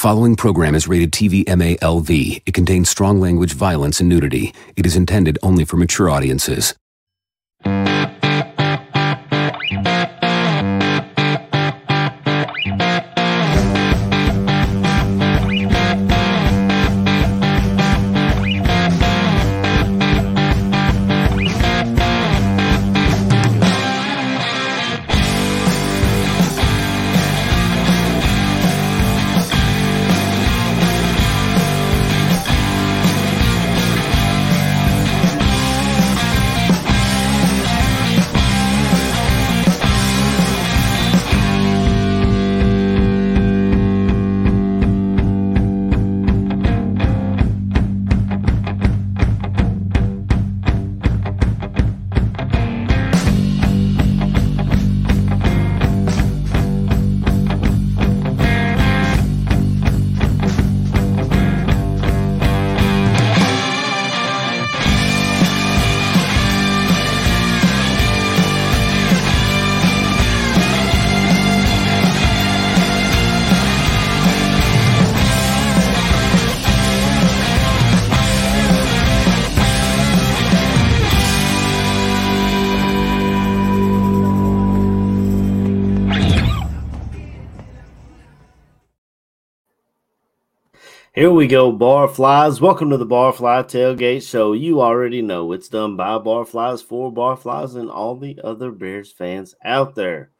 following program is rated TV MALV. It contains strong language, violence, and nudity. It is intended only for mature audiences. We go, Barflies. Welcome to the Barfly Tailgate Show. You already know it's done by Barflies for Barflies and all the other Bears fans out there.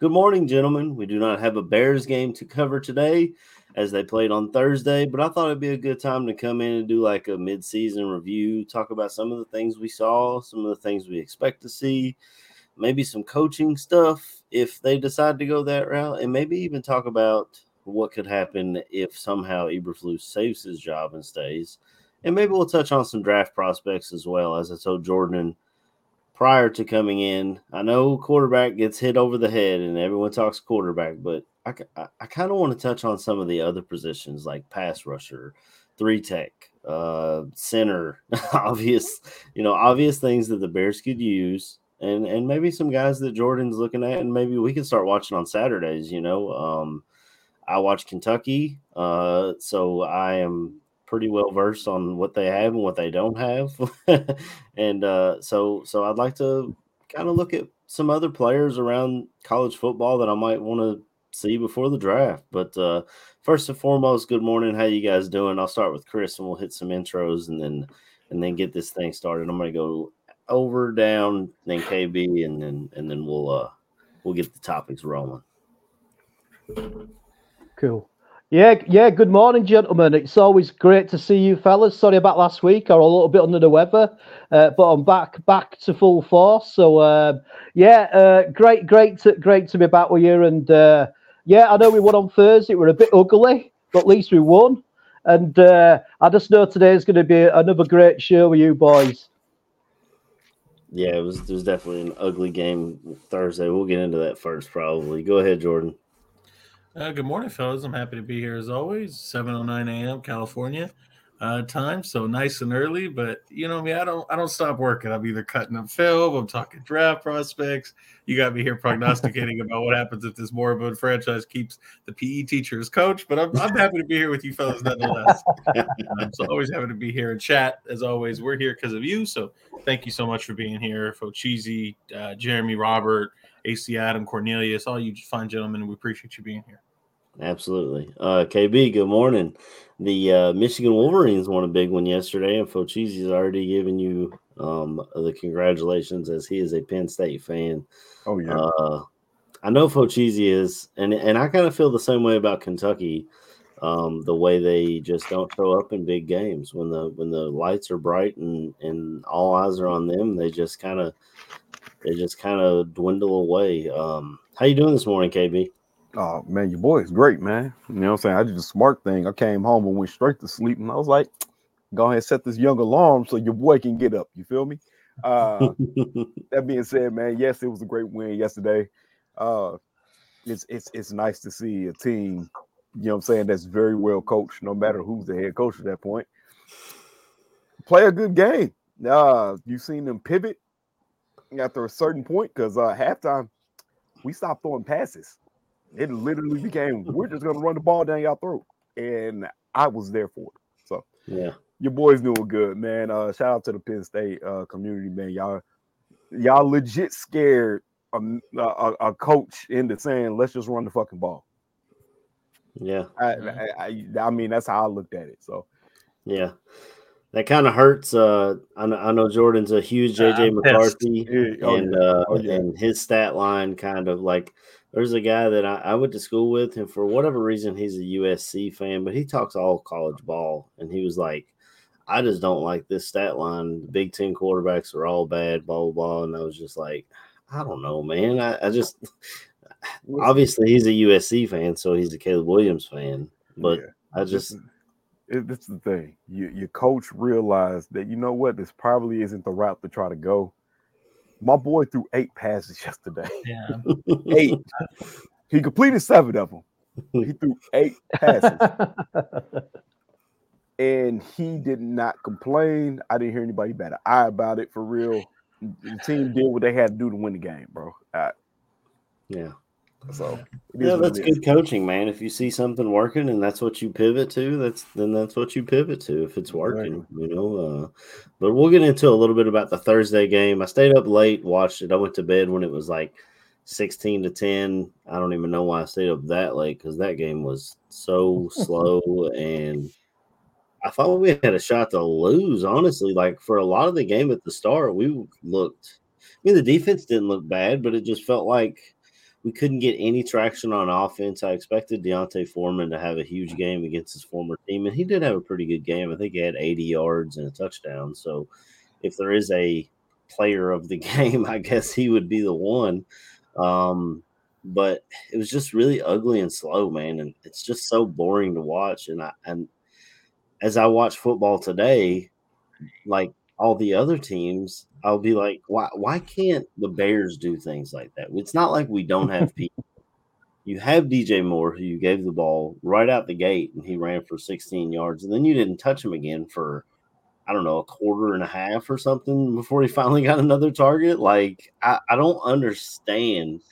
Good morning, gentlemen. We do not have a Bears game to cover today as they played on Thursday, but I thought it'd be a good time to come in and do like a mid-season review, talk about some of the things we saw, some of the things we expect to see, maybe some coaching stuff if they decide to go that route, and maybe even talk about what could happen if somehow Eberflus saves his job and stays. And maybe we'll touch on some draft prospects as well. As I told Jordan prior to coming in, I know quarterback gets hit over the head and everyone talks quarterback, but I, I, I kind of want to touch on some of the other positions like pass rusher, three tech, uh, center, obvious, you know, obvious things that the Bears could use. And, and maybe some guys that Jordan's looking at, and maybe we can start watching on Saturdays. You know, um, I watch Kentucky, uh, so I am pretty well versed on what they have and what they don't have, and uh, so so I'd like to kind of look at some other players around college football that I might want to see before the draft. But uh, first and foremost, good morning. How you guys doing? I'll start with Chris, and we'll hit some intros, and then and then get this thing started. I'm to go over, down, then KB, and then and then we'll uh we'll get the topics rolling. Cool. Yeah, yeah. Good morning, gentlemen. It's always great to see you, fellas. Sorry about last week. I'm a little bit under the weather, uh, but I'm back, back to full force. So, uh, yeah, uh, great, great, to, great to be back with you. And uh, yeah, I know we won on Thursday. We're a bit ugly, but at least we won. And uh, I just know today is going to be another great show with you boys. Yeah, it was. It was definitely an ugly game Thursday. We'll get into that first, probably. Go ahead, Jordan. Uh, good morning, fellas. I'm happy to be here as always. 7:09 a.m. California uh, time, so nice and early. But you know me, I don't I don't stop working. I'm either cutting up film, I'm talking draft prospects. You got me here prognosticating about what happens if this moribund franchise keeps the PE teacher as coach. But I'm, I'm happy to be here with you fellas nonetheless. so always happy to be here and chat. As always, we're here because of you. So thank you so much for being here, Focheesy, uh, Jeremy, Robert. AC Adam, Cornelius, all you fine gentlemen. We appreciate you being here. Absolutely. Uh, KB, good morning. The uh, Michigan Wolverines won a big one yesterday, and Focheesy's already given you um, the congratulations as he is a Penn State fan. Oh, yeah. Uh, I know Focheesy is, and, and I kind of feel the same way about Kentucky. Um, the way they just don't show up in big games when the when the lights are bright and and all eyes are on them, they just kind of they just kind of dwindle away. Um, how you doing this morning, KB? Oh man, your boy is great, man. You know what I'm saying? I did a smart thing. I came home and went straight to sleep, and I was like, go ahead and set this young alarm so your boy can get up. You feel me? Uh, that being said, man, yes, it was a great win yesterday. Uh, it's it's it's nice to see a team, you know what I'm saying, that's very well coached, no matter who's the head coach at that point. Play a good game. Uh, you've seen them pivot after a certain point because uh halftime we stopped throwing passes. It literally became we're just gonna run the ball down y'all throat. and I was there for it. So yeah, your boys doing good, man. Uh, shout out to the Penn State uh, community, man. Y'all, y'all legit scared a, a, a coach into saying, "Let's just run the fucking ball." Yeah, I, I, I, I mean that's how I looked at it. So yeah, that kind of hurts. Uh, I know, I know Jordan's a huge JJ McCarthy, Yeah, oh, and yeah. uh, Oh, yeah. and his stat line kind of like there's a guy that I, I went to school with, and for whatever reason he's a USC fan, but he talks all college ball, and he was like, I just don't like this stat line. The Big Ten quarterbacks are all bad, blah blah blah, and I was just like, I don't know, man. I, I just obviously he's a USC fan, so he's a Caleb Williams fan, but Yeah. I just it, that's the thing. You, your coach realized that you know what, this probably isn't the route to try to go. My boy threw eight passes yesterday. Yeah. Eight. he completed seven of them. He threw eight passes, and he did not complain. I didn't hear anybody bat an eye about it for real. The team did what they had to do to win the game, bro. Yeah. So Yeah, that's good coaching, man. If you see something working and that's what you pivot to, that's then that's what you pivot to if it's working, you know. Uh, but we'll get into a little bit about the Thursday game. I stayed up late, watched it. I went to bed when it was like 16 to 10. I don't even know why I stayed up that late because that game was so slow and I thought we had a shot to lose, honestly. Like for a lot of the game at the start, we looked I mean the defense didn't look bad, but it just felt like we couldn't get any traction on offense. I expected D'Onta Foreman to have a huge game against his former team, and he did have a pretty good game. I think he had 80 yards and a touchdown. So, if there is a player of the game, I guess he would be the one. Um, but it was just really ugly and slow, man, and it's just so boring to watch. And I and as I watch football today, like all the other teams, I'll be like, why why can't the Bears do things like that? It's not like we don't have people. You have DJ Moore, who you gave the ball right out the gate, and he ran for 16 yards, and then you didn't touch him again for I don't know a quarter and a half or something before he finally got another target. Like I, I don't understand,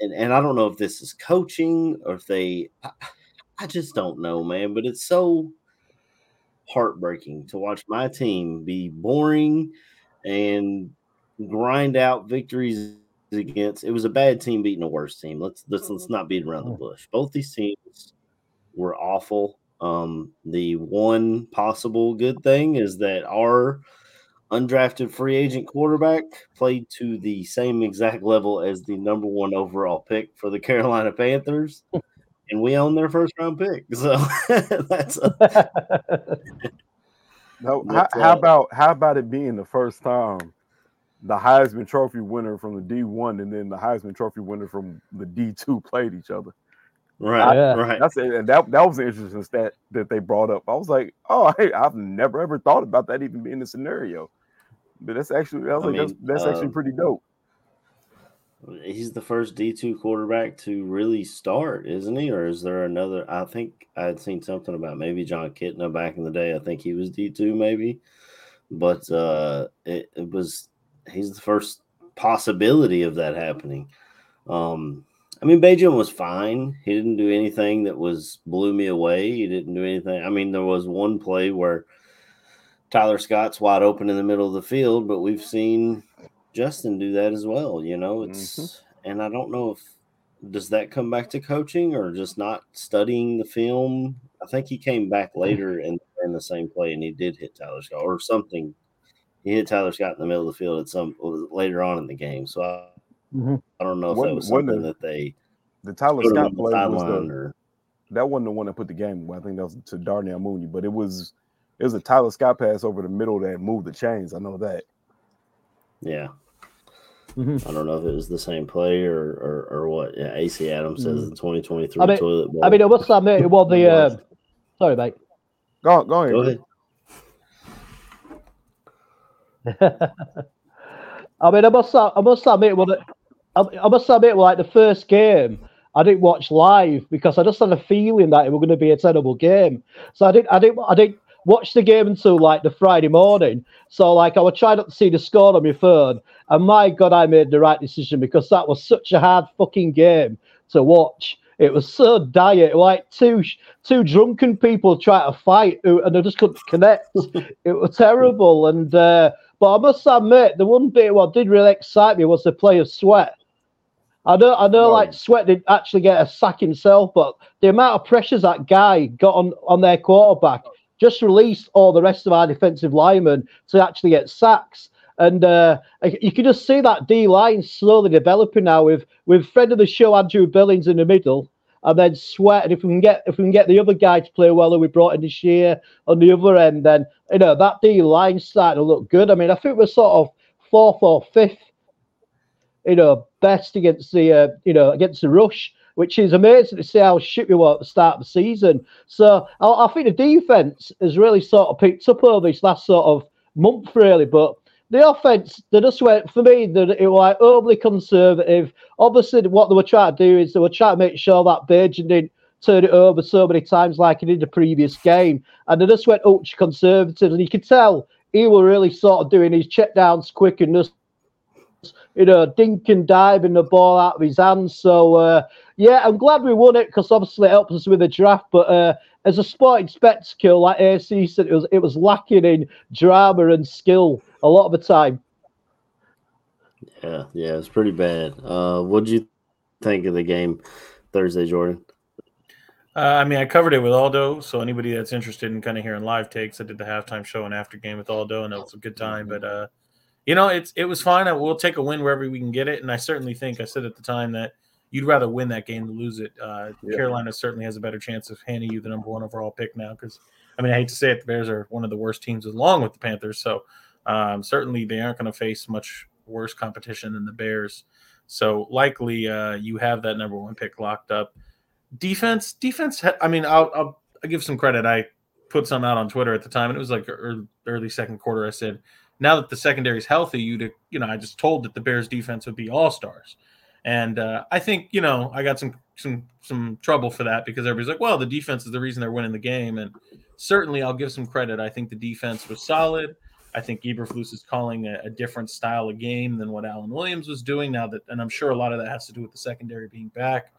and and I don't know if this is coaching or if they. I, I just don't know, man. But it's so heartbreaking to watch my team be boring and grind out victories against it was a bad team beating a worse team. Let's let's let's not beat around the bush. Both these teams were awful. Um the one possible good thing is that our undrafted free agent quarterback played to the same exact level as the number one overall pick for the Carolina Panthers. And we own their first round pick. So that's a, No, how, how uh, about how about it being the first time the Heisman Trophy winner from the D one and then the Heisman Trophy winner from the D two played each other? right, Yeah. right. That's it, and that that was an interesting stat that they brought up. I was like, oh, hey, I've never ever thought about that even being a scenario. But that's actually, I was I like, that's, mean, that's actually um, pretty dope. He's the first D2 quarterback to really start, isn't he? Or is there another? I think I had seen something about maybe Jon Kitna back in the day. I think he was D2 maybe. But uh it, it was he's the first possibility of that happening. Um I mean Bagent was fine. He didn't do anything that was blew me away. He didn't do anything. I mean, there was one play where Tyler Scott's wide open in the middle of the field, but we've seen Justin do that as well. You know, it's mm-hmm. and I don't know if does that come back to coaching or just not studying the film. I think he came back mm. later and in the same play and he did hit Tyler Scott or something. He hit Tyler Scott in the middle of the field at some uh, later on in the game. So I, Mhm. I don't know if that Wasn't- was something it- that they The Tyler Scott the play was the, or that wasn't the one that put the game. I think that was to Darnell Mooney, but it was it was a Tyler Scott pass over the middle that moved the chains. I know that. Yeah. Mhm. I don't know if it was the same play or or, or what. Yeah, AC Adams says Mm. the 2023 I mean- toilet bowl. I mean, I must admit, it was the. Uh, sorry, mate. Go go ahead. Go Chris. ahead. I mean, I must, I must admit, well, I, I must admit, well, like the first game, I didn't watch live because I just had a feeling that it was going to be a terrible game. So I didn't, I didn't, I didn't watch the game until like the Friday morning. So like I would try not to see the score on my phone, and my God, I made the right decision because that was such a hard fucking game to watch. It was so dire, like two two drunken people trying to fight, and they just couldn't connect. it was terrible. And uh, but I must admit, the one bit what did really excite me was the play of Sweat. I know, I know, like Sweat didn't actually get a sack himself, but the amount of pressures that guy got on on their quarterback just released all the rest of our defensive linemen to actually get sacks. And uh, you can just see that D line slowly developing now with with friend of the show Andrew Billings in the middle, and then Sweat. And if we can get if we can get the other guy to play well that we brought in this year on the other end, then you know that D line starting to look good. I mean, I think we're sort of fourth or fifth, you know, best against the uh, you know against the rush which is amazing to see how shit we were at the start of the season. So I, I, think the defense has really sort of picked up over this last sort of month, really. But the offense, they just went for me. That it was like overly conservative. Obviously, what they were trying to do is they were trying to make sure that Bagent didn't turn it over so many times like he did the previous game, and they just went ultra conservative. And you could tell he was really sort of doing his check downs quick and just you know dink and diving the ball out of his hands. So uh, yeah, I'm glad we won it because obviously it helps us with the draft. But uh, as a sporting spectacle, like AC said, it was it was lacking in drama and skill a lot of the time. Yeah, yeah, it's pretty bad. Uh, what did you think of the game Thursday, Jordan? Uh, I mean, I covered it with Aldo. So anybody that's interested in kind of hearing live takes, I did the halftime show and after game with Aldo, and that was a good time. But uh, you know, it's it was fine. We'll take a win wherever we can get it, and I certainly think I said at the time that you'd rather win that game than lose it. Uh, yeah. Carolina certainly has a better chance of handing you the number one overall pick now because, I mean, I hate to say it, the Bears are one of the worst teams along with the Panthers. So um, certainly they aren't going to face much worse competition than the Bears. So likely uh, you have that number one pick locked up. Defense, defense. I mean, I'll, I'll, I'll give some credit. I put some out on Twitter at the time, and it was like early second quarter. I said, now that the secondary is healthy, you you know, I just told that the Bears defense would be all stars. And uh, I think you know I got some some some trouble for that because everybody's like, well, the defense is the reason they're winning the game, and certainly I'll give some credit. I think the defense was solid. I think Eberflus is calling a, a, different style of game than what Alan Williams was doing now that, and I'm sure a lot of that has to do with the secondary being back.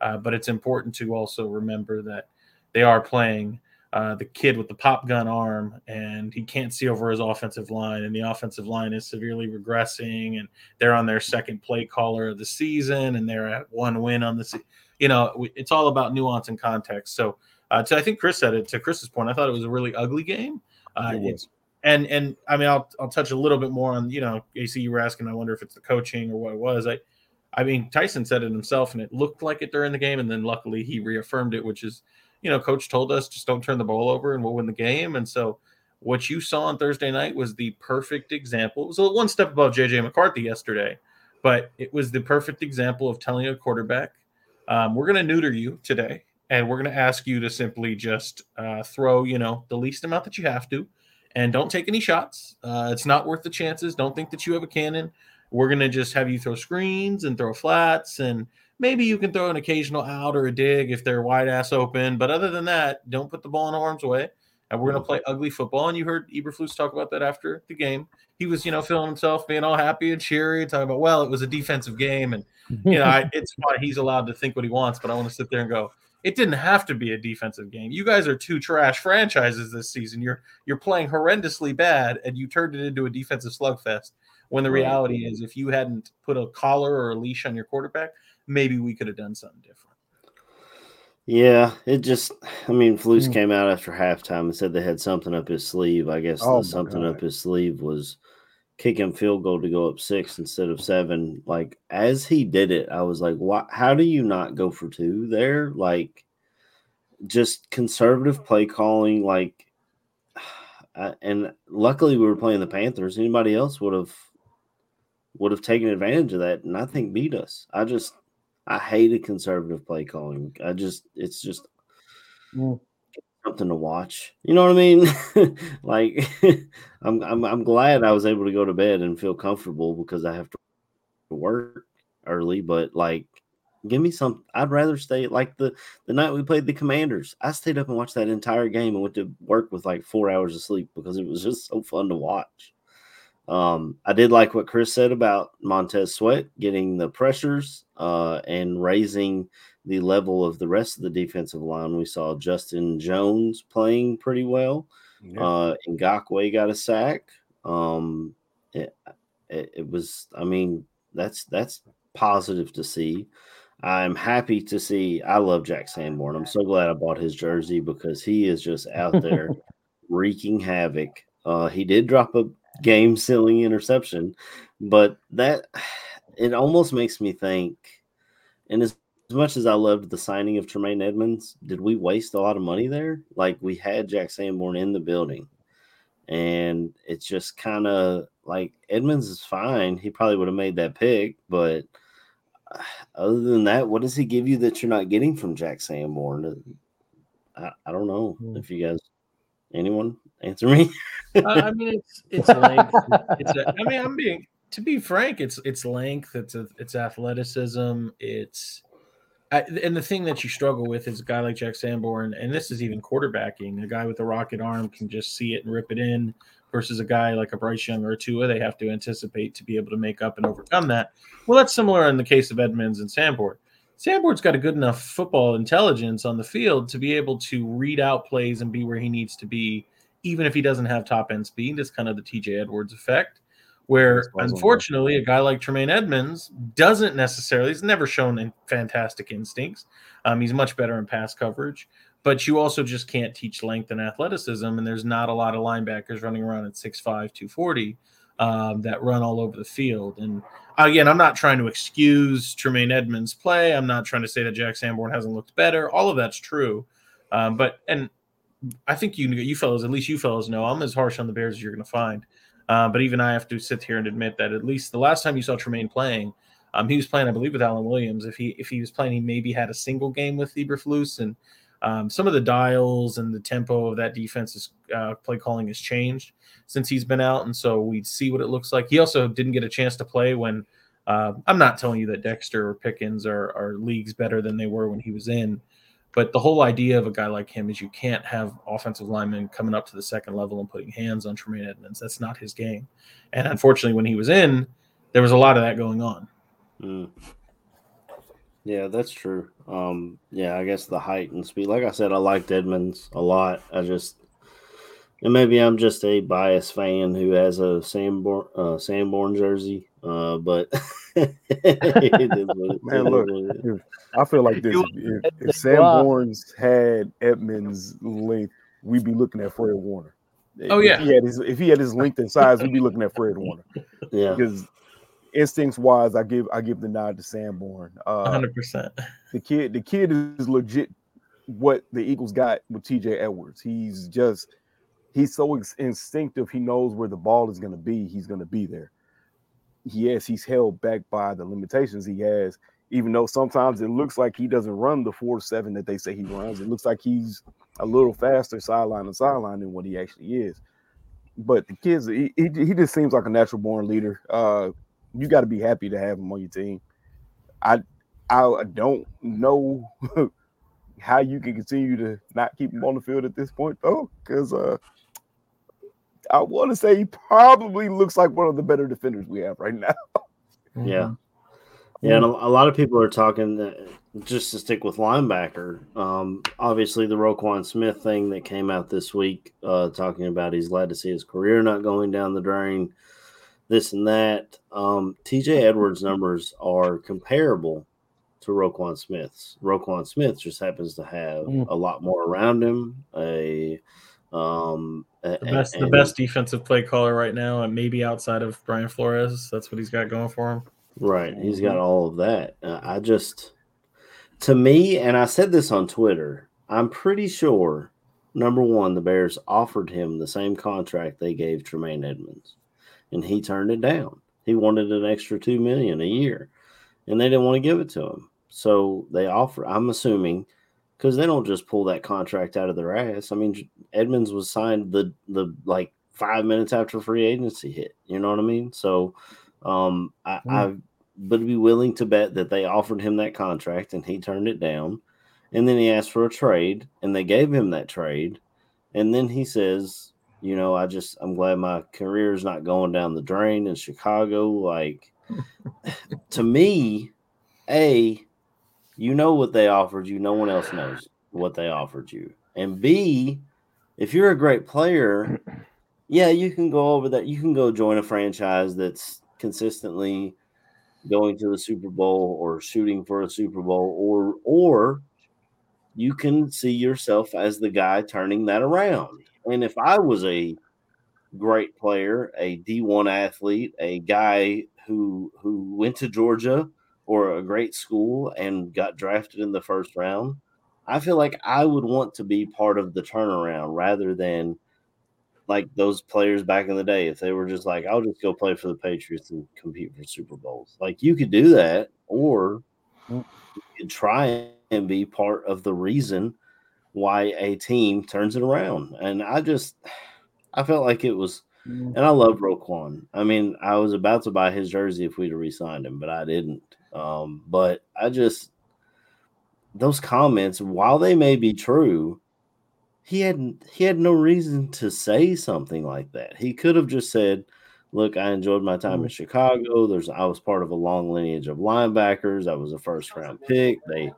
Uh, but it's important to also remember that they are playing uh, the kid with the pop gun arm, and he can't see over his offensive line, and the offensive line is severely regressing, and they're on their second play caller of the season, and they're at one win on the, se- you know, it's all about nuance and context. So, uh, to I think Chris said it to Chris's point, I thought it was a really ugly game. Uh, it it's and and I mean I'll I'll touch a little bit more on you know AC you were asking I wonder if it's the coaching or what it was I I mean Tyson said it himself and it looked like it during the game and then luckily he reaffirmed it which is you know, coach told us just don't turn the ball over and we'll win the game. And so what you saw on Thursday night was the perfect example. It was one step above JJ McCarthy yesterday, but it was the perfect example of telling a quarterback, um, we're going to neuter you today. And we're going to ask you to simply just uh, throw, you know, the least amount that you have to, and don't take any shots. Uh, it's not worth the chances. Don't think that you have a cannon. We're going to just have you throw screens and throw flats and Maybe you can throw an occasional out or a dig if they're wide ass open, but other than that, don't put the ball in harm's way. And we're going to mm-hmm. play ugly football. And you heard Eberflus talk about that after the game. He was, you know, feeling himself, being all happy and cheery, talking about, well, it was a defensive game, and you know, I, it's fine. He's allowed to think what he wants, but I want to sit there and go, it didn't have to be a defensive game. You guys are two trash franchises this season. You're you're playing horrendously bad, and you turned it into a defensive slugfest. When the reality is, if you hadn't put a collar or a leash on your quarterback, maybe we could have done something different. Yeah, it just, I mean, Flus mm. came out after halftime and said they had something up his sleeve. I guess oh something God. up his sleeve was kicking field goal to go up six instead of seven. Like, as he did it, I was like, why, how do you not go for two there? Like, just conservative play calling. Like, and luckily we were playing the Panthers. Anybody else would have would have taken advantage of that and I think beat us. I just I hated conservative play calling. I just it's just mm. something to watch. You know what I mean? like I'm, I'm I'm glad I was able to go to bed and feel comfortable because I have to work early, but like give me some I'd rather stay like the the night we played the Commanders. I stayed up and watched that entire game and went to work with like 4 hours of sleep because it was just so fun to watch. Um, I did like what Chris said about Montez Sweat getting the pressures uh, and raising the level of the rest of the defensive line. We saw Justin Jones playing pretty well. Yeah. Uh, Ngakoue got a sack. Um, it, it, it was, I mean, that's that's positive to see. I'm happy to see. I love Jack Sanborn. I'm so glad I bought his jersey because he is just out there wreaking havoc. Uh, he did drop a game sealing interception, but that it almost makes me think. And as, as much as I loved the signing of Tremaine Edmunds, did we waste a lot of money there? Like we had Jack Sanborn in the building, and it's just kind of like Edmunds is fine. He probably would have made that pick, but other than that, what does he give you that you're not getting from Jack Sanborn? I, I don't know hmm. if you guys, anyone answer me. I mean, it's it's length. It's a, I mean, I'm being to be frank. It's it's length. It's a, it's athleticism. It's I, and the thing that you struggle with is a guy like Jack Sanborn, and this is even quarterbacking. A guy with a rocket arm can just see it and rip it in versus a guy like a Bryce Young or a Tua, they have to anticipate to be able to make up and overcome that. Well, that's similar in the case of Edmunds and Sanborn. Sanborn's got a good enough football intelligence on the field to be able to read out plays and be where he needs to be, even if he doesn't have top end speed. It's kind of the TJ Edwards effect, where unfortunately a guy like Tremaine Edmunds doesn't necessarily, he's never shown fantastic instincts. Um, he's much better in pass coverage but you also just can't teach length and athleticism. And there's not a lot of linebackers running around at 6'5, 240 um, that run all over the field. And again, I'm not trying to excuse Tremaine Edmunds' play. I'm not trying to say that Jack Sanborn hasn't looked better. All of that's true. Um, but, and I think you, you fellows, at least you fellows know, I'm as harsh on the Bears as you're going to find. Uh, but even I have to sit here and admit that at least the last time you saw Tremaine playing, um, he was playing, I believe, with Alan Williams. If he if he was playing, he maybe had a single game with Eberflus, and um, some of the dials and the tempo of that defense's uh, play calling has changed since he's been out, and so we see what it looks like. He also didn't get a chance to play when. Uh, I'm not telling you that Dexter or Pickens are, are leagues better than they were when he was in, but the whole idea of a guy like him is you can't have offensive linemen coming up to the second level and putting hands on Tremaine Edmunds. That's not his game. And unfortunately, when he was in, there was a lot of that going on. Mm. Yeah, that's true. Um, yeah, I guess the height and speed. Like I said, I liked Edmunds a lot. I just, and maybe I'm just a biased fan who has a Sanborn uh, Sanborn jersey. Uh, but man, look, I feel like this: if, if Sanborns had Edmunds' length, we'd be looking at Fred Warner. Oh yeah, if he had his, if he had his length and size, we'd be looking at Fred Warner. Yeah, because instincts wise, I give I give the nod to Sanborn. Uh, hundred percent. The kid, the kid is legit. What the Eagles got with T.J. Edwards, he's just he's so instinctive. He knows where the ball is going to be. He's going to be there. Yes, he's held back by the limitations he has. Even though sometimes it looks like he doesn't run the four seven that they say he runs, it looks like he's a little faster sideline to sideline than what he actually is. But the kids, he, he, he just seems like a natural born leader. Uh, you got to be happy to have him on your team. I I don't know how you can continue to not keep him on the field at this point though, because uh, I want to say he probably looks like one of the better defenders we have right now. yeah, yeah, and a, a, lot of people are talking that just to stick with linebacker. Um, obviously, the Roquan Smith thing that came out this week, uh, talking about he's glad to see his career not going down the drain this and that. Um, TJ Edwards' numbers are comparable to Roquan Smith's. Roquan Smith just happens to have mm. a lot more around him. A um, the best, and, the best defensive play caller right now, and maybe outside of Brian Flores, that's what he's got going for him. Right, he's got all of that. Uh, I just, to me, and I said this on Twitter. I'm pretty sure. Number one, the Bears offered him the same contract they gave Tremaine Edmunds, and he turned it down. He wanted an extra two million a year, and they didn't want to give it to him. So they offer. I'm assuming because they don't just pull that contract out of their ass. I mean, Edmunds was signed the the like five minutes after free agency hit. You know what I mean? So um, I, mm. I would be willing to bet that they offered him that contract and he turned it down. And then he asked for a trade, and they gave him that trade. And then he says, You know, I just I'm glad my career is not going down the drain in Chicago. Like to me, a you know what they offered you. No one else knows what they offered you. And B, if you're a great player, yeah, you can go over that. You can go join a franchise that's consistently going to the Super Bowl or shooting for a Super Bowl, or or you can see yourself as the guy turning that around. And if I was a great player, a D1 athlete, a guy who who went to Georgia or a great school and got drafted in the first round, I feel like I would want to be part of the turnaround rather than like those players back in the day. If they were just like, I'll just go play for the Patriots and compete for Super Bowls, like you could do that, or mm. you could try and be part of the reason why a team turns it around. And I just, I felt like it was, mm. and I love Roquan. I mean, I was about to buy his jersey if we'd have re-signed him, but I didn't. Um, but I just those comments, while they may be true, he had he had no reason to say something like that. He could have just said, "Look, I enjoyed my time in Chicago. There's I was part of a long lineage of linebackers. I was a first round pick. They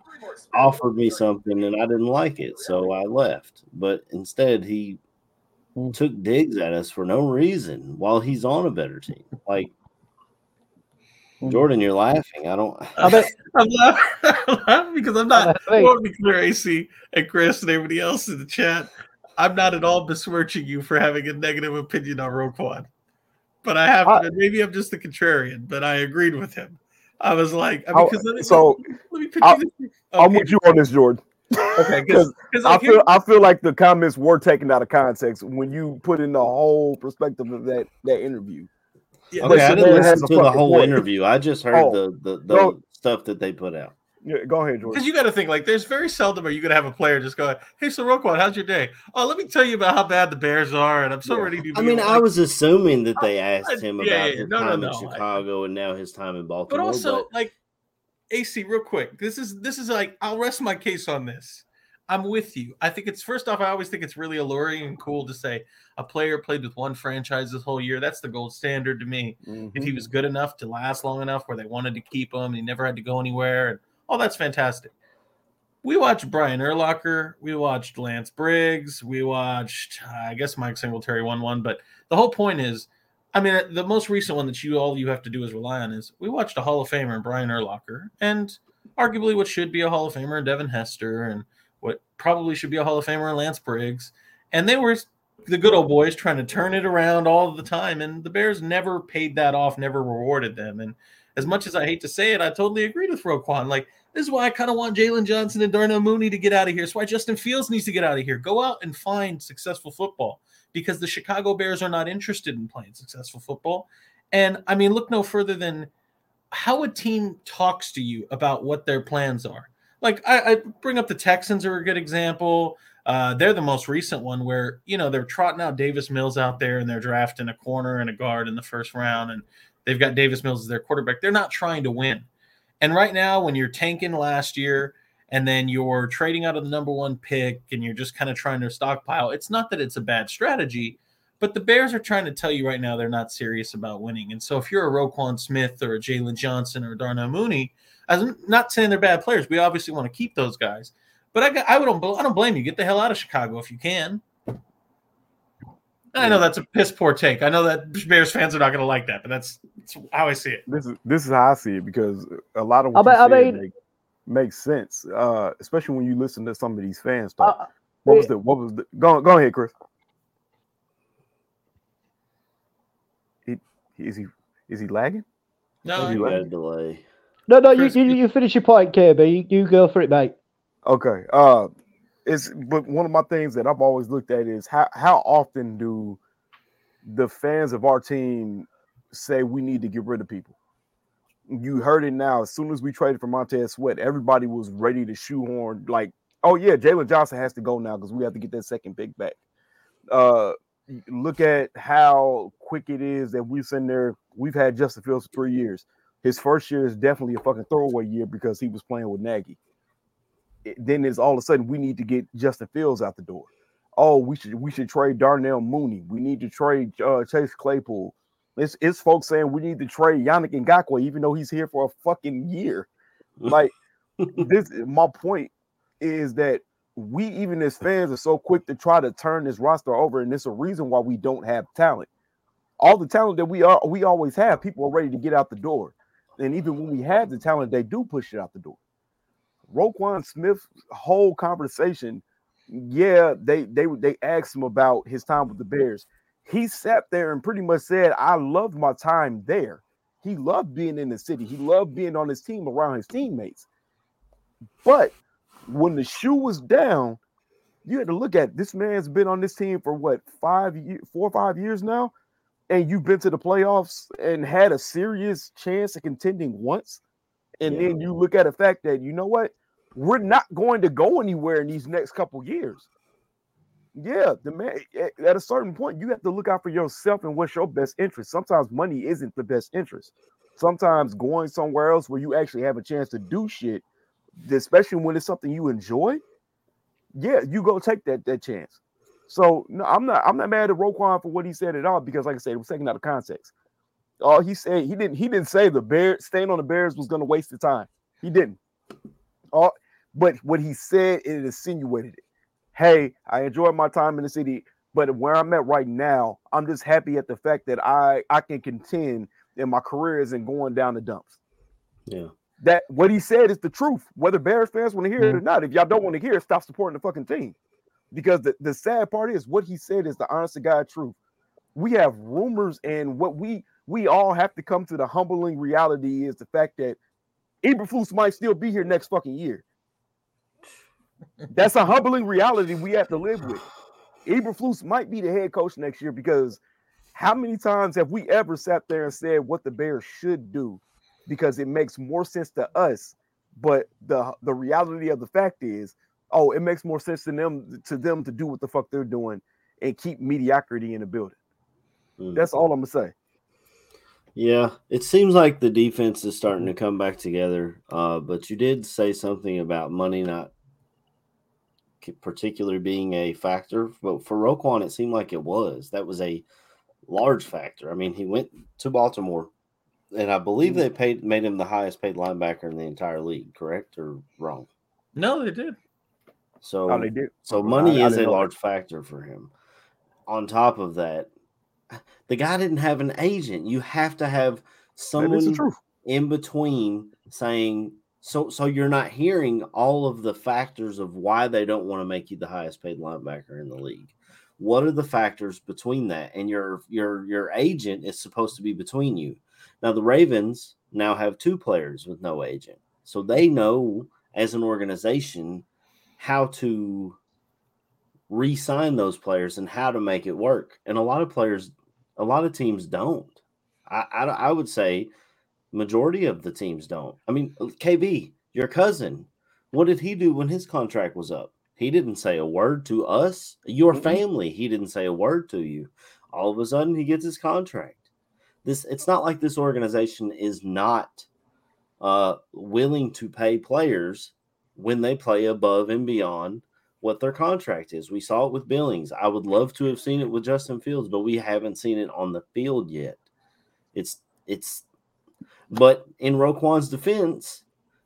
offered me something and I didn't like it, so I left." But instead, he took digs at us for no reason while he's on a better team. Like Hmm. Jordan, you're laughing. I don't. I bet, I'm laughing, I'm laughing because I'm not. I I want to be clear, AC and Chris and everybody else in the chat. I'm not at all besmirching you for having a negative opinion on Roquan, but I have I- to. Maybe I'm just the contrarian, but I agreed with him. I was like, I mean, I'll- 'cause let me, so let me pitch I'll- you this. I'm with you on this, Jordan. okay, because because I feel I feel like the comments were taken out of context when you put in the whole perspective of that that interview. Yeah, Okay, I Listen, didn't listen to the whole point. interview. I just heard Oh, the the, the no. stuff that they put out. Yeah, go ahead, Jordan. Because you got to think like there's very seldom are you going to have a player just go, "Hey, so Roquan, how's your day? Oh, let me tell you about how bad the Bears are, and I'm so Yeah. ready to." I mean, like- I was assuming that they asked him yeah, about yeah, his no, no, time no, in I- Chicago and now his time in Baltimore. but also but- like AC, real quick. This is this is like I'll rest my case on this. I'm with you. I think it's first off, I always think it's really alluring and cool to say a player played with one franchise this whole year. That's the gold standard to me. Mhm. If he was good enough to last long enough where they wanted to keep him and he never had to go anywhere, and all that's fantastic. We watched Brian Urlacher, we watched Lance Briggs, we watched I guess Mike Singletary won one, but the whole point is I mean, the most recent one that you all you have to do is rely on is we watched a Hall of Famer in Brian Urlacher, and arguably what should be a Hall of Famer in Devin Hester, and what probably should be a Hall of Famer in Lance Briggs, and they were the good old boys trying to turn it around all the time, and the Bears never paid that off, never rewarded them. And as much as I hate to say it, I totally agreed with Roquan. Like this is why I kind of want Jaylon Johnson and Darnell Mooney to get out of here. It's why Justin Fields needs to get out of here. Go out and find successful football because the Chicago Bears are not interested in playing successful football. And I mean, look no further than how a team talks to you about what their plans are. Like I, I bring up the Texans are a good example. Uh, they're the most recent one where you know they're trotting out Davis Mills out there and they're drafting a corner and a guard in the first round, and they've got Davis Mills as their quarterback. They're not trying to win. And right now, when you're tanking last year and then you're trading out of the number one pick and you're just kind of trying to stockpile, it's not that it's a bad strategy, but the Bears are trying to tell you right now they're not serious about winning. And so if you're a Roquan Smith or a Jaylon Johnson or Darnell Mooney, I'm not saying they're bad players. We obviously want to keep those guys. But I, I don't, I don't blame you. Get the hell out of Chicago if you can. I know that's a piss poor take. I know that Bears fans are not going to like that, but that's, that's how I see it. This is this is how I see it because a lot of I what you bet- said make, makes sense, uh, especially when you listen to some of these fans talk. Uh, what was the what was the go go ahead, Chris? He, is he is he lagging? No, you you got a delay. no, no, you, you, you- you finish your point, KB. You, you go for it, mate. Okay. Uh it's but one of my things that I've always looked at is how how often do the fans of our team say we need to get rid of people? You heard it now. As soon as we traded for Montez Sweat, everybody was ready to shoehorn like, oh yeah, Jaylon Johnson has to go now because we have to get that second pick back. Uh look at how quick it is that we're sitting there. We've had Justin Fields for three years. His first year is definitely a fucking throwaway year because he was playing with Nagy then it's all of a sudden we need to get Justin Fields out the door. oh, we should we should trade Darnell Mooney. We need to trade uh, Chase Claypool. It's, it's folks saying we need to trade Yannick Ngakoue, even though he's here for a fucking year. Like this, my point is that we even as fans are so quick to try to turn this roster over, and it's a reason why we don't have talent. All the talent that we are, we always have. People are ready to get out the door, and even when we have the talent, they do push it out the door. Roquan Smith's whole conversation, yeah, they they they asked him about his time with the Bears. He sat there and pretty much said, "I loved my time there." He loved being in the city. He loved being on his team around his teammates. But when the shoe was down, you had to look at this man's been on this team for what five four or five years now, and you've been to the playoffs and had a serious chance of contending once. And yeah. then you look at the fact that you know what, we're not going to go anywhere in these next couple years. Yeah, the man at a certain point, you have to look out for yourself and what's your best interest. Sometimes money isn't the best interest. Sometimes going somewhere else where you actually have a chance to do shit especially when it's something you enjoy, yeah, you go take that that chance. So no, I'm not I'm not mad at Roquan for what he said at all because, like I said, it was taken out of context. All he said he didn't he didn't say the bear staying on the Bears was to waste the time. He didn't. All, but what he said it insinuated it. Hey, I enjoyed my time in the city, but where I'm at right now, I'm just happy at the fact that I I can contend and my career isn't going down the dumps. Yeah that what he said is the truth, whether Bears fans want to hear it or mm-hmm. not. If y'all don't want to hear it, stop supporting the fucking team. Because the, the sad part is what he said is the honest to God truth. We have rumors, and what we we all have to come to the humbling reality is the fact that Eberflus might still be here next fucking year. That's a humbling reality we have to live with. Eberflus might be the head coach next year because how many times have we ever sat there and said what the Bears should do because it makes more sense to us. But the the reality of the fact is, oh, it makes more sense to them to them to do what the fuck they're doing and keep mediocrity in the building. Mm. That's all I'm gonna say. Yeah, it seems like the defense is starting to come back together. Uh, but you did say something about money not particularly being a factor. But for Roquan, it seemed like it was. That was a large factor. I mean, he went to Baltimore, and I believe mm-hmm. they paid made him the highest paid linebacker in the entire league. Correct or wrong? No, they did. So oh, they did. So money I, I is a large that. factor for him. On top of that, the guy didn't have an agent. You have to have someone in between saying so. So you're not hearing all of the factors of why they don't want to make you the highest paid linebacker in the league. What are the factors between that? And your your your agent is supposed to be between you. Now, the Ravens now have two players with no agent. So they know as an organization how to re sign those players and how to make it work. And a lot of players, a lot of teams don't. I, I, I would say majority of the teams don't. I mean, KB, your cousin, what did he do when his contract was up? He didn't say a word to us, your family. He didn't say a word to you. All of a sudden, he gets his contract this it's not like this organization is not uh, willing to pay players when they play above and beyond what their contract is. We saw it with Billings. I would love to have seen it with Justin Fields, but we haven't seen it on the field yet. It's it's but in Roquan's defense,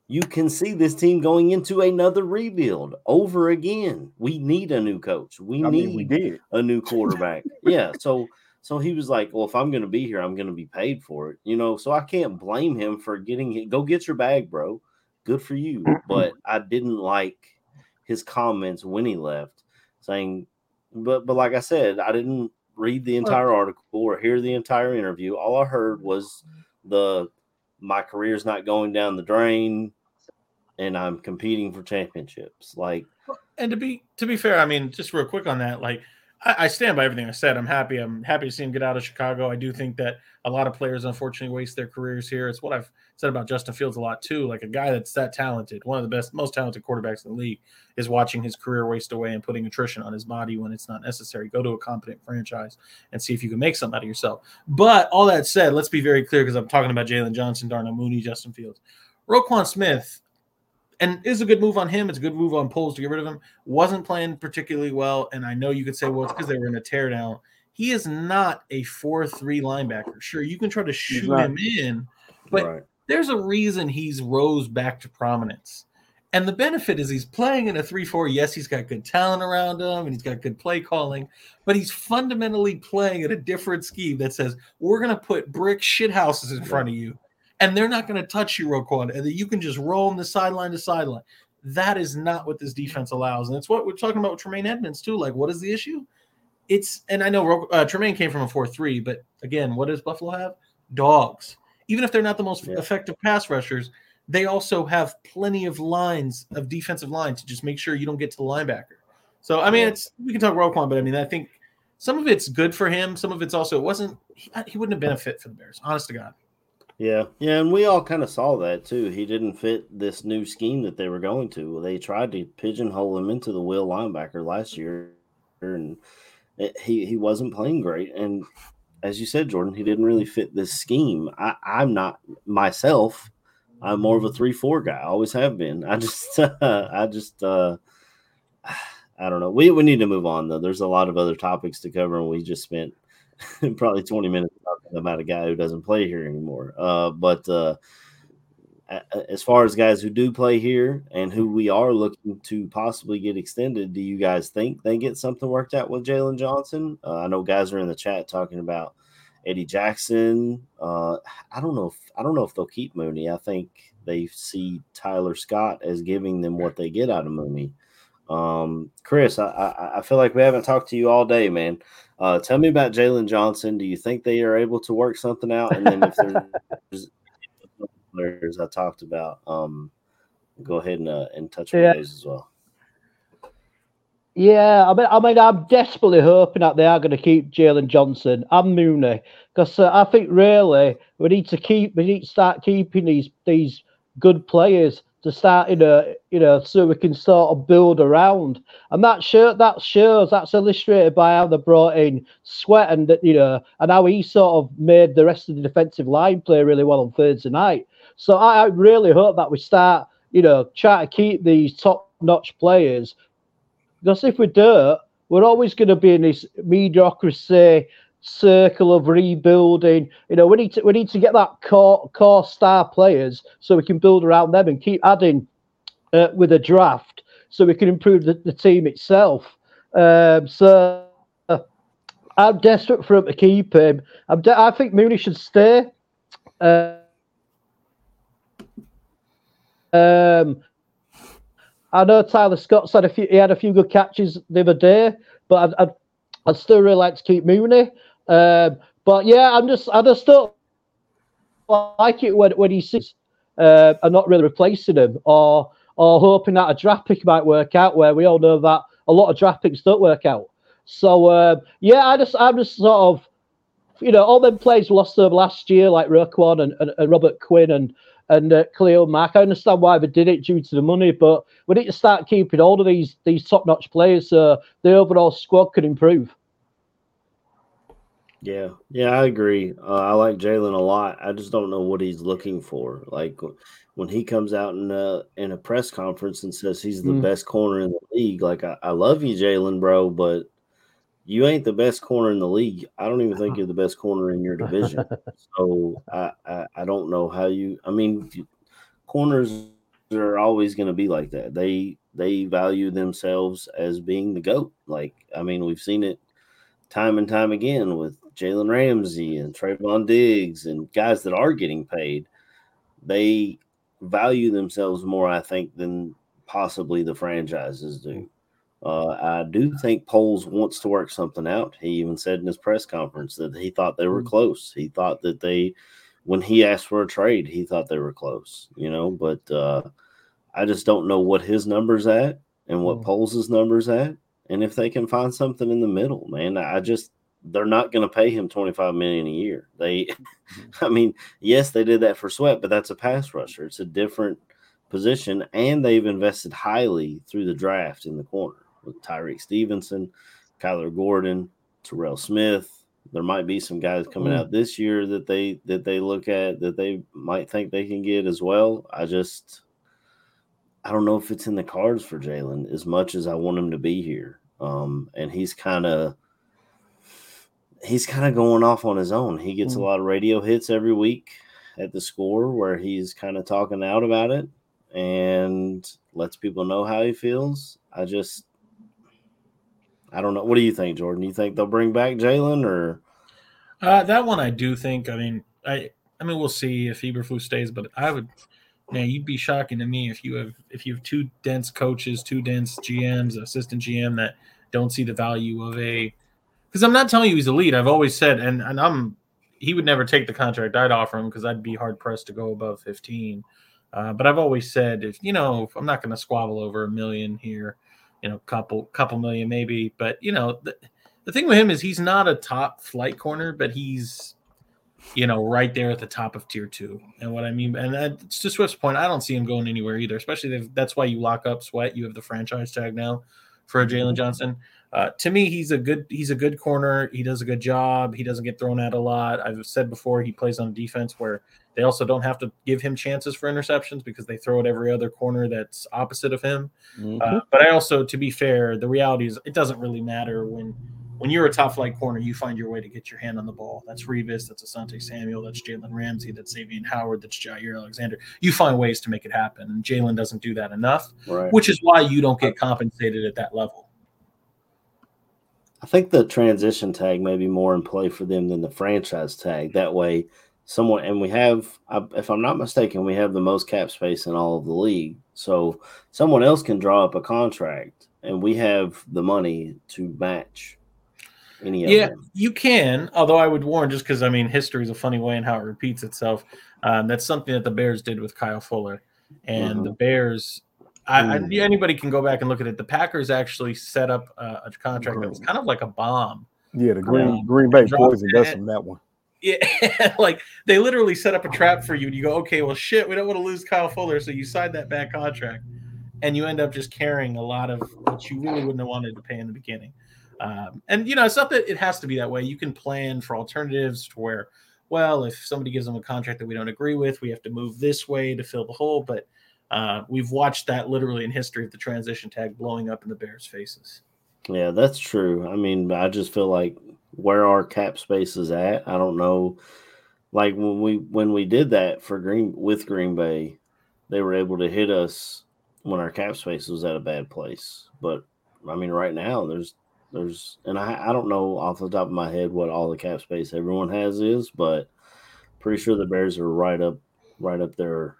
you can see this team going into another rebuild over again. We need a new coach. We I need mean, we a new quarterback. yeah. So so he was like, "Well, if I'm going to be here, I'm going to be paid for it." You know, so I can't blame him for getting it. Go get your bag, bro. Good for you. But I didn't like his comments when he left, saying, "But but like I said, I didn't read the entire article or hear the entire interview. All I heard was the my career's not going down the drain and I'm competing for championships. Like and to be to be fair, I mean, just real quick on that, like I, I, stand by everything I said. I'm happy. I'm happy to see him get out of Chicago. I do think that a lot of players unfortunately waste their careers here. It's what I've said about Justin Fields a lot too. Like a guy that's that talented, one of the best, most talented quarterbacks in the league, is watching his career waste away and putting attrition on his body when it's not necessary. Go to a competent franchise and see if you can make something out of yourself. But all that said, let's be very clear because I'm talking about Jaylon Johnson, Darnell Mooney, Justin Fields, Roquan Smith and is a good move on him. It's a good move on Poles to get rid of him. Wasn't playing particularly well, and I know you could say, well, it's because they were in a teardown. He is not a four-three linebacker. Sure, you can try to shoot him in, but right. there's a reason he's rose back to prominence. And the benefit is he's playing in a 3 4. Yes, he's got good talent around him and he's got good play calling, but he's fundamentally playing at a different scheme that says, we're going to put brick shit houses in front of you and they're not going to touch you, Roquan, and that you can just roll them the sideline to sideline. That is not what this defense allows, and it's what we're talking about with Tremaine Edmunds too. Like, what is the issue? It's and I know uh, Tremaine came from a four-three, but again, what does Buffalo have? Dogs. Even if they're not the most yeah. effective pass rushers, they also have plenty of lines of defensive line to just make sure you don't get to the linebacker. So I mean, it's we can talk Roquan, but I mean, I think some of it's good for him. Some of it's also it wasn't. He, he wouldn't have been a fit for the Bears. Honest to God. Yeah, yeah, and we all kind of saw that too. He didn't fit this new scheme that they were going to. They tried to pigeonhole him into the will linebacker last year, and it, he he wasn't playing great. And as you said, Jordan, he didn't really fit this scheme. I, I'm not myself. I'm more of a three four guy. I always have been. I just I just uh, I don't know. We we need to move on though. There's a lot of other topics to cover, and we just spent probably 20 minutes about a guy who doesn't play here anymore. Uh, but uh, as far as guys who do play here and who we are looking to possibly get extended, do you guys think they get something worked out with Jaylon Johnson? Uh, I know guys are in the chat talking about Eddie Jackson. Uh, I don't know if I don't know if they'll keep Mooney. I think they see Tyler Scott as giving them what they get out of Mooney. Um, Chris, I, I, I feel like we haven't talked to you all day, man. Uh, tell me about Jaylon Johnson. Do you think they are able to work something out? And then if there's players I talked about, um, go ahead and uh, and touch on yeah. those as well. Yeah, I mean, I mean, I'm desperately hoping that they are going to keep Jaylon Johnson and Mooney because uh, I think really we need to keep we need to start keeping these these good players to start in a you know so we can sort of build around. And that shirt, that shows that's illustrated by how they brought in sweat and you know and how he sort of made the rest of the defensive line play really well on Thursday night. So I, I really hope that we start you know try to keep these top notch players. Because if we don't we're always going to be in this mediocrity circle of rebuilding. You know, we need to we need to get that core core star players so we can build around them and keep adding uh, with a draft so we can improve the, the team itself. Um, so uh, I'm desperate for him to keep him. I'm de- I think Mooney should stay. Uh, um, I know Tyler Scott said a few. He had a few good catches the other day, but I'd, I'd, I'd still really like to keep Mooney. Um, but yeah, I'm just I just don't like it when when he sits uh, and not really replacing him or or hoping that a draft pick might work out. Where we all know that a lot of draft picks don't work out. So um, yeah, I just I'm just sort of you know all them players lost over last year like Roquan and, and, and Robert Quinn and and uh, Khalil Mack. I understand why they did it due to the money, but we need to start keeping all of these these top notch players so the overall squad can improve. Yeah, yeah, I agree. Uh, I like Jaylon a lot. I just don't know what he's looking for. Like when he comes out in a in a press conference and says he's the mm. best corner in the league. Like I, I love you, Jaylon, bro, but you ain't the best corner in the league. I don't even think you're the best corner in your division. so I, I, I don't know how you. I mean, corners are always going to be like that. They they value themselves as being the goat. Like I mean, we've seen it time and time again with Jalen Ramsey and Trevon Diggs and guys that are getting paid, they value themselves more, I think, than possibly the franchises do. Uh, I do think Poles wants to work something out. He even said in his press conference that he thought they were mm. close. He thought that they, when he asked for a trade, he thought they were close, you know, but uh, I just don't know what his numbers at and what mm. Poles' numbers at. And if they can find something in the middle, man, I just they're not going to pay him 25 million a year. They. I mean, yes, they did that for Sweat, but that's a pass rusher. It's a different position and they've invested highly through the draft in the corner with Tyrique Stevenson, Kyler Gordon, Terrell Smith. There might be some guys coming mm. out this year that they that they look at that they might think they can get as well. I just I don't know if it's in the cards for Jaylon as much as I want him to be here. Um, and he's kind of he's kind of going off on his own. He gets mm-hmm. a lot of radio hits every week at the score where he's kind of talking out about it and lets people know how he feels. I just I don't know. What do you think, Jordan? You think they'll bring back Jaylon or uh, that one? I do think. I mean, I I mean, we'll see if Eberflus stays, but I would. Man, you'd be shocking to me if you have if you have two dense coaches, two dense GMs, assistant GM that don't see the value of a. Because I'm not telling you he's elite. I've always said, and and I'm he would never take the contract I'd offer him because I'd be hard pressed to go above 15. Uh, but I've always said, if you know, if I'm not going to squabble over a million here you know, couple couple million maybe. But you know, the, the thing with him is he's not a top flight corner, but he's you know right there at the top of tier two. And what I mean, and to Swift's point, I don't see him going anywhere either. Especially that's why you lock up Sweat. You have the franchise tag now for mm-hmm. Johnson. Uh, to me, he's a good he's a good corner. He does a good job. He doesn't get thrown at a lot. I've said before he plays on defense where they also don't have to give him chances for interceptions because they throw at every other corner that's opposite of him. Mm-hmm. Uh, but I also, to be fair, the reality is it doesn't really matter when when you're a top flight corner, you find your way to get your hand on the ball. That's Revis, that's Asante Samuel, that's Jalen Ramsey, that's Xavien Howard, that's Jaire Alexander. You find ways to make it happen, and Jaylon doesn't do that enough, right. which is why you don't get compensated at that level. I think the transition tag may be more in play for them than the franchise tag. That way, someone and we have if i'm not mistaken we have the most cap space in all of the league so someone else can draw up a contract and we have the money to match any yeah you can although i would warn just because i mean history is a funny way and how it repeats itself um, that's something that the bears did with kyle fuller and mm-hmm. the bears I, I, anybody can go back and look at it the packers actually set up a, a contract that was kind of like a bomb yeah the green um, green bay poison does from that one yeah, like they literally set up a trap for you, and you go, okay, well, shit, we don't want to lose Kyle Fuller, so you sign that bad contract, and you end up just carrying a lot of what you really wouldn't have wanted to pay in the beginning. Um, and you know, it's not that it has to be that way. You can plan for alternatives to where, well, if somebody gives them a contract that we don't agree with, we have to move this way to fill the hole. But uh, we've watched that literally in history of the transition tag blowing up in the Bears' faces. Yeah, that's true. I mean, I just feel like where our cap space is at. I don't know. Like when we when we did that for Green with Green Bay, they were able to hit us when our cap space was at a bad place. But I mean, right now there's there's and I I don't know off the top of my head what all the cap space everyone has is, but pretty sure the Bears are right up right up there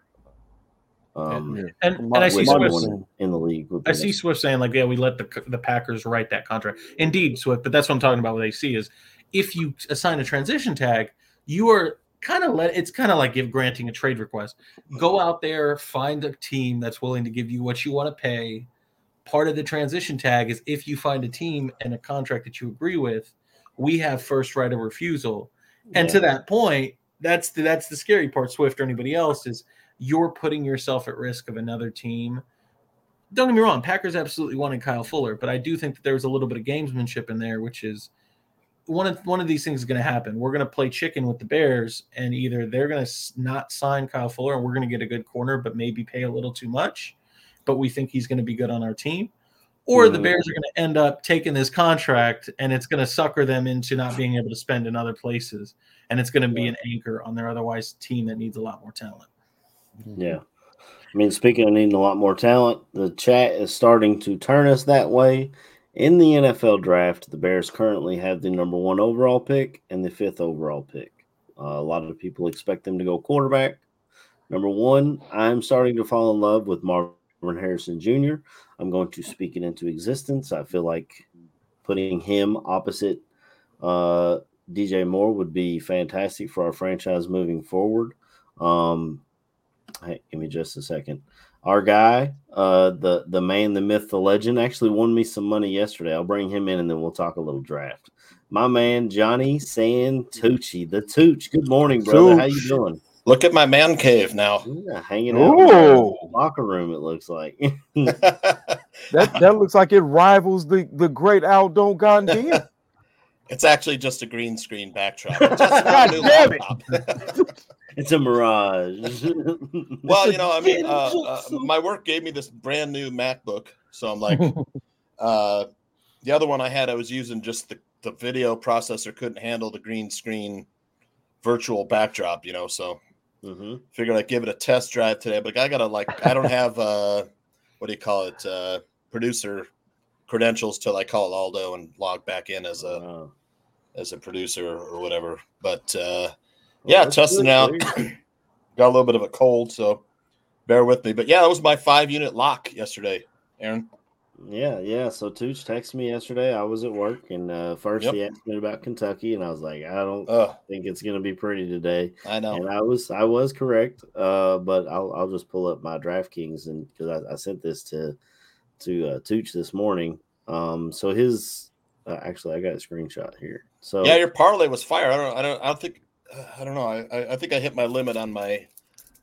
um, and, and, I see Swift in the league. I see Swift saying like, "Yeah, we let the the Packers write that contract." Indeed, Swift, but that's what I'm talking about What with AC is if you assign a transition tag, you are kind of let it's kind of like give granting a trade request. Go out there, find a team that's willing to give you what you want to pay. Part of the transition tag is if you find a team and a contract that you agree with, we have first right of refusal. And yeah. to that point, that's the, that's the scary part. Swift or anybody else is you're putting yourself at risk of another team. Don't get me wrong, Packers absolutely wanted Kyle Fuller, but I do think that there was a little bit of gamesmanship in there, which is one of one of these things is going to happen. We're going to play chicken with the Bears, and either they're going to not sign Kyle Fuller, and we're going to get a good corner, but maybe pay a little too much, but we think he's going to be good on our team, or the mm-hmm. Bears are going to end up taking this contract, and it's going to sucker them into not being able to spend in other places, and it's going to be an anchor on their otherwise team that needs a lot more talent. Yeah. I mean, speaking of needing a lot more talent, the chat is starting to turn us that way. In the NFL draft, the Bears currently have the number one overall pick and the fifth overall pick. Uh, a lot of people expect them to go quarterback. Number one, I'm starting to fall in love with Marvin Harrison Jr. I'm going to speak it into existence. I feel like putting him opposite uh, DJ Moore would be fantastic for our franchise moving forward. Um, Hey, give me just a second. Our guy, uh, the the man, the myth, the legend, actually won me some money yesterday. I'll bring him in and then we'll talk a little draft. My man, Johnny Santucci, the Tooch. Good morning, brother. Tooch. How you doing? Look at my man cave now. Yeah, hanging out in the locker room. It looks like that. That looks like it rivals the the great Aldo Gandia. It's actually just a green screen backdrop. God damn it. It's a mirage. well, you know, I mean, uh, uh, my work gave me this brand new MacBook, so I'm like, uh, the other one I had, I was using just the the video processor couldn't handle the green screen virtual backdrop, you know, so mm-hmm. figured I'd give it a test drive today. But I gotta like, I don't have uh, what do you call it, uh, producer credentials till I call Aldo and log back in as a Wow. as a producer or whatever. But uh, yeah, testing good, out. Got a little bit of a cold, so bear with me. But yeah, that was my five unit lock yesterday, Aaron. Yeah, yeah. So Tooch texted me yesterday. I was at work, and uh, first Yep. he asked me about Kentucky, and I was like, I don't Uh, think it's going to be pretty today. I know. And I was, I was correct. Uh, but I'll, I'll just pull up my DraftKings and because I, I sent this to, to uh, Tooch this morning. Um, so his, uh, actually, I got a screenshot here. So Yeah, your parlay was fire. I don't. I don't. I don't think. I don't know. I. I- think I hit my limit on my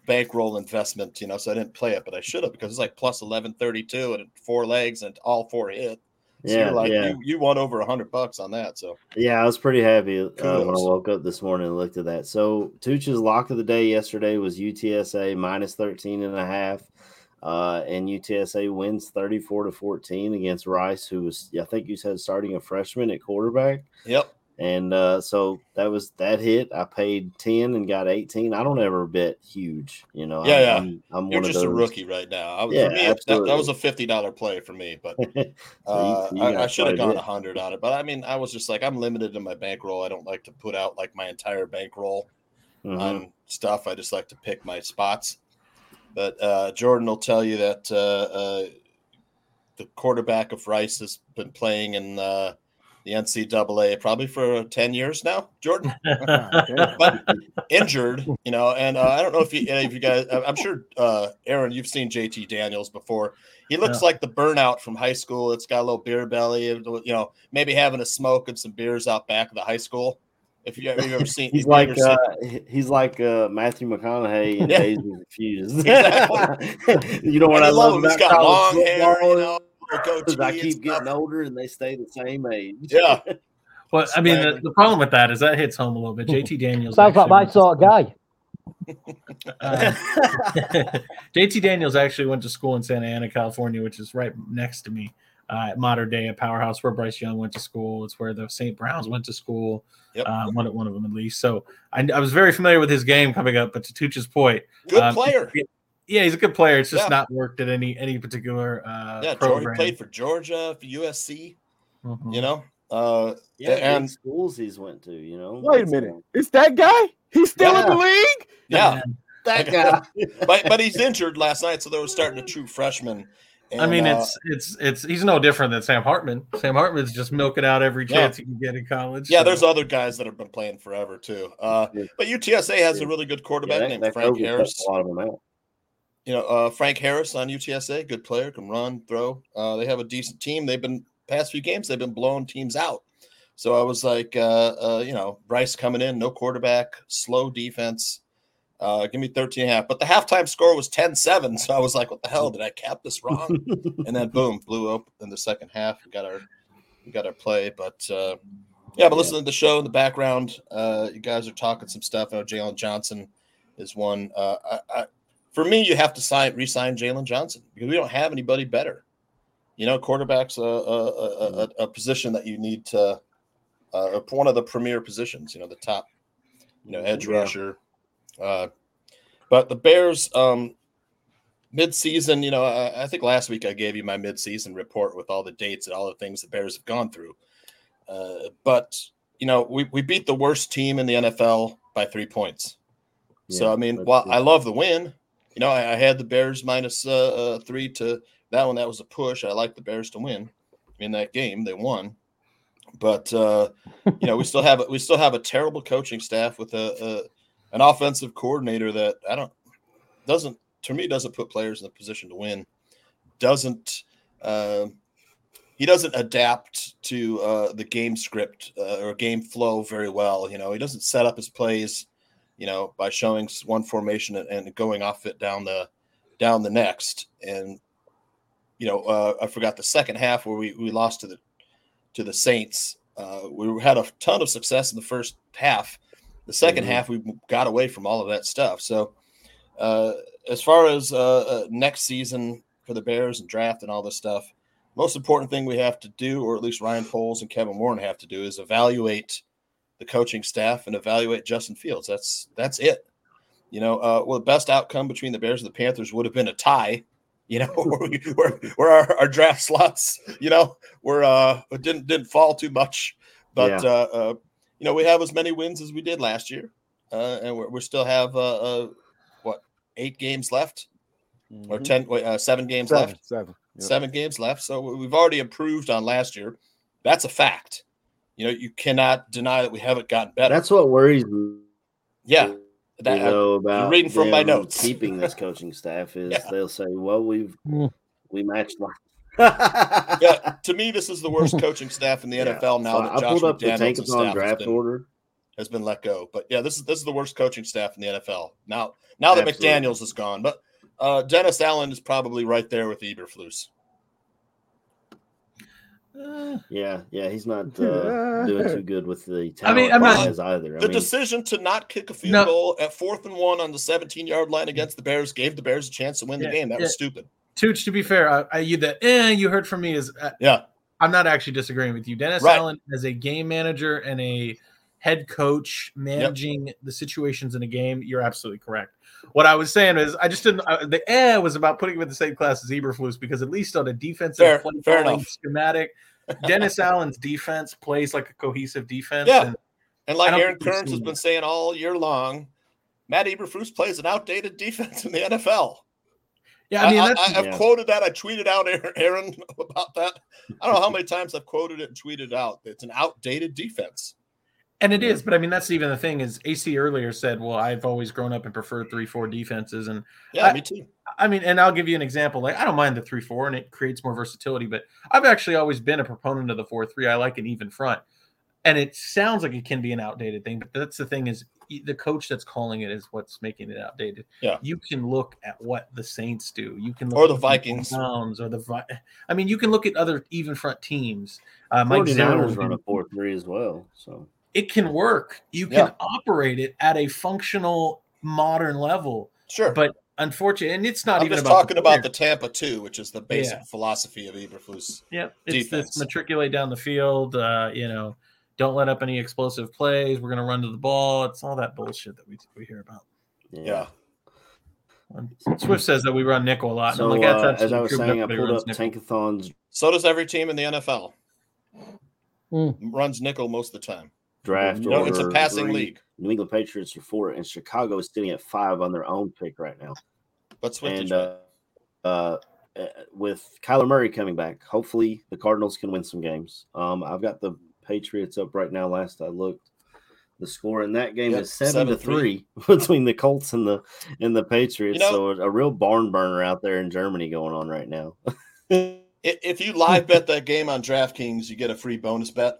bankroll investment. You know, so I didn't play it, but I should have because it's like plus eleven thirty two and four legs and all four hit. So yeah, you're like yeah. you, you won over a hundred bucks on that. So Yeah, I was pretty happy uh, when I woke up this morning and looked at that. So Tooch's lock of the day yesterday was UTSA minus 13 and a half. Uh, and UTSA wins 34 to 14 against Rice, who was, I think you said, starting a freshman at quarterback. yep. And uh, so that was that hit. I paid 10 and got 18. I don't ever bet huge, you know. Yeah, I'm, yeah. I'm, I'm You're just a rookie right now. I, Yeah, me, that, that was a fifty dollar play for me, but So you- uh, you I, I should have gone a hundred on it. But I mean, I was just like, I'm limited in my bankroll. I don't like to put out like my entire bankroll. Mhm. on stuff. I just like to pick my spots. But uh, Jordan will tell you that uh, uh, the quarterback of Rice has been playing in uh, the NCAA probably for 10 years now, Jordan, but injured, you know. And uh, I don't know if you, any of you guys, I- I'm sure, uh, Aaron, you've seen JT Daniels before. He looks Yeah. like the burnout from high school. It's got a little beer belly, you know, maybe having a smoke and some beers out back of the high school. If you, have ever seen, He's like ever seen- uh, he's like uh, Matthew McConaughey in Yeah. Dazed and Confused. Exactly. you know what I I love him. He's about got long hair, you know, little is goatee I and keep stuff. getting older and they stay the same age. Yeah. Well, I mean, the, the problem with that is that hits home a little bit. JT Daniels Sounds like actually my went sort of guy. um, JT Daniels actually went to school in Santa Ana, California, which is right next to me. Uh, at Mater Dei, a powerhouse where Bryce Young went to school. It's where the St. Browns went to school. Yep. Uh, one of one of them at least. So I, I was very familiar with his game coming up. But to Tooch's point, Good Um, player. Yeah, he's a good player. It's just Yeah. not worked at any any particular uh, Yeah, George program. played for Georgia, for USC, Mhm. you know. Uh, yeah, And- schools he's went to, you know. Wait a minute. uh, It's that guy? He's still in the league? yeah, that guy. but but he's injured last night, so they were starting a true freshman. I mean, uh, it's it's it's he's no different than Sam Hartman. Sam Hartman's just milking out every Yeah. chance he can get in college. yeah. so- There's other guys that have been playing forever too. Uh, Yeah. but UTSA has Yeah. a really good Yeah, quarterback that, named that Frank Harris. A lot of them out. You know, uh, Frank Harris on UTSA, good player, can run, throw. Uh, they have a decent team. They've been past few games, they've been blowing teams out. So I was like, uh, uh, you know, Bryce coming in, no quarterback, slow defense. Uh, give me 13 and a half. But the halftime score was 10 7. So I was like, what the hell? Did I cap this wrong? and then boom, blew up in the second half. We got our we got our play. But uh, yeah, but listening to the show in the background, uh, you guys are talking some stuff. I know Jaylon Johnson is one. Uh, I, I, for me, you have to sign re-sign Jaylon Johnson because we don't have anybody better. You know, quarterback's a, a, a, a, a position that you need to uh, one of the premier positions. You know, the top, you know, edge Yeah. rusher. Uh, but the Bears, um, mid-season, you know, I, I think last week I gave you my mid-season report with all the dates and all the things the Bears have gone through. Uh, but you know, we, we beat the worst team in the NFL by three points. so I mean, while. I love the win, you know, I, I had the Bears minus uh, uh, three to that one. That was a push. I like the Bears to win in that game. They won, but uh, you know, we still have we still have a terrible coaching staff with a, a an offensive coordinator that I don't doesn't to me doesn't put players in the position to win. Doesn't uh, he doesn't adapt to uh, the game script uh, or game flow very well. You know, he doesn't set up his plays. You know, by showing one formation and, going off it down the down the next. And you know, uh, I forgot the second half where we, we lost to the to the Saints. Uh, we had a ton of success in the first half, The 2nd Mhm. half, we got away from all of that stuff. So, uh, as far as uh, uh, next season for the Bears and draft and all this stuff, most important thing we have to do, or at least Ryan Poles and Kevin Warren have to do, is evaluate the coaching staff and evaluate Justin Fields. That's that's it. You know, uh, well, the best outcome between the Bears and the Panthers would have been a tie. You know, where, we, where, where our, our draft slots, you know, were uh didn't didn't fall too much, but Yeah. uh, uh, you know, we have as many wins as we did last year, uh, and we're, we still have uh, uh, what eight games left or Mhm. ten, uh, seven games seven, left seven. Yep. seven games left. So we've already improved on last year. That's a fact. You know, you cannot deny that we haven't gotten better. That's what worries me. yeah. That, you know, about reading from my notes. keeping this coaching staff is Yeah. they'll say, "Well, we've Mm. we matched like." yeah, to me, this is the worst coaching staff in the Yeah. NFL now So that I Josh pulled up McDaniels' Tankathon staff has been, order. has been let go. But yeah, this is this is the worst coaching staff in the NFL now. Now that Absolutely. McDaniels is gone, but uh, Dennis Allen is probably right there with Eberflus. Uh, Yeah, yeah, he's not uh, doing too good with the I mean, I'm not- either. I The mean, decision to not kick a field No. goal at fourth and one on the 17 yard line against the Bears gave the Bears a chance to win Yeah, the game. That yeah. was stupid. Tooch, to be fair, I, I, you the eh, you heard from me is uh, Yeah. I'm not actually disagreeing with you. Dennis Right. Allen as a game manager and a head coach managing the situations in a game, you're absolutely correct. What I was saying is, I just didn't. Uh, the eh was about putting him in the same class as Eberflus because at least on a defensive Fair- play fair calling enough. schematic, Dennis Allen's defense plays like a cohesive defense. Yeah. and And like Aaron think Kearns has been saying all year long, Matt Eberflus plays an outdated defense in the NFL. yeah, I mean, that's, I, have Yeah. quoted that. I tweeted out Aaron, Aaron about that. I don't know how many times I've quoted it and tweeted out. It's an outdated defense. And it is, but I mean that's even the thing is AC earlier said, "Well, I've always grown up and preferred three four defenses," and Yeah, I- me too. I mean, and I'll give you an example. Like I don't mind the three four, and it creates more versatility. But I've actually always been a proponent of the four three. I like an even front, and it sounds like it can be an outdated thing, but that's the thing is the coach that's calling it is what's making it outdated. Yeah. you can look at what the Saints do. You can look Or the what Vikings. Browns, or the. Vi- I mean, you can look at other even front teams. Uh, Mike 49ers Zimmer run a four three as well. So it can work. You can Yeah. operate it at a functional modern level. Sure. But unfortunately, and it's not I'm even just about talking the about the Tampa two, which is the basic Yeah. philosophy of Eberflus. Yep, it's defense. this matriculate down the field. Uh, you know, don't let up any explosive plays. We're going to run to the ball. It's all that bullshit that we we hear about. Yeah. Swift says that we run nickel a lot. and So like, that's uh, as I was saying, I pulled up nickel. Tankathon's So does every team in the NFL. Hmm. Runs nickel most of the time. Draft No, it's a passing three. league. New England Patriots are four, and Chicago is sitting at five on their own pick right now. But Swift and uh, uh, uh, with Kyler Murray coming back, hopefully the Cardinals can win some games. Um, I've got the Patriots up right now. Last I looked, the score in that game Yep, is seven to 7-3. three between the Colts and the and the Patriots. know- so a real barn burner out there in Germany going on right now. If you live bet that game on DraftKings, you get a free bonus bet.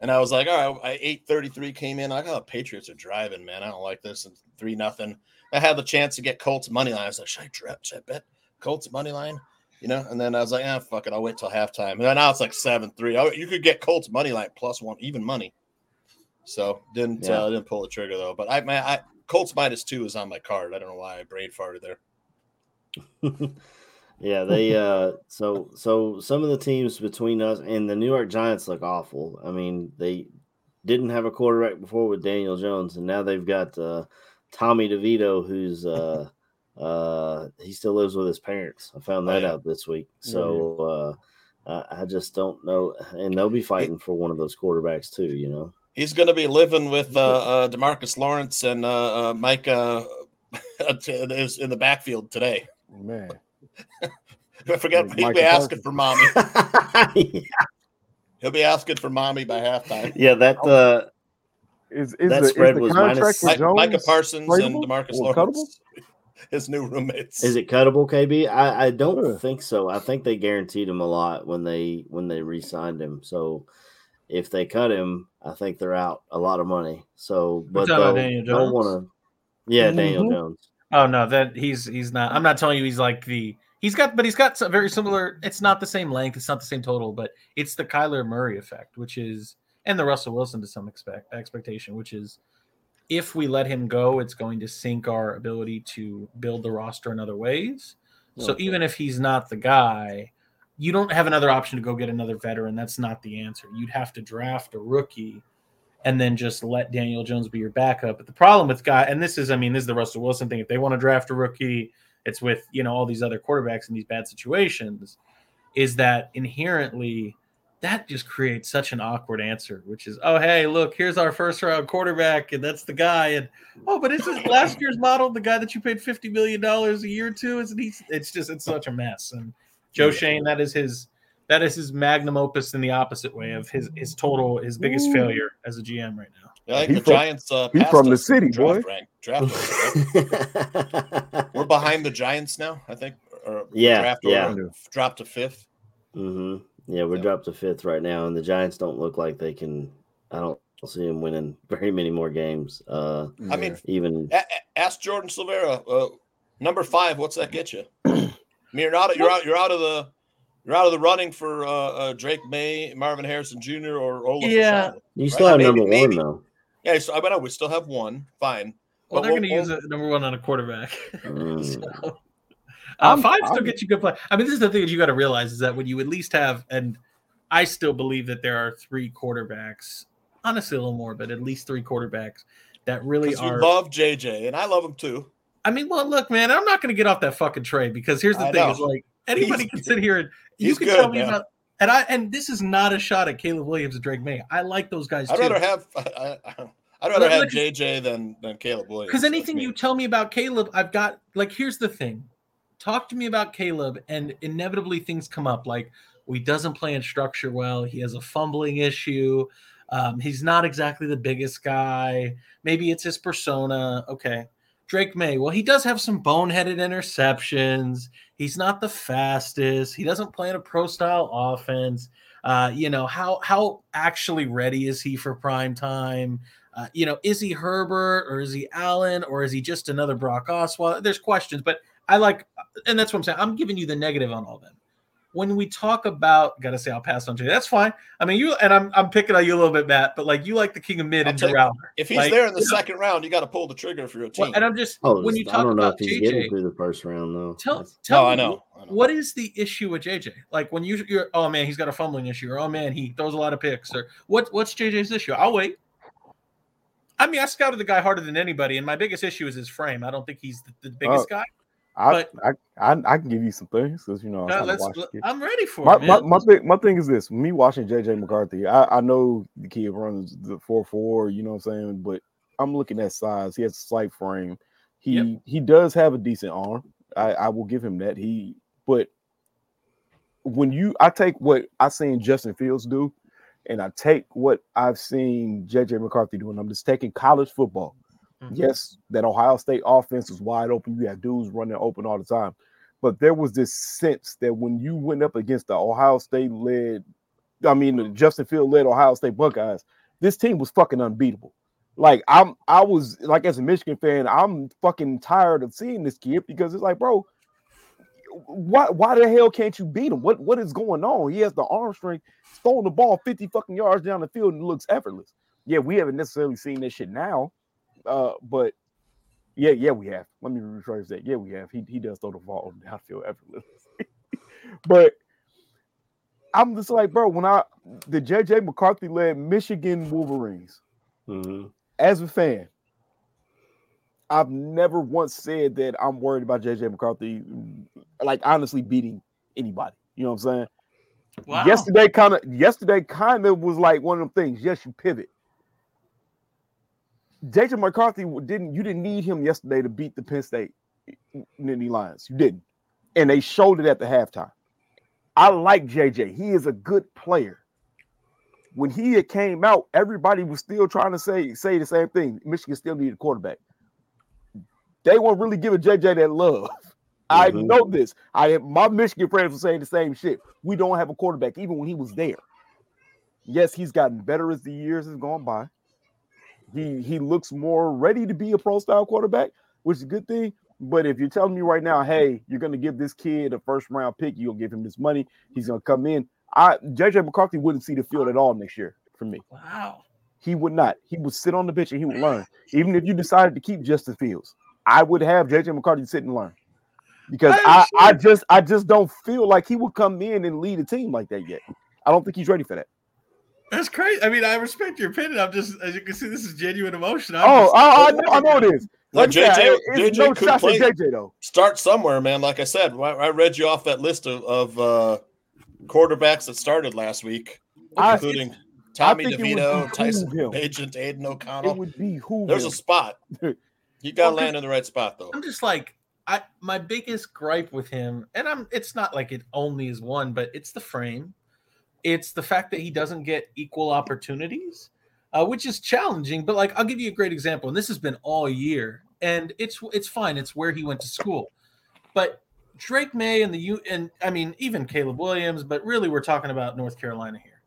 And I was like, all right, I eight thirty three came in. I got the Patriots are driving, man. I don't like this. And three nothing. I had the chance to get Colts money line. I was like, should I, dra- should I bet Colts money line? You know, and then I was like, ah, fuck it, I'll wait till halftime. And then now it's like seven three. Oh, you could get Colts money line plus one, even money. So didn't Yeah. uh, didn't pull the trigger though. But I, man, I Colts minus two is on my card. I don't know why I brain farted there. yeah, they uh so so some of the teams between us and the New York Giants look awful. I mean, they didn't have a quarterback before with Daniel Jones, and now they've got uh Tommy DeVito, who's uh uh he still lives with his parents. I found Oh, that out this week. So uh I, I just don't know, and they'll be fighting for one of those quarterbacks too. You know, He's going to be living with uh, uh, Demarcus Lawrence and uh, uh, Mike uh, is in the backfield today. Man, I forgot he'll be asking Parsons. for mommy. He'll be asking for mommy by halftime. yeah, that uh is is That the, spread is the was minus- with Mike, Micah Parsons and tradable Demarcus or Lawrence, his new roommates. Is it cuttable, KB? I, I don't Sure. think so. I think they guaranteed him a lot when they when they re-signed him. So if they cut him, I think they're out a lot of money. So, but talking about they'll, Daniel want to. Yeah, Daniel Mhm. Jones. Oh no, that he's he's not. I'm not telling you he's like the he's got, but he's got some very similar. It's not the same length. It's not the same total, but it's the Kyler Murray effect, which is and the Russell Wilson to some expect expectation, which is if we let him go, it's going to sink our ability to build the roster in other ways. So even if he's not the guy, you don't have another option to go get another veteran. That's not the answer. You'd have to draft a rookie and then just let Daniel Jones be your backup. But the problem with guy, and this is, I mean, this is the Russell Wilson thing. If they want to draft a rookie, it's with you know all these other quarterbacks in these bad situations. Is that inherently that just creates such an awkward answer, which is, oh hey, look, here's our first round quarterback, and that's the guy, and oh, but is this last year's model the guy that you paid fifty million dollars a year to? Isn't he? It's just it's such a mess. And Joe. Schoen, that is his that is his magnum opus in the opposite way of his his total his biggest failure as a GM right now. Yeah, I think He's the from- Giants. Uh, he's from the city, draft boy. Rank, draft rank, right? We're behind the Giants now. I think. Or Yeah, draft yeah. order, dropped to fifth. hmm Yeah, we're Yeah. dropped to fifth right now, and the Giants don't look like they can. I don't see them winning very many more games. Uh, I mean, even A- a- ask Jordan Silvera. Uh, number five. What's that get you? I mean, you're out. You're out. You're out of the. You're out of the running for uh, uh, Drake Maye, Marvin Harrison Jr. or Olaf. Yeah. Rashad. you still Right, have maybe- number maybe. one though. Yeah. So I bet we still have one. Fine. Well, But they're we'll- going to use we'll- a number one on a quarterback. Mm. So, uh, I'm- five still I'm- gets you good play. I mean, this is the thing that you got to realize is that when you at least have, and I still believe that there are three quarterbacks, honestly a little more, but at least three quarterbacks that really 'Cause you are. love JJ, and I love him too. I mean, well, look, man, I'm not going to get off that fucking trade because here's the I thing: know. is like anybody He's- can sit here and you can good, tell me man. about. And I and this is not a shot at Caleb Williams and Drake Maye. I like those guys I'd too. rather have. I, I, I'd rather have JJ than than Caleb Williams. Because anything you tell me about Caleb, I've got like here's the thing. Talk to me about Caleb, and inevitably things come up. Like well, he doesn't play in structure well. He has a fumbling issue. Um, he's not exactly the biggest guy. Maybe it's his persona. Okay. Drake Maye. Well, he does have some boneheaded interceptions. He's not the fastest. He doesn't play in a pro style offense. Uh, you know, how how actually ready is he for prime time? Uh, you know, is he Herbert or is he Allen or is he just another Brock Osweiler? There's questions, but I like, and that's what I'm saying. I'm giving you the negative on all of them. When we talk about, gotta say, I'll pass on to you. That's fine. I mean, you and I'm I'm picking on you a little bit, Matt, but like you like the king of mid I'll and take- Durrell. If he's Like, there in the you know- second round, you got to pull the trigger for your team. Well, and I'm just Oh, when you I talk don't know about if he's getting JJ, through the first round though. tell tell no, me I know. I know. what is the issue with JJ? Like when you you're oh man, he's got a fumbling issue, or oh man, he throws a lot of picks, or what what's JJ's issue? I'll wait. I mean, I scouted the guy harder than anybody, and my biggest issue is his frame. I don't think he's the, the biggest oh. guy. I, but- I, I I can give you some things because you know I'm, let's, I'm ready for My, it, my, my thing my thing is this me watching JJ McCarthy, I, I know the kid runs the 4 4, you know what I'm saying? But I'm looking at size. He has a slight frame. He Yep. he does have a decent arm. I, I will give him that. He but when you I take what I seen Justin Fields do, and I take what I've seen JJ McCarthy do, and I'm just taking college football. Mhm. Yes, that Ohio State offense was wide open. You had dudes running open all the time. But there was this sense that when you went up against the Ohio State led, I mean the Justin Field led Ohio State Buckeyes, this team was fucking unbeatable. Like I'm I was like as a Michigan fan, I'm fucking tired of seeing this kid because it's like, bro, why why the hell can't you beat him? What what is going on? He has the arm strength, throwing the ball 50 fucking yards down the field and looks effortless. Yeah, we haven't necessarily seen this shit now. Uh, but yeah, yeah, we have. Let me rephrase that. Yeah, we have. He he does throw the ball downfield effortless. but I'm just like, bro, when I the JJ McCarthy led Michigan Wolverines, Mhm. as a fan, I've never once said that I'm worried about JJ McCarthy, like honestly beating anybody. You know what I'm saying? Wow. Yesterday, kind of, yesterday, kind of was like one of them things. Yes, you pivot. JJ McCarthy didn't. You didn't need him yesterday to beat the Penn State Nittany Lions. You didn't, and they showed it at the halftime. I like JJ. He is a good player. When he came out, everybody was still trying to say say the same thing. Michigan still needed a quarterback. They weren't really giving JJ that love. I Mhm. know this. I my Michigan friends were saying the same shit. We don't have a quarterback, even when he was there. Yes, he's gotten better as the years has gone by. He he looks more ready to be a pro style quarterback, which is a good thing. But if you're telling me right now, hey, you're gonna give this kid a first round pick, you'll give him this money, he's gonna come in. I JJ McCarthy wouldn't see the field at all next year for me. Wow. He would not. He would sit on the bench and he would learn. Even if you decided to keep Justin Fields, I would have JJ McCarthy sit and learn because I, I just I just don't feel like he would come in and lead a team like that yet. I don't think he's ready for that. That's crazy. I mean, I respect your opinion. I'm just, as you can see, this is genuine emotion. I'm Oh, just- I, I, know, I know it is. No, Like, yeah, JJ, it's JJ no could play. JJ though. Start somewhere, man. Like I said, I, I read you off that list of, of uh, quarterbacks that started last week, I- including Tommy think DeVito, Tyson him. Bagent, Aidan O'Connell. It O'Connell. would be who There's a spot. You got to Well, 'cause- land in the right spot, though. I'm just like I my biggest gripe with him, and I'm it's not like it only is one, but it's the frame. It's the fact that he doesn't get equal opportunities, uh, which is challenging. But like I'll give you a great example, and this has been all year, and it's it's fine. It's where he went to school, but Drake Maye and the U and I mean even Caleb Williams, but really we're talking about North Carolina here.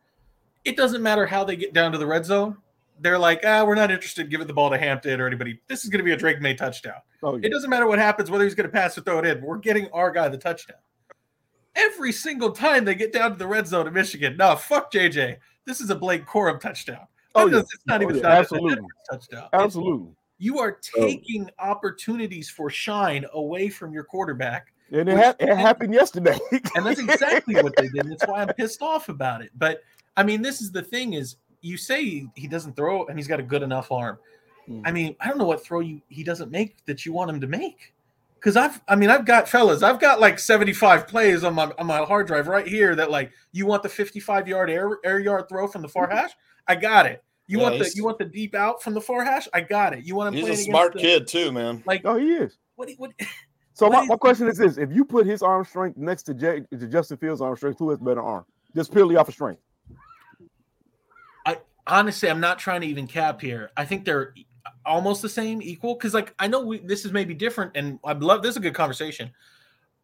It doesn't matter how they get down to the red zone. They're like, ah, we're not interested. Give it the ball to Hampton or anybody. This is going to be a Drake Maye touchdown. Oh, yeah. It doesn't matter what happens, whether he's going to pass or throw it in. We're getting our guy the touchdown. Every single time they get down to the red zone in Michigan, no, fuck JJ. This is a Blake Corum touchdown. Oh, yeah. It's not Oh, even yeah, absolutely. Touchdown. It's- Absolutely. You are taking opportunities for shine away from your quarterback. And it, ha- it happened yesterday. And that's exactly what they did. That's why I'm pissed off about it. But I mean, this is the thing is you say he, doesn't throw and he's got a good enough arm. Hmm. I mean, I don't know what throw you he doesn't make that you want him to make. Cause I've I mean, I've got fellas, I've got like 75 plays on my on my hard drive right here that like you want the 55 yard air, air yard throw from the far Mm-hmm. hash? I got it. You Yeah, want the you want the deep out from the far hash? I got it. You want to He's a smart the- kid, too, man. Like oh, he is. what, what So What my, is- my question is this: If you put his arm strength next to, J, to Justin Fields' arm strength, who has better arm? Just purely off of strength. I honestly, I'm not trying to even cap here. I think they're almost the same, equal. Because like I know we, this is maybe different, and I love this is a good conversation.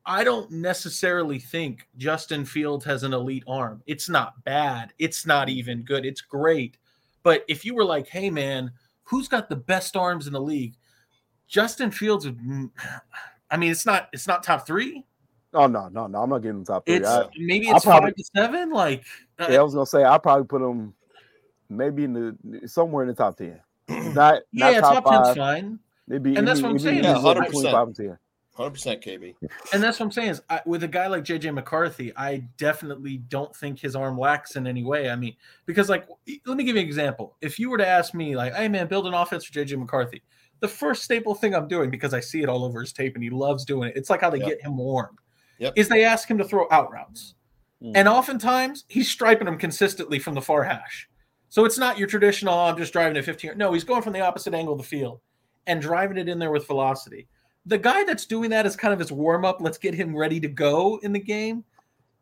I don't necessarily think Justin Fields has an elite arm. It's not bad. It's not even good. It's great. But if you were like, hey man, who's got the best arms in the league? Justin Fields would. mm, I mean, it's not. It's not top three. Oh no, no, no! I'm not getting the top three. It's I, maybe it's probably- five to seven. Like, uh, yeah, I was gonna say I probably put him maybe in the somewhere in the top ten. Not not yeah, top, top ten's five. fine. Maybe And that's maybe- what I'm saying, in is the like- between five and ten. 100% KB. And that's what I'm saying is I, with a guy like JJ McCarthy, I definitely don't think his arm lacks in any way. I mean, because like, let me give you an example. If you were to ask me, like, hey man, build an offense for JJ McCarthy, the first staple thing I'm doing because I see it all over his tape and he loves doing it. It's like how they Yep. get him warm. Yep. Is they ask him to throw out routes, Mm. and oftentimes he's striping them consistently from the far hash. So it's not your traditional. "Oh, I'm just driving at 15. No, he's going from the opposite angle of the field and driving it in there with velocity the guy that's doing that is kind of his warm up. Let's get him ready to go in the game.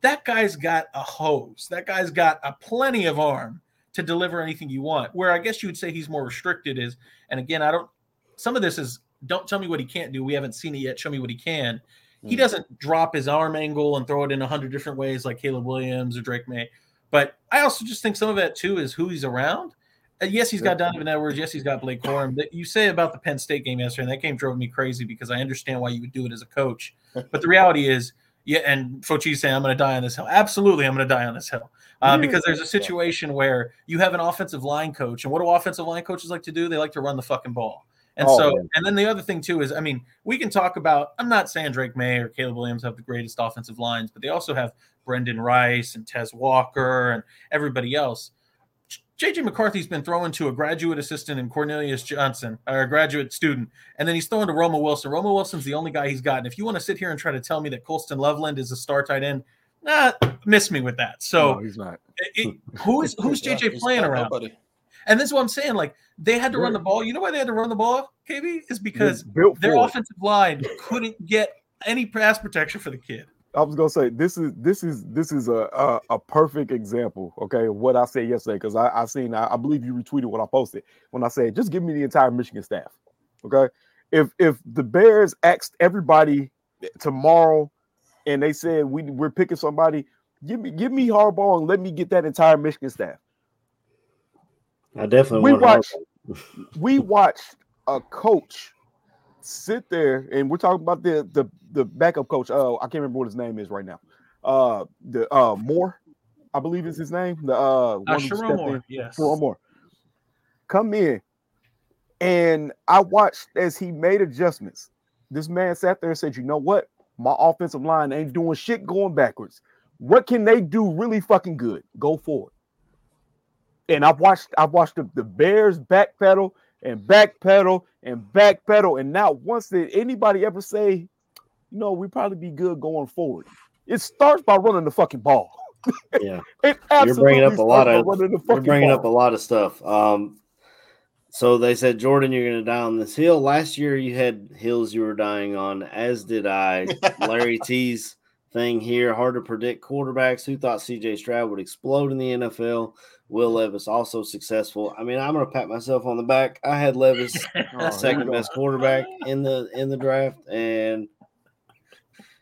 That guy's got a hose. That guy's got a plenty of arm to deliver anything you want. Where I guess you would say he's more restricted is, and again, I don't. Some of this is don't tell me what he can't do. We haven't seen it yet. Show me what he can. He Mm. doesn't drop his arm angle and throw it in a hundred different ways like Caleb Williams or Drake Maye. But I also just think some of that too is who he's around. Uh, yes, he's got Donovan Edwards. Yes, he's got Blake Corum. That you say about the Penn State game yesterday, and that game drove me crazy because I understand why you would do it as a coach. But the reality is, yeah, and Fochi's saying, I'm going to die on this hill. Absolutely, I'm going to die on this hill. Uh, because there's a situation where you have an offensive line coach. And what do offensive line coaches like to do? They like to run the fucking ball. And Oh, so, man. and then the other thing too is, I mean, we can talk about. I'm not saying Drake Maye or Caleb Williams have the greatest offensive lines, but they also have Brenden Rice and Tez Walker and everybody else. JJ McCarthy's been thrown to a graduate assistant in Cornelius Johnson, or a graduate student, and then he's thrown to Roman Wilson. Roman Wilson's the only guy he's gotten. If you want to sit here and try to tell me that Colston Loveland is a star tight end, nah, miss me with that. So, no, he's not. it- it- who is who's JJ playing around? Nobody. And this is what I'm saying. Like they had to run the ball. You know why they had to run the ball, KB? Is because their offensive line couldn't get any pass protection for the kid. I was gonna say this is this is this is a a, a perfect example, okay, of what I said yesterday because I I seen I, I believe you retweeted what I posted when I said just give me the entire Michigan staff, okay. If if the Bears asked everybody tomorrow and they said we we're picking somebody, give me give me Harbaugh and let me get that entire Michigan staff. I definitely We want watch- we watched a coach sit there and we're talking about the the the backup coach. Oh, I can't remember what his name is right now. Uh the uh Moore, I believe is his name. The uh Uh, Sherrone Moore, in. yes. Sherrone Moore. come in, and I watched as he made adjustments. This man sat there and said, "You know what? My offensive line ain't doing shit going backwards. What can they do really fucking good? Go forward." And I've watched I've watched the, the Bears backpedal and backpedal and backpedal, and not once did anybody ever say, "You know, we probably be good going forward." It starts by running the fucking ball. Yeah, It you're bringing up a lot of by running the you're fucking bringing up a lot of stuff. Um, so they said Jordan, you're going to die on this hill. Last year you had hills you were dying on, as did I. Larry T's thing here. Hard to predict quarterbacks. Who thought CJ Stroud would explode in the NFL? Will Levis also successful? I mean, I'm going to pat myself on the back. I had Levis Oh, second best quarterback in the in the draft, and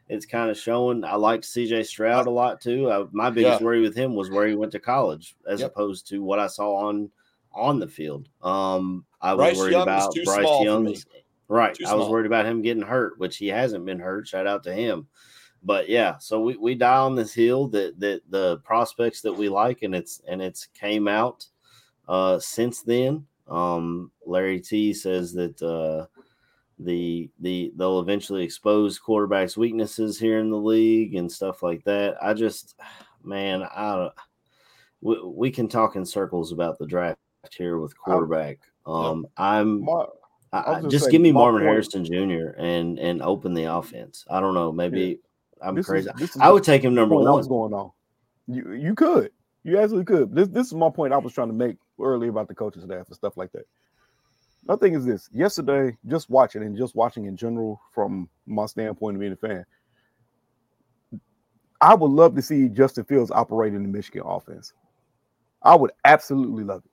it's kind of showing. I liked CJ Stroud a lot too. I, my biggest Yeah. worry with him was where he went to college, as Yep. opposed to what I saw on on the field. Um, I was Bryce worried Young about Bryce Young. Right, Too I was small. worried about him getting hurt, which he hasn't been hurt. Shout out to him. But yeah, so we, we die on this hill that that the prospects that we like, and it's and it's came out uh, since then. Um, Larry T says that uh, the the they'll eventually expose quarterbacks' weaknesses here in the league and stuff like that. I just, man, I don't- we, we can talk in circles about the draft here with quarterback. Um, I'm I, I was I- gonna just say, give me Marvin Harrison Jr. and and open the offense. I don't know, maybe I'm this is- crazy. this is I would take him number one. What's going on. You you could. You absolutely could. This this is my point I was trying to make earlier about the coaching staff and stuff like that. My thing is this: yesterday, just watching and just watching in general from my standpoint of being a fan, I would love to see Justin Fields operate in the Michigan offense. I would absolutely love it.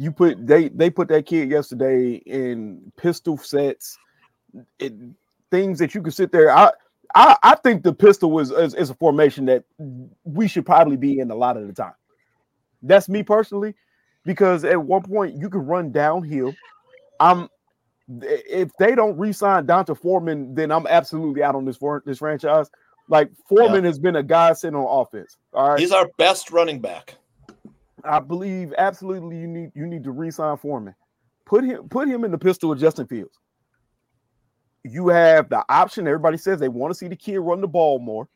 You put they they put that kid yesterday in pistol sets, it, things that you could sit there. I I, I think the pistol was is, is a formation that we should probably be in a lot of the time. That's me personally, because at one point you can run downhill. I'm if they don't re-sign D'Onta Foreman, then I'm absolutely out on this for this franchise. Like Foreman has been a guy sitting on offense. All right, He's our best running back. I believe absolutely you need you need to re-sign Foreman. Put him put him in the pistol with Justin Fields. You have the option. Everybody says they want to see the kid run the ball more.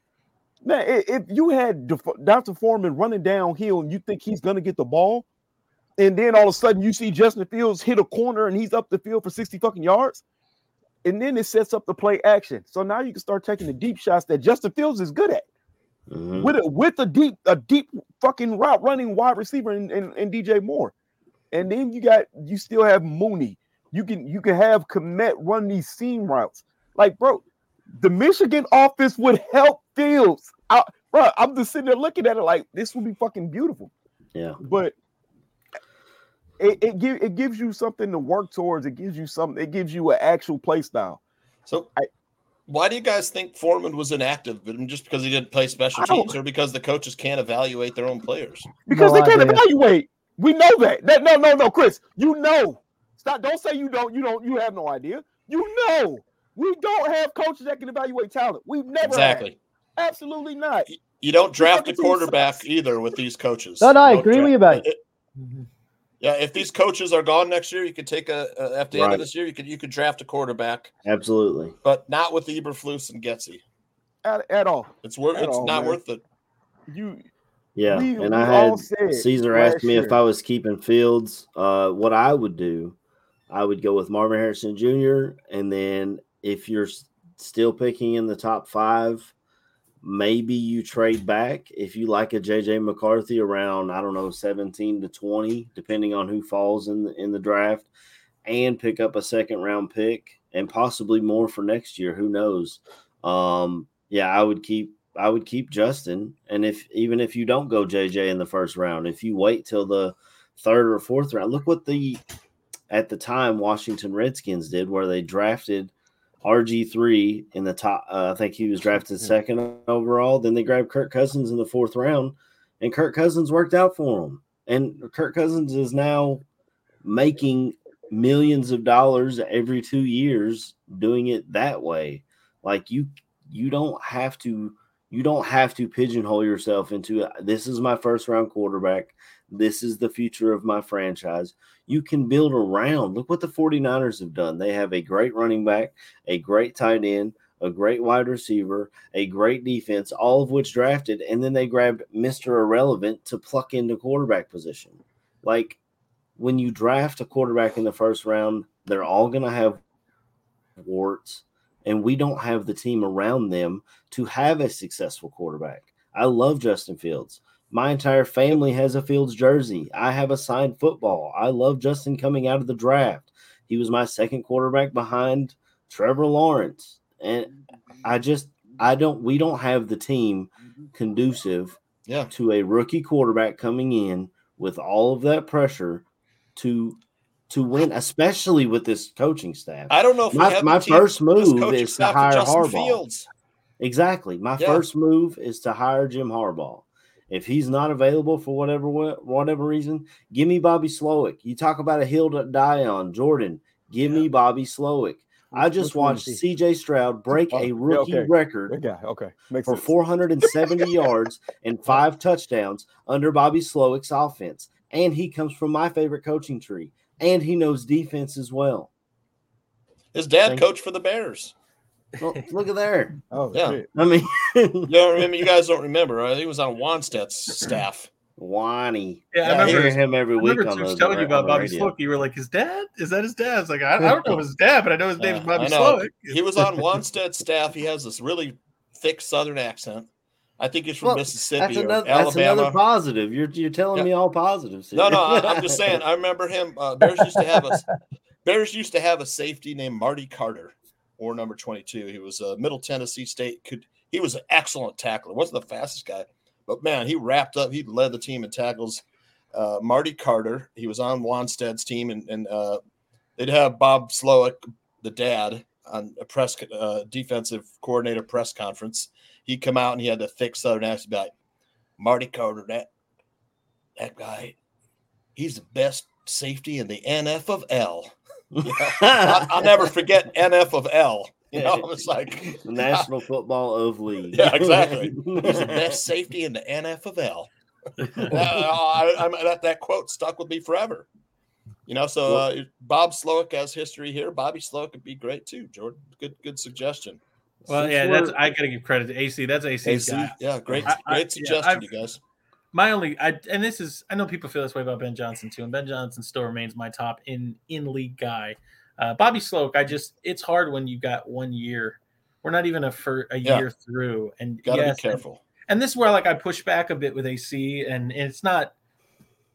Now, if you had Dr. Foreman running downhill and you think he's going to get the ball, and then all of a sudden you see Justin Fields hit a corner and he's up the field for 60 fucking yards, and then it sets up the play action. So now you can start taking the deep shots that Justin Fields is good at Mhm. with a with a deep a deep fucking route running wide receiver and, in DJ Moore. And then you got you still have Mooney. You can you can have Kmet run these seam routes. Like, bro, the Michigan offense would help Fields. I, bro, I'm just sitting there looking at it like this would be fucking beautiful. Yeah. But it, it, give, it gives you something to work towards. It gives you something, it gives you an actual play style. So, I- why do you guys think Foreman was inactive? But Just because he didn't play special teams, or because the coaches can't evaluate their own players? Because No they can't idea. evaluate. We know that. that. No, no, no, Chris. You know. Stop. Don't say you don't. You don't. You have no idea. You know. We don't have coaches that can evaluate talent. We've never had. Exactly. Absolutely not. You don't draft a quarterback either with these coaches. No, no, I You don't agree with you, about mate. it- Yeah, if these coaches are gone next year, you could take a, a at the end of this year, you could you could draft a quarterback, Absolutely. but not with Eberflus and Getsy. At, at all. It's worth At it's all, not man. worth it. You. Yeah. We- and I had Caesar asked me if. I was keeping Fields. Uh, what I would do, I would go with Marvin Harrison Jr. And then if you're still picking in the top five, maybe you trade back if you like a JJ McCarthy around I don't know 17 to 20 depending on who falls in the in the draft and pick up a second round pick and possibly more for next year who knows um yeah I would keep I would keep Justin and if even if you don't go JJ in the first round if you wait till the third or fourth round look what the at the time Washington Redskins did where they drafted RG3 in the top. Uh, I think he was drafted second overall. Then they grabbed Kirk Cousins in the fourth round, and Kirk Cousins worked out for him. And Kirk Cousins is now making millions of dollars every two years doing it that way. Like you, you don't have to. You don't have to pigeonhole yourself into this is my first round quarterback. this is the future of my franchise. You can build around. Look what the 49ers have done. They have a great running back, a great tight end, a great wide receiver, a great defense, all of which drafted, and then they grabbed Mr. Irrelevant to pluck into quarterback position. Like when you draft a quarterback in the first round, they're all going to have warts, and we don't have the team around them to have a successful quarterback. I love Justin Fields. My entire family has a Fields jersey. I have a signed football. I love Justin coming out of the draft. He was my second quarterback behind Trevor Lawrence. And I just I don't we don't have the team conducive Yeah. to a rookie quarterback coming in with all of that pressure to to win, especially with this coaching staff. I don't know if My- my first move is to hire Harbaugh. Fields. Exactly. My Yeah. first move is to hire Jim Harbaugh. If he's not available for whatever whatever reason, give me Bobby Slowik. You talk about a hill to die on, Jordan. Give me Bobby Slowik. I just Which watched? C.J. Stroud break Oh, a yeah, rookie okay. record That guy. Okay. Makes for sense. 470 yards and five touchdowns under Bobby Slowik's offense. And he comes from my favorite coaching tree. And he knows defense as well. His dad Thank- coached for the Bears. Well, look at there. Oh, Yeah. shit. I mean, You don't remember? You guys don't remember? Right? He was on Wannstedt's staff. whiny. Yeah, I Yeah, I hear remember. him every I week remember on Toops the, telling you on about the Bobby radio. Slowik. You were like, "His dad? Is that his dad?" It's like I, I don't know his dad, but I know his name is Uh, Bobby I know. Slowik. He was on Wannstedt's staff. He has this really thick Southern accent. I think he's from Well, Mississippi That's or another, that's Alabama. another positive. You're you're telling Yeah. me all positives. No, here. no, I, I'm just saying. I remember him. Uh, Bears used to have a Bears used to have a safety named Marty Carter, or number 22. He was a Middle Tennessee State. Could he was an excellent tackler. wasn't the fastest guy, but man, he wrapped up. He led the team in tackles. Uh, Marty Carter. He was on Wannstedt's team, and and uh, they'd have Bob Slowik, the dad, on a press uh, defensive coordinator press conference. He'd come out and he had the thick Southern accent, be like, Marty Carter, that that guy, he's the best safety in the NF of L. You know, I, will never forget NF of L. You know, it's like The National Football of League. Yeah, exactly. he's the best safety in the NF of L. I, I, that, that quote stuck with me forever. You know, so uh, Bob Slowik has history here. Bobby Slowik would be great too. Jordan, good good suggestion. Well, Since yeah, that's I gotta give credit to AC. That's AC's AC, guy. yeah, great I- I- great yeah, suggestion, I've- you guys. My only, I and this is, I know people feel this way about Ben Johnson too, and Ben Johnson still remains my top in in league guy. Uh, Bobby Slowik, I just, it's hard when you got one year. We're not even a for a Yeah. year through, and Got to yes, be careful. and this is where like I push back a bit with AC, and, and it's not.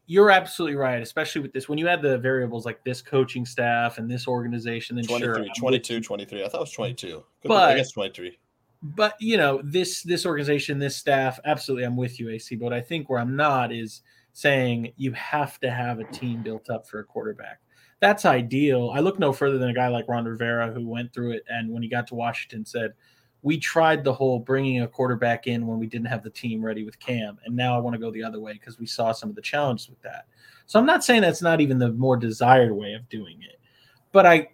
You're absolutely right, especially with this when you add the variables like this coaching staff and this organization. Then 23, sure, I'm 22, 23. I thought it was 22. Could be- But- I guess 23. But you know this this organization this staff absolutely i'm with you ac but i think where i'm not is saying you have to have a team built up for a quarterback. That's ideal. I look no further than a guy like ron rivera who went through it and when he got to washington said we tried the whole bringing a quarterback in when we didn't have the team ready with cam and now i want to go the other way because we saw some of the challenges with that. So i'm not saying that's not even the more desired way of doing it but i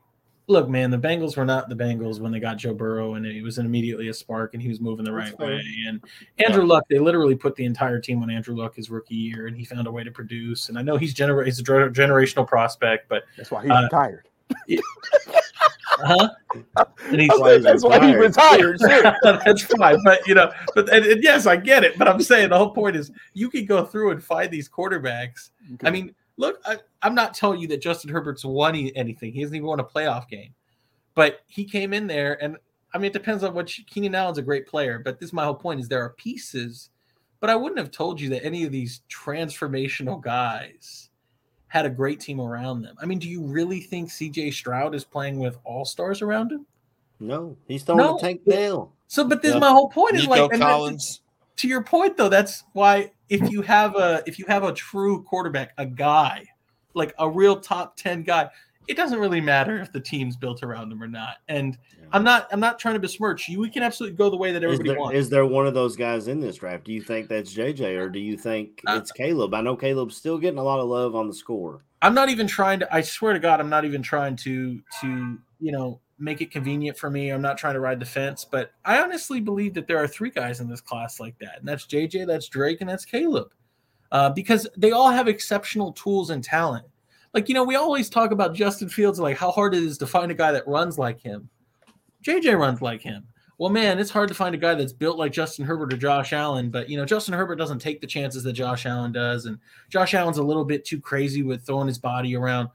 look, man, the Bengals were not the Bengals when they got Joe Burrow, and it was immediately a spark, and he was moving the That's right fair. way. And Andrew Luck, they literally put the entire team on Andrew Luck his rookie year, and he found a way to produce. And I know he's, gener- he's a gener- generational prospect, but That's why he's Uh, retired. uh-huh. and he's I that's why he retired. That's fine, but you know, but and, and yes, I get it. But I'm saying the whole point is you can go through and find these quarterbacks. I mean, look, I, I'm not telling you that Justin Herbert's won anything. He hasn't even won a playoff game, but he came in there, and I mean, it depends on what you, Keenan Allen's a great player, but this is my whole point: is there are pieces, but I wouldn't have told you that any of these transformational guys had a great team around them. I mean, do you really think C.J. Stroud is playing with all stars around him? No, he's throwing No. a Tank Dell. So, but this Yeah. is my whole point. Is Nico like, and that- to your point though that's why if you have a if you have a true quarterback a guy like a real top 10 guy it doesn't really matter if the team's built around him or not and i'm not i'm not trying to besmirch you we can absolutely go the way that everybody there, wants is there one of those guys in this draft? Do you think that's JJ or do you think Uh, it's Caleb? I know Caleb's still getting a lot of love on the score. i'm not even trying to i swear to god i'm not even trying to to you know make it convenient for me i'm not trying to ride the fence but i honestly believe that there are three guys in this class like that and that's jj that's drake and that's caleb uh, because they all have exceptional tools and talent. Like, you know, we always talk about Justin Fields, like how hard it is to find a guy that runs like him. JJ runs like him. Well, man, it's hard to find a guy that's built like Justin Herbert or Josh Allen, but you know, Justin Herbert doesn't take the chances that Josh Allen does, and Josh Allen's a little bit too crazy with throwing his body around.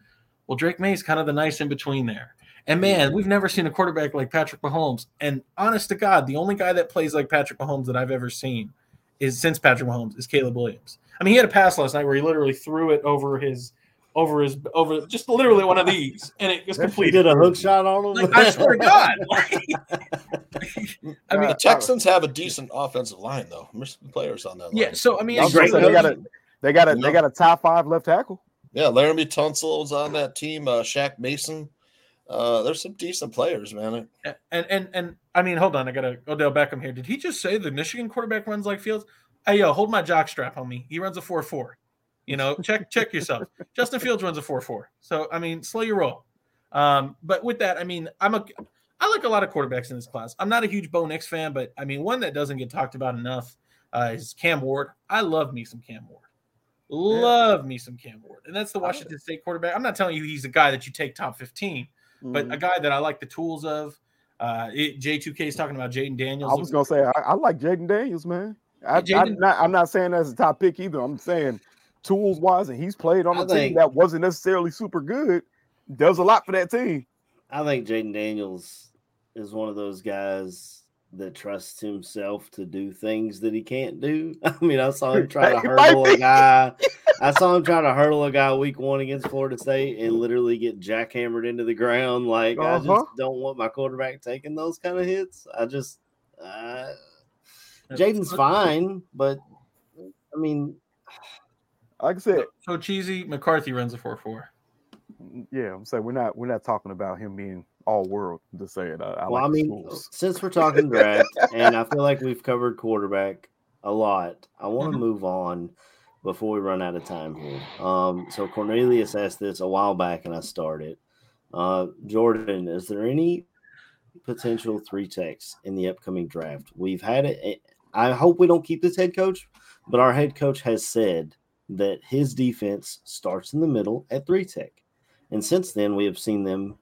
Well, Drake Maye's kind of the nice in between there. And man, we've never seen a quarterback like Patrick Mahomes. And honest to God, the only guy that plays like Patrick Mahomes that I've ever seen is since Patrick Mahomes is Caleb Williams. I mean, he had a pass last night where he literally threw it over his over his over just literally one of these, and it was He completed. did a hook shot on him. Like, I swear to God. Like, I mean, The Texans have a decent offensive line, though. There's some players on that line. yeah. So I mean, I Great gonna they got a they got a No. they got a top five left tackle. Yeah, Laremy Tunsil was on that team. Uh, Shaq Mason. Uh, there's some decent players, man. and and and I mean, hold on, I got to Odell Beckham here. Did he just say the Michigan quarterback runs like Fields? Hey, yo, hold my jock strap on me. He runs a four four. You know, check check yourself. Justin Fields runs a four four. So I mean, slow your roll. Um, but with that, I mean, I'm a I like a lot of quarterbacks in this class. I'm not a huge Bo Nix fan, but I mean, one that doesn't get talked about enough uh, is Cam Ward. I love me some Cam Ward. Love me some Cam Ward, and that's the Washington State quarterback. I'm not telling you he's a guy that you take top 15, but Mm-hmm. a guy that I like the tools of. Uh, it, J2K is talking about Jayden Daniels. I was gonna say I, I like Jayden Daniels, man. I, I'm not I'm not saying that's a top pick either. I'm saying tools wise, and he's played on I a team that wasn't necessarily super good. Does a lot for that team. I think Jayden Daniels is one of those guys that trusts himself to do things that he can't do. I mean, I saw him try to hurdle a guy. I saw him try to hurdle a guy week one against Florida State and literally get jackhammered into the ground. Like I Uh-huh. just don't want my quarterback taking those kind of hits. I just uh, Jayden's fine, but I mean, Like I said, So cheesy. McCarthy runs a four four. yeah, I'm saying we're not we're not talking about him being all world. Just saying, I, I well, like I mean, tools. since we're talking draft, and I feel like we've covered quarterback a lot, I want to Mhm. move on before we run out of time here. Um, so Cornelius asked this a while back, and I started. Uh, Jordan, is there any potential three techs in the upcoming draft? We've had it. I hope we don't keep this head coach, but our head coach has said that his defense starts in the middle at three tech. And since then, we have seen them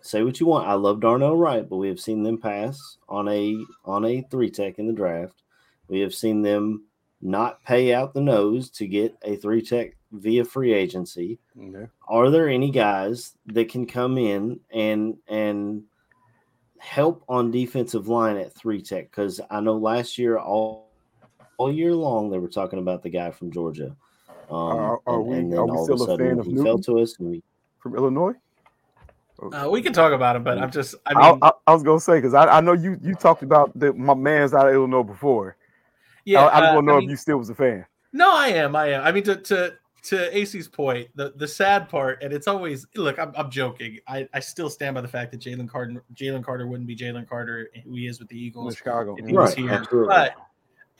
say what you want. I love Darnell Wright, but we have seen them pass on a on a three tech in the draft. We have seen them not pay out the nose to get a three tech via free agency. Okay. Are there any guys that can come in and and help on defensive line at three tech? Because I know last year all all year long they were talking about the guy from Georgia. Um, Are- are and, we- and then are we all still of a a fan sudden of he fell to us and we From Illinois. Uh, we can talk about him, but I'm just. I I, mean, I, I was gonna say because I, I know you you talked about the, my man's out of Illinois before. yeah. I, I just uh, want to know I if mean- you still was a fan. No, I am. I am. I mean, to to to AC's point, the the sad part, and it's always look. I'm, I'm joking. I, I still stand by the fact that Jalen Carter Jalen Carter wouldn't be Jalen Carter who he is with the Eagles. in Eagles Chicago. if he was Right, here. absolutely. But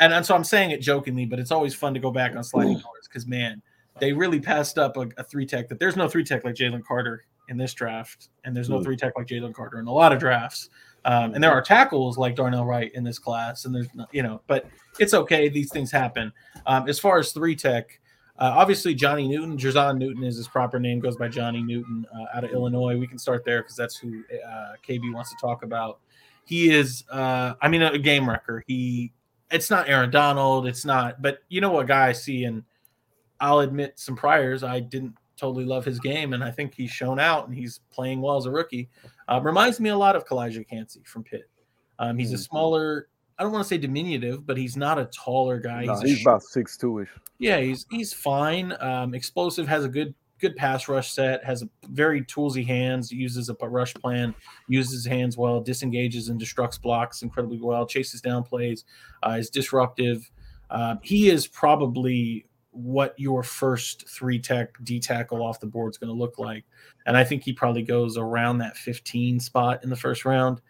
and, and so I'm saying it jokingly, but it's always fun to go back on sliding doors because man, they really passed up a, a three tech that there's no three tech like Jalen Carter in this draft, and there's no Mm. three tech like Jalen Carter in a lot of drafts. Um, and there are tackles like Darnell Wright in this class, and there's not, you know, but it's okay. These things happen. Um, as far as three tech, uh, obviously Johnny Newton, Jer'Zhan Newton is his proper name, goes by Johnny Newton uh, out of Illinois. We can start there because that's who uh, KB wants to talk about. He is, uh, I mean, a game wrecker. He, it's not Aaron Donald, it's not, but you know what guy I see, and I'll admit some priors, I didn't totally love his game, and I think he's shown out and he's playing well as a rookie. Uh, reminds me a lot of Calijah Kancey from Pitt. Um, he's a Mhm. smaller, I don't want to say diminutive, but he's not a taller guy. Nah, he's he's about six two ish. yeah, he's he's fine. Um, explosive has a good good pass rush set. Has a very toolsy hands. Uses a rush plan. Uses his hands well. Disengages and destructs blocks incredibly well. Chases down plays. Uh, is disruptive. Uh, he is probably what your first three tech D tackle off the board is going to look like, and I think he probably goes around that 15 spot in the first round.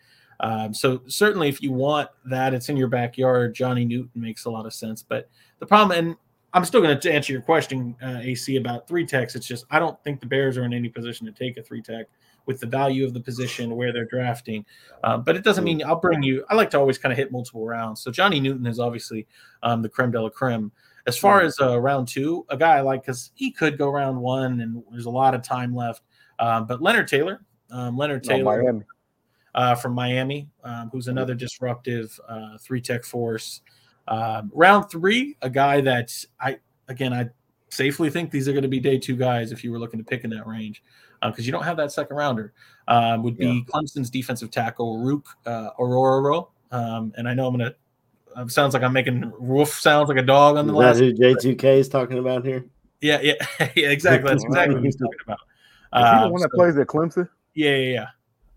Um, so certainly, if you want that, it's in your backyard. Johnny Newton makes a lot of sense, but the problem, and I'm still going to answer your question, uh, AC, about three techs. It's just I don't think the Bears are in any position to take a three tech with the value of the position where they're drafting. Uh, but it doesn't mean I'll bring you. I like to always kind of hit multiple rounds. So Johnny Newton is obviously um, the creme de la creme. As far as uh, round two, a guy I like because he could go round one, and there's a lot of time left. Um, but Leonard Taylor, um, Leonard No, Taylor Miami. Uh, from Miami, um, who's another disruptive uh, three tech force. Um, round three, a guy that I again I safely think these are going to be day two guys if you were looking to pick in that range because you don't have that second rounder. Um, would be Clemson's defensive tackle Ruke uh, Orhorhoro, um, and I know I'm gonna. Uh, sounds like I'm making roof sounds like a dog on the Is last. that who J2K is talking about here? Yeah, yeah, yeah, exactly. That's exactly what he's talking about. Is he the Um, one that so- plays at Clemson? yeah, yeah, yeah.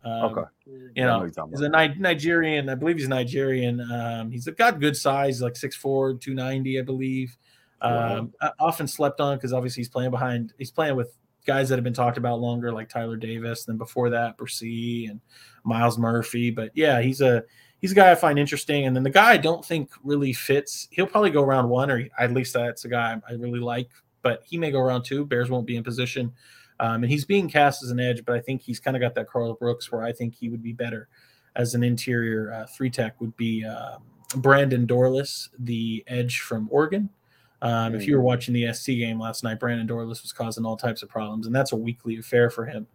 Um, Okay. you know know, what you're talking he's a Ni- Nigerian. I believe he's Nigerian. Um, he's got good size, like 6'4", 290, I believe. Um, uh, often slept on because obviously he's playing behind. He's playing with guys that have been talked about longer, like Tyler Davis. Then before that, Bresee and Myles Murphy. But yeah, he's a he's a guy I find interesting. And then the guy I don't think really fits. He'll probably go round one, or at least that's a guy I really like. But he may go round two. Bears won't be in position. Um, and he's being cast as an edge, but I think he's kind of got that Karl Brooks where I think he would be better as an interior uh, three tech would be uh, Brandon Dorlus, the edge from Oregon. Um, if you were watching the SC game last night, Brandon Dorlus was causing all types of problems, and that's a weekly affair for him.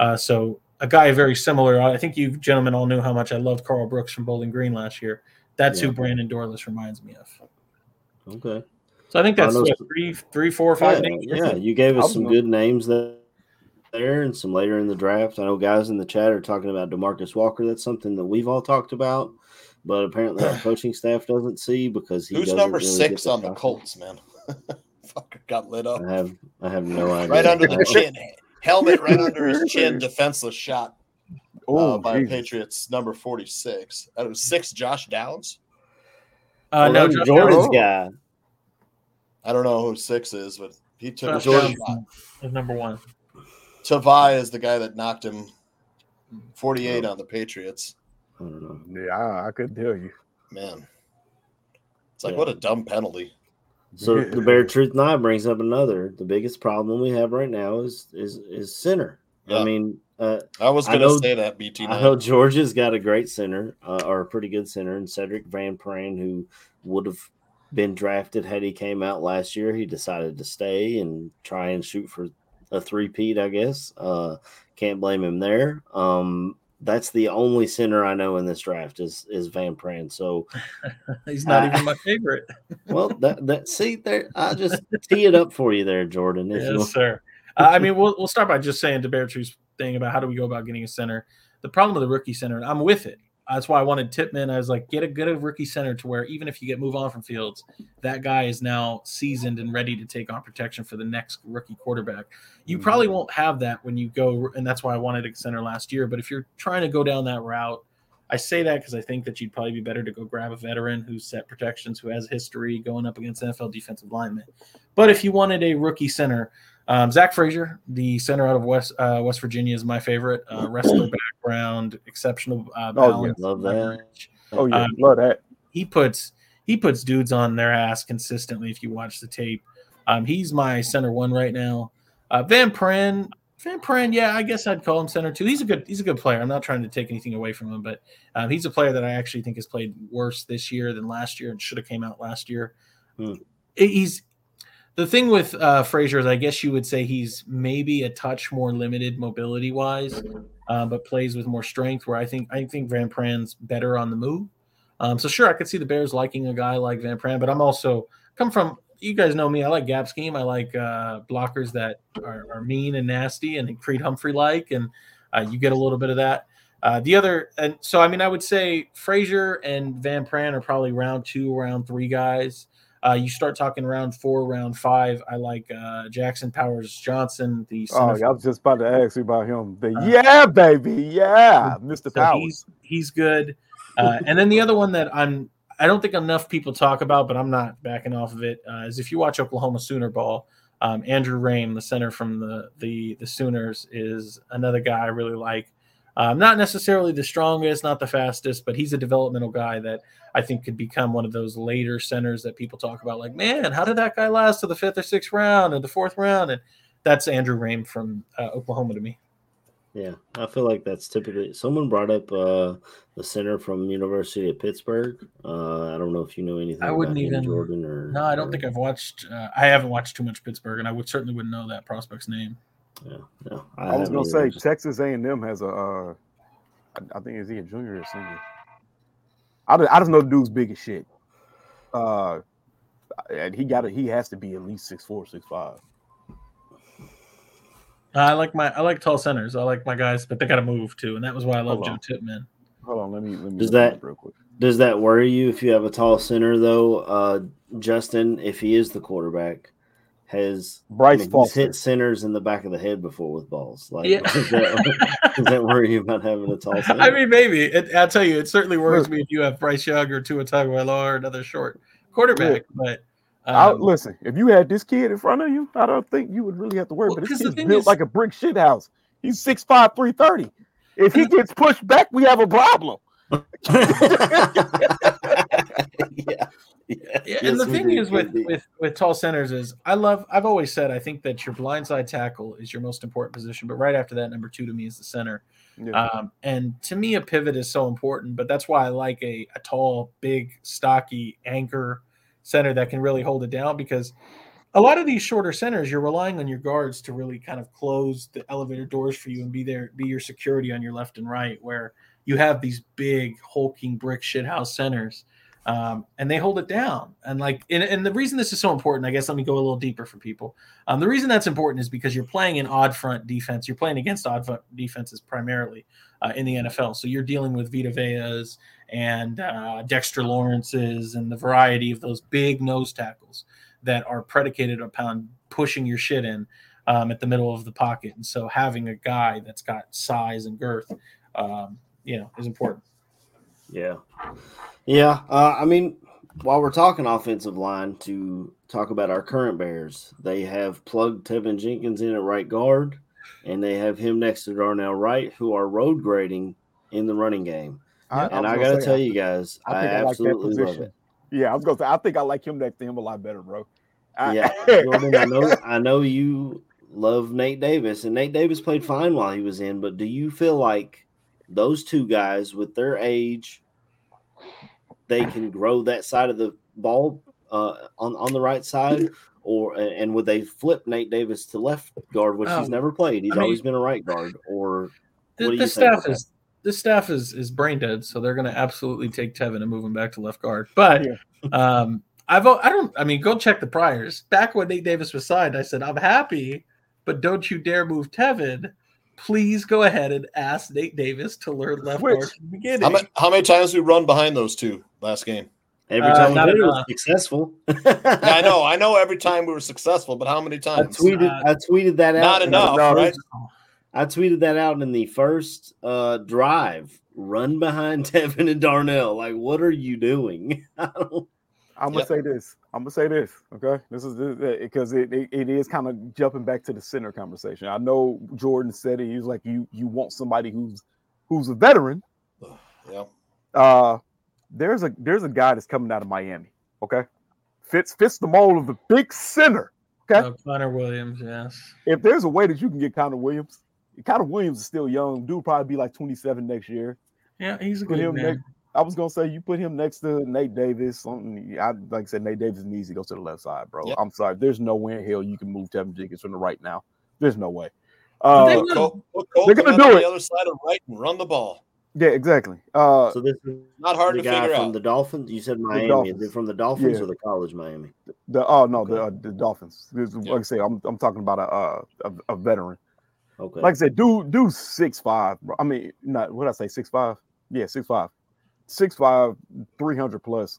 Uh, so a guy very similar. I think you gentlemen all knew how much I loved Karl Brooks from Bowling Green last year. That's Yeah. who Brandon Dorlus reminds me of. Okay. So I think that's know what, three, three, four, five Yeah, names. yeah, you gave I us some gonna- good names there, there, and some later in the draft. I know guys in the chat are talking about Demarcus Walker. That's something that we've all talked about, but apparently our coaching staff doesn't see because he Who's number really six on the shot. Colts, man? Fucker got lit up. I have I have no idea. Right under the chin. Helmet right under his chin, defenseless shot uh, Oh, by Jesus. Patriots, number 46. That was six Josh Downs. Uh, Well, no, that's Josh Jordan's guy. I don't know who six is, but he took Josh a Jordan. shot. Is number one. Tavai is the guy that knocked him 48 on the Patriots. I don't know. Yeah, I, I couldn't tell you. Man. It's like, Yeah. what a dumb penalty. So the bare Truth now brings up another. The biggest problem we have right now is is is center. Yeah. I mean, uh, I was going to say that, BT. I know Georgia's got a great center, uh, or a pretty good center, and Sedrick Van Pran, who would have been drafted had he came out last year. He decided to stay and try and shoot for a three-peat, I guess. Uh, can't blame him there. Um, that's the only center I know in this draft is is Van Pran. So, He's not Uh, even my favorite. well, that that see there, I just tee it up for you there, Jordan. Yes, sir. Uh, I mean, we'll, we'll start by just saying to Bear thing about how do we go about getting a center. The problem with the rookie center, and I'm with it. That's why I wanted Tippmann. I was like, get a good rookie center to where even if you get move on from Fields, that guy is now seasoned and ready to take on protection for the next rookie quarterback. You Mhm. probably won't have that when you go, and that's why I wanted a center last year. But if you're trying to go down that route, I say that because I think that you'd probably be better to go grab a veteran who's set protections, who has history going up against NFL defensive linemen. But if you wanted a rookie center, um, Zach Frazier, the center out of West uh, West Virginia, is my favorite. Uh, wrestler background, exceptional uh, Oh, yeah. Love that. Oh yeah, Um, love that. He puts he puts dudes on their ass consistently. If you watch the tape, um, he's my center one right now. Uh, Van Pran, Van Pran, yeah, I guess I'd call him center two. He's a good he's a good player. I'm not trying to take anything away from him, but um, he's a player that I actually think has played worse this year than last year and should have came out last year. Hmm. He's the thing with uh, Frazier is I guess you would say he's maybe a touch more limited mobility wise, uh, but plays with more strength. Where I think I think Van Pran's better on the move. Um, so sure, I could see the Bears liking a guy like Van Pran, but I'm also come from you guys know me. I like gap scheme. I like uh, blockers that are, are mean and nasty and Creed Humphrey like, and uh, you get a little bit of that. Uh, the other, and so I mean, I would say Frazier and Van Pran are probably round two, round three guys. Uh, you start talking round four, round five. I like uh, Jackson Powers Johnson, the Oh, I was just about to ask you about him. The, Uh, yeah, baby, yeah, Mr. So Powers. he's he's good. Uh, and then the other one that I'm I don't think enough people talk about, but I'm not backing off of it. Uh, is if you watch Oklahoma Sooner ball, um, Andrew Raym, the center from the the the Sooners, is another guy I really like. Um, not necessarily the strongest, not the fastest, but he's a developmental guy that I think could become one of those later centers that people talk about. Like, man, how did that guy last to the fifth or sixth round or the fourth round? And that's Andrew Raym from uh, Oklahoma to me. Yeah, I feel like that's typically someone brought up uh, the center from University of Pittsburgh. Uh, I don't know if you know anything. I wouldn't about even- Jordan or No, I don't or- think I've watched. Uh, I haven't watched too much Pittsburgh, and I would certainly wouldn't know that prospect's name. Yeah, no, I, was gonna either. say Texas A and M has a. Uh, I, I think is he a junior or senior? I, just- I just know the dude's big as shit. Uh, and he got it. He has to be at least six four, six five. I like my I like tall centers. I like my guys, but they got to move too, and that was why I love Hold Joe. Tippmann. Hold on, let me let me Does that- real quick. Does that worry you if you have a tall center though, uh, Justin? If he is the quarterback, has I Bryce mean, Foster. hit centers in the back of the head before with balls. Like, Yeah. does, that, does that worry you about having a tall center? I mean, maybe it, I'll tell you, it certainly worries me if you have Bryce Young or Tua Tagovailoa or another short quarterback. But I, um, listen, if you had this kid in front of you, I don't think you would really have to worry. Well, but 'cause this the kid's built is- like a brick shit house. He's 6'5", 330. If he gets pushed back, we have a problem. yeah. Yeah, Yeah, and the thing do, is with, with with tall centers is I love I've always said I think that your blindside tackle is your most important position, but right after that, number two to me is the center. Yeah. Um, and to me, a pivot is so important, but that's why I like a, a tall, big, stocky anchor center that can really hold it down because a lot of these shorter centers, you're relying on your guards to really kind of close the elevator doors for you and be there, be your security on your left and right, where you have these big, hulking brick shithouse centers. Um, and they hold it down. And like, and, and the reason this is so important, I guess, let me go a little deeper for people. Um, the reason that's important is because you're playing an odd front defense. You're playing against odd front defenses primarily uh, in the NFL. So you're dealing with Vita Vea's and uh, Dexter Lawrence's and the variety of those big nose tackles that are predicated upon pushing your shit in um, at the middle of the pocket. And so having a guy that's got size and girth, um, you know, is important. Yeah. Yeah. Uh, I mean, while we're talking offensive line, to talk about our current Bears, they have plugged Teven Jenkins in at right guard, and they have him next to Darnell Wright, who are road grading in the running game. I, And I got to say, tell you guys, I I, I, like absolutely love it. Yeah, I was gonna say I think I like him next to him a lot better, bro. I- Yeah, Jordan, I know, I know you love Nate Davis, and Nate Davis played fine while he was in. But do you feel like those two guys, with their age, they can grow that side of the ball uh, on on the right side, or and would they flip Nate Davis to left guard, which he's Um, never played? He's I mean- always been a right guard. Or The, What do you think staff is this staff is is brain dead, so they're going to absolutely take Teven and move him back to left guard. But um, I've I don't I mean go check the priors. Back when Nate Davis was signed, I said I'm happy, but don't you dare move Teven. Please go ahead and ask Nate Davis to learn left Switch. guard from the beginning. How, ma- how many times we run behind those two last game? every Uh, time we not did it, it was enough. successful. I know, I know. Every time we were successful, but how many I times? tweeted. I tweeted that out. Not in the enough, No, right? I tweeted that out in the first uh, drive. Run behind Teven and Darnell. Like, what are you doing? I don't- I'm gonna Yep. say this. I'm gonna say this. Okay, this is because it, it, it is kind of jumping back to the center conversation. I know Jordan said it. He's like, you you want somebody who's who's a veteran. Yeah. Uh, there's a there's a guy that's coming out of Miami. Okay, fits fits the mold of the big center. Okay, Oh, Connor Williams, yes. if there's a way that you can get Connor Williams, Connor Williams is still young. Dude, will probably be like 27 next year. Yeah, he's a good man. next. I was gonna say you put him next to Nate Davis. Something I like I said, Nate Davis needs to go to the left side, bro. Yep. I'm sorry. There's no way in hell you can move Teven Jenkins from the right now. There's no way. But they Uh, will. Cole, put Cole They're gonna do it. the other side of right and run the ball. yeah, exactly. Uh, so this is Not hard the to guy figure from out. the Dolphins. You said Miami. Is it from the Dolphins Yeah. or the college Miami? the oh no, the uh, the Dolphins. This Yeah. Like I say, I'm I'm talking about a uh, a, a veteran. Okay. Like I said, dude, dude, six five. Bro. I mean, not what I say, six five. Yeah, six five, six five, three hundred plus.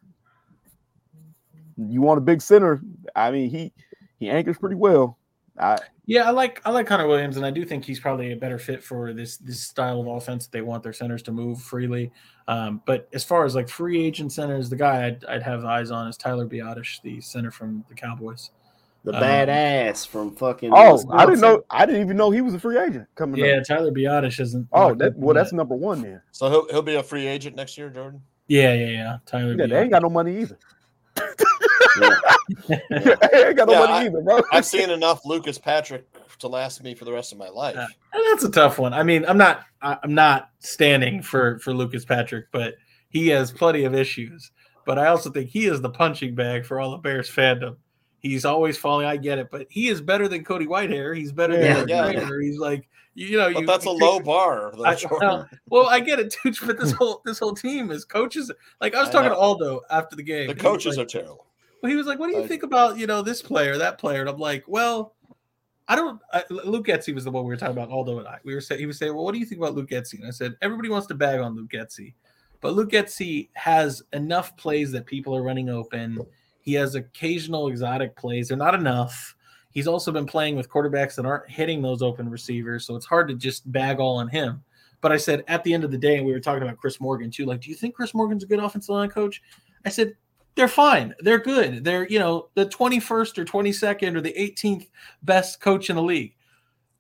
You want a big center? I mean, he he anchors pretty well. I Yeah, I like I like Connor Williams, and I do think he's probably a better fit for this this style of offense. They want their centers to move freely. Um, but as far as like free agent centers, the guy I'd, I'd have eyes on is Tyler Biadasz, the center from the Cowboys. The um, badass from fucking. oh, I didn't know. I didn't even know he was a free agent coming up. Yeah, up. Tyler Biadasz isn't. Oh, that up well, yet. that's number one then. So he'll he'll be a free agent next year, Jordan. yeah, yeah, yeah. Tyler. Yeah, they ain't got no money either. Yeah. they ain't got no Yeah, money either, bro. I've seen enough Lucas Patrick to last me for the rest of my life. Uh, that's a tough one. I mean, I'm not I'm not standing for for Lucas Patrick, but he has plenty of issues. But I also think he is the punching bag for all the Bears fandom. He's always falling. I get it, but he is better than Cody Whitehair. He's better Yeah. than Yeah. Trainer. He's like you know. But you, that's a low take- bar. though, I, Jordan. well, well, I get it, dude. But this whole this whole team is coaches. Like I was I talking to. Aldo after the game. the and he was coaches like- are terrible. well, he was like, "What do you Like- think about you know this player, that player?" And I'm like, "Well, I don't." I, Luke Getsy was the one we were talking about. Aldo and I, we were saying he was saying, "Well, what do you think about Luke Getsy?" And I said, "Everybody wants to bag on Luke Getsy, but Luke Getsy has enough plays that people are running open. He has occasional exotic plays. They're not enough. He's also been playing with quarterbacks that aren't hitting those open receivers, so it's hard to just bag all on him." But I said at the end of the day, and we were talking about Chris Morgan too. Like, do you think Chris Morgan's a good offensive line coach? I said they're fine. They're good. They're, you know, the 21st or 22nd or the 18th best coach in the league.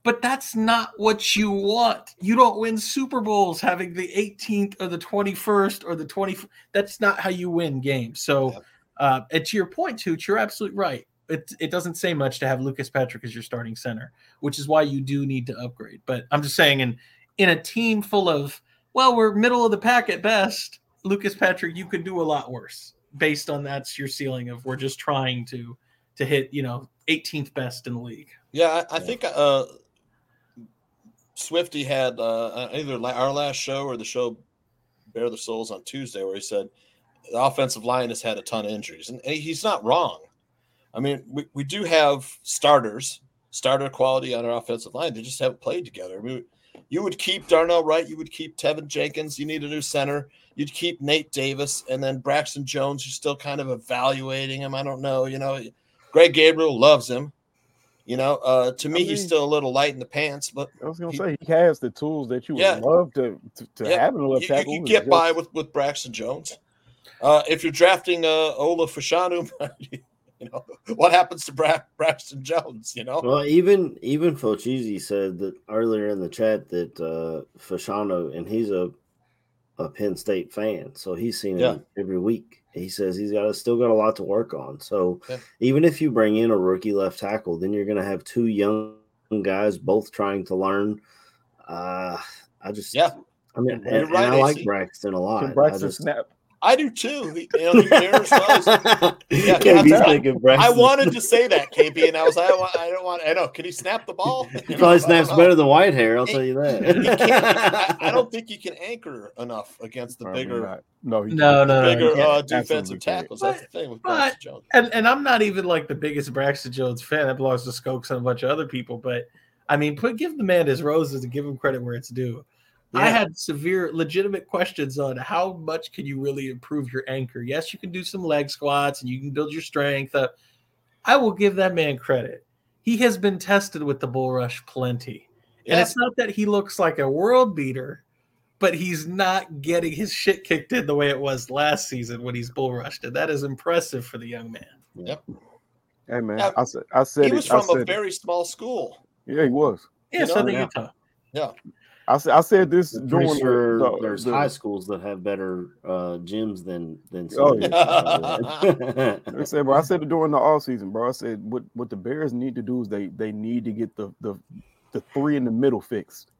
But that's not what you want. You don't win Super Bowls having the 18th or the 21st or the 20. That's not how you win games. So, uh, and to your point, Tooch, you're absolutely right. It, it doesn't say much to have Lucas Patrick as your starting center, which is why you do need to upgrade. But I'm just saying, in in a team full of, well, we're middle of the pack at best, Lucas Patrick, you could do a lot worse based on that's your ceiling of we're just trying to to hit you know 18th best in the league. Yeah, I, I think uh, Swifty had uh, either our last show or the show Bear the Souls on Tuesday, where he said the offensive line has had a ton of injuries, and, and he's not wrong. I mean, we, we do have starters, starter quality on our offensive line. They just haven't played together. I mean, you would keep Darnell Wright, you would keep Teven Jenkins. You need a new center. You'd keep Nate Davis, and then Braxton Jones. You're still kind of evaluating him. I don't know. You know, Greg Gabriel loves him. You know, uh, to me, I he's still a little light in the pants, but I was gonna He- say he has the tools that you would Yeah. love to to, to Yeah, have in a left you, tackle. you can get just- by with, with Braxton Jones. Uh, if you're drafting uh, Olu Fashanu, you know what happens to Bra- Braxton Jones. You know, Well, even even Fochisi said that earlier in the chat that uh Fashanu and he's a a Penn State fan, so he's seen Yeah. him every week. He says he's got a, still got a lot to work on. So Yeah. even if you bring in a rookie left tackle, then you're going to have two young guys both trying to learn. Uh, I just Yeah. I mean, You're and, and right, I like AC. Braxton a lot. Can Braxton just- snap? I do too. He, you know, he Yeah, KB's I- thinking I wanted to say that, KB, and I was, like, I don't want, I don't want, I know. Can he snap the ball? He You probably I snaps better than Whitehair. I'll He- tell you He can't, I, that. I don't think you can anchor enough against the Probably bigger, not. No, No, no, no. bigger you can't. uh, defensive can't. tackles. That's the thing with But- Braxton Jones. And and I'm not even like the biggest Braxton Jones fan. That belongs to Skokes and a bunch of other people. But I mean, put give the man his roses and give him credit where it's due. I had severe, legitimate questions on how much can you really improve your anchor. Yes, you can do some leg squats and you can build your strength up. I will give that man credit. He has been tested with the bull rush plenty. And it's not that he looks like a world beater, but he's not getting his shit kicked in the way it was last season when he's bull rushed. And that is impressive for the young man. Yep. Hey man, Yeah. I said I said He was I from a said it. very small school. Yeah, he was. Yeah, You know, Southern yeah. Utah. I said I said this I'm during pretty sure the, the, there's the- high schools that have better uh, gyms than than. Oh, some. I said, bro, I said it during the off season, bro. I said what what the Bears need to do is they they need to get the the the three in the middle fixed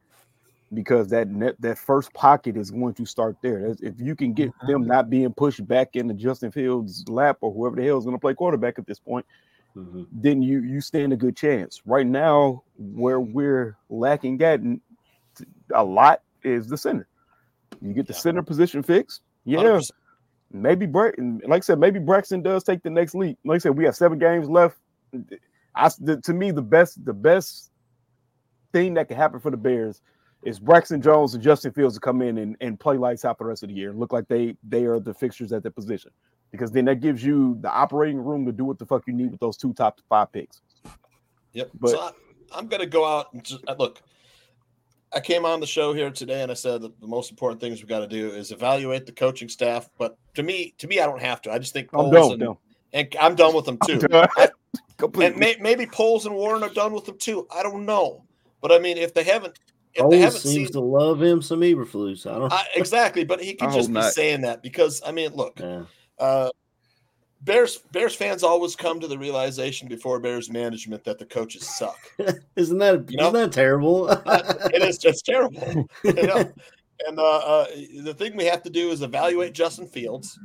because that net that first pocket is going to start there. That's- If you can get them not being pushed back into Justin Fields' lap or whoever the hell is going to play quarterback at this point, Mhm. then you you stand a good chance. Right now, where we're lacking at n- a lot is the center. You get the Yeah. center position fixed. Yeah, 100%. maybe Brett, like I said, maybe Braxton does take the next leap. Like I said, we have seven games left. I the, to me the best the best thing that can happen for the Bears is Braxton Jones and Justin Fields to come in and, and play lights out for the rest of the year and look like they they are the fixtures at their position because then that gives you the operating room to do what the fuck you need with those two top five picks. Yep. But- so I, I'm going to go out and just, uh, look. I came on the show here today and I said that the most important things we got to do is evaluate the coaching staff. But to me, to me, I don't have to. I just think I'm Poles done with and, them. and I'm done with them too. I- Completely. and may, maybe Poles and Warren are done with them too. I don't know, but I mean, if they haven't, if they haven't seems seen to love him some Eberflus. I don't. I, exactly, but he could just be not. saying that because I mean, look, yeah. uh, Bears Bears fans always come to the realization before Bears management that the coaches suck. isn't that You know? not that terrible? it is just terrible. You know? And uh, uh, the thing we have to do is evaluate Justin Fields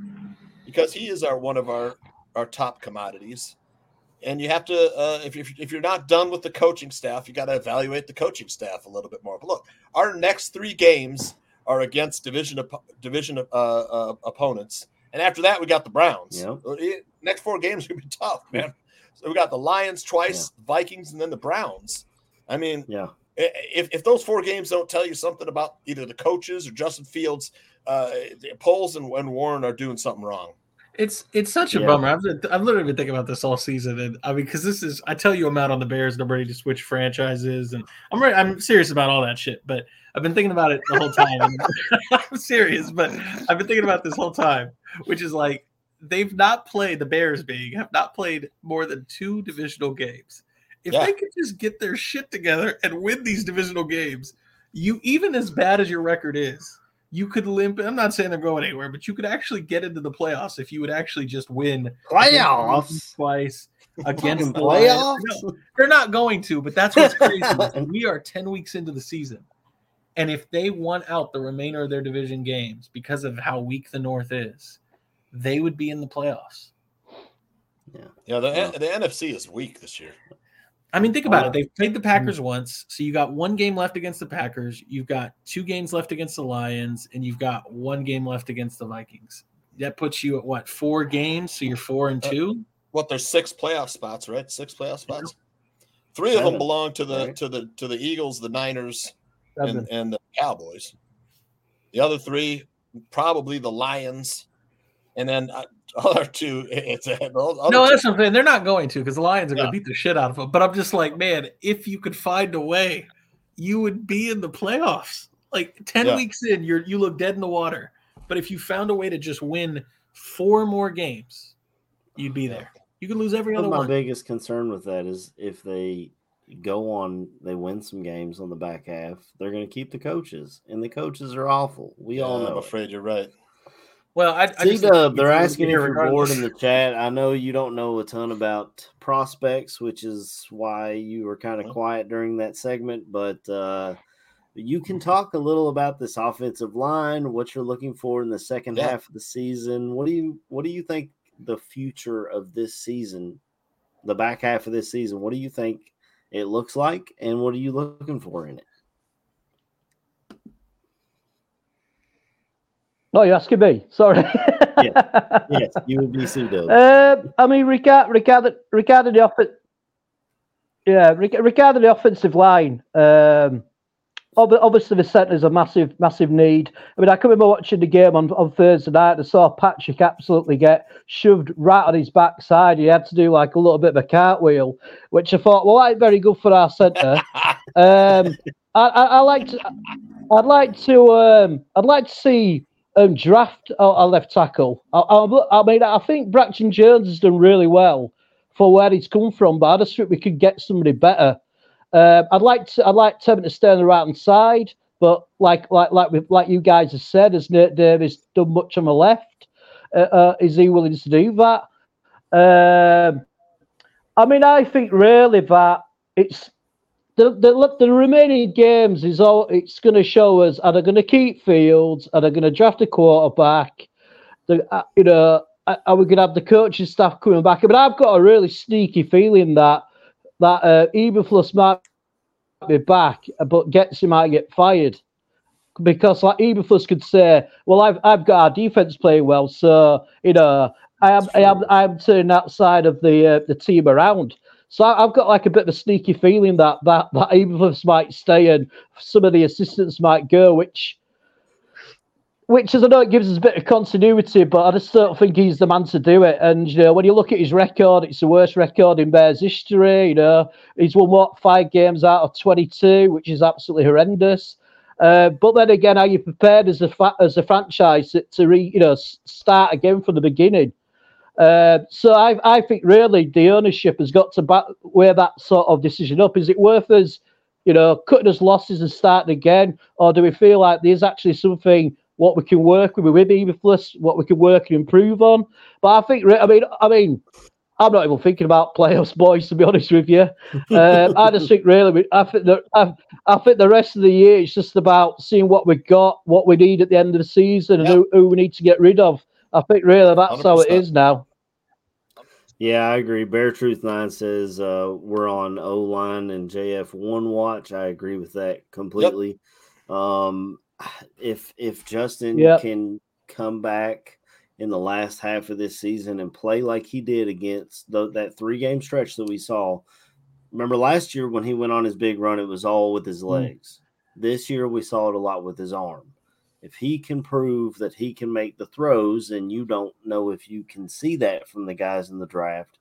because he is our one of our our top commodities. And you have to, uh, if, you're, if you're not done with the coaching staff, you got to evaluate the coaching staff a little bit more. But look, our next three games are against division op- division uh, uh, opponents, and after that we got the Browns. Yep. Uh, it- next four games are gonna be tough, man. So we got the Lions twice, Vikings, and then the Browns. I mean, yeah. if, if those four games don't tell you something about either the coaches or Justin Fields, uh, Poles and, and Warren are doing something wrong. It's it's such a Yeah. bummer. I've, I've literally been thinking about this all season, and I mean, because this is I tell you, I'm out on the Bears, and I'm ready to switch franchises, and I'm ready, I'm serious about all that shit. But I've been thinking about it the whole time. I'm serious, but I've been thinking about this whole time, which is like they've not played the Bears being have not played more than two divisional games. If Yeah. they could just get their shit together and win these divisional games, you even as bad as your record is, you could limp. I'm not saying they're going anywhere, but you could actually get into the playoffs if you would actually just win Playoffs. twice against Fucking the Lions. playoffs. No, they're not going to, but that's what's crazy. we are 10 weeks into the season. And if they won out the remainder of their division games because of how weak the North is, they would be in the playoffs. Yeah, the, Yeah. the NFC is weak this year. I mean, think about it. They've played the Packers once. So you got one game left against the Packers. You've got two games left against the Lions, and you've got one game left against the Vikings. That puts you at what, four games? So you're four and Uh, two? What there's six playoff spots, right? Six playoff spots. Three of them belong to the right? to the to the Eagles, the Niners, Seven. and, and the Cowboys. The other three, probably the Lions, and then uh, other two. It's a, other No, two- that's what I'm saying. They're not going to because the Lions are going to beat the shit out of them. But I'm just like, man, if you could find a way, you would be in the playoffs. Like ten Yeah. weeks in, you're you look dead in the water. But if you found a way to just win four more games, you'd be there. You could lose every other my one. biggest concern with that is if they go on, they win some games on the back half, they're going to keep the coaches, and the coaches are awful. We Yeah, all know. I'm it. afraid you're right. Well, I, I C just think Dub, they're asking if you're bored in the chat. I know you don't know a ton about prospects, which is why you were kind of Well. quiet during that segment, but uh, you can talk a little about this offensive line, what you're looking for in the second Yeah. half of the season. What do you what do you think the future of this season, the back half of this season, what do you think it looks like and what are you looking for in it? No, you're asking me. Sorry. Yes, you would be Dub. Um, I mean, regard, regarding regarding the offense, yeah, reg- regarding the offensive line, um, obviously the centre's a massive, massive need. I mean, I can remember watching the game on, on Thursday night and saw Patrick absolutely get shoved right on his backside. He had to do like a little bit of a cartwheel, which I thought, well, that's very good for our centre. um, I, I, I like to, I'd like to, um, I'd like to see draft a, a left tackle. I, I, I mean, I think Braxton Jones has done really well for where he's come from, but I just think we could get somebody better. Um, I'd like to, I'd like Teven to stay on the right hand side, but like, like, like, we, like you guys have said, has Nate Davis done much on the left? Uh, uh, is he willing to do that? Um, I mean, I think really that it's the, the the remaining games is all it's going to show us are they going to keep Fields? Are they going to draft a quarterback? The, uh, you know, are we going to have the coaching staff coming back? But I've got a really sneaky feeling that that uh, Eberflus might be back, but Getsy might get fired because like Eberflus could say, "Well, I've I've got our defense playing well, so you know." I am, I am, I am turning that side of the uh, the team around. So I've got like a bit of a sneaky feeling that that that Eberflus might stay and some of the assistants might go, which which as I know it gives us a bit of continuity, but I just don't think he's the man to do it. And you know, when you look at his record, it's the worst record in Bears history. You know, he's won what five games out of twenty-two, which is absolutely horrendous. Uh, but then again, are you prepared as a fa- as a franchise to, to re, you know start again from the beginning? Uh, so I, I think really the ownership has got to back, weigh that sort of decision up. Is it worth us, you know, cutting us losses and starting again, or do we feel like there's actually something what we can work with with Eberflus, what we can work and improve on. But I think, I mean, I mean, I'm not even thinking about playoffs, boys. To be honest with you, um, I just think really, I think that I, I, think the rest of the year it's just about seeing what we got, what we need at the end of the season, and who, who, we need to get rid of. I think really that's 100%. how it is now. Yeah, I agree. Bear Truth Nine says uh, we're on O line and JF one watch. I agree with that completely. Yep. Um, if if Justin yep. can come back in the last half of this season and play like he did against the, that three game stretch that we saw. Remember last year when he went on his big run, it was all with his mm. legs. Mm. This year we saw it a lot with his arm. If he can prove that he can make the throws, and you don't know if you can see that from the guys in the draft,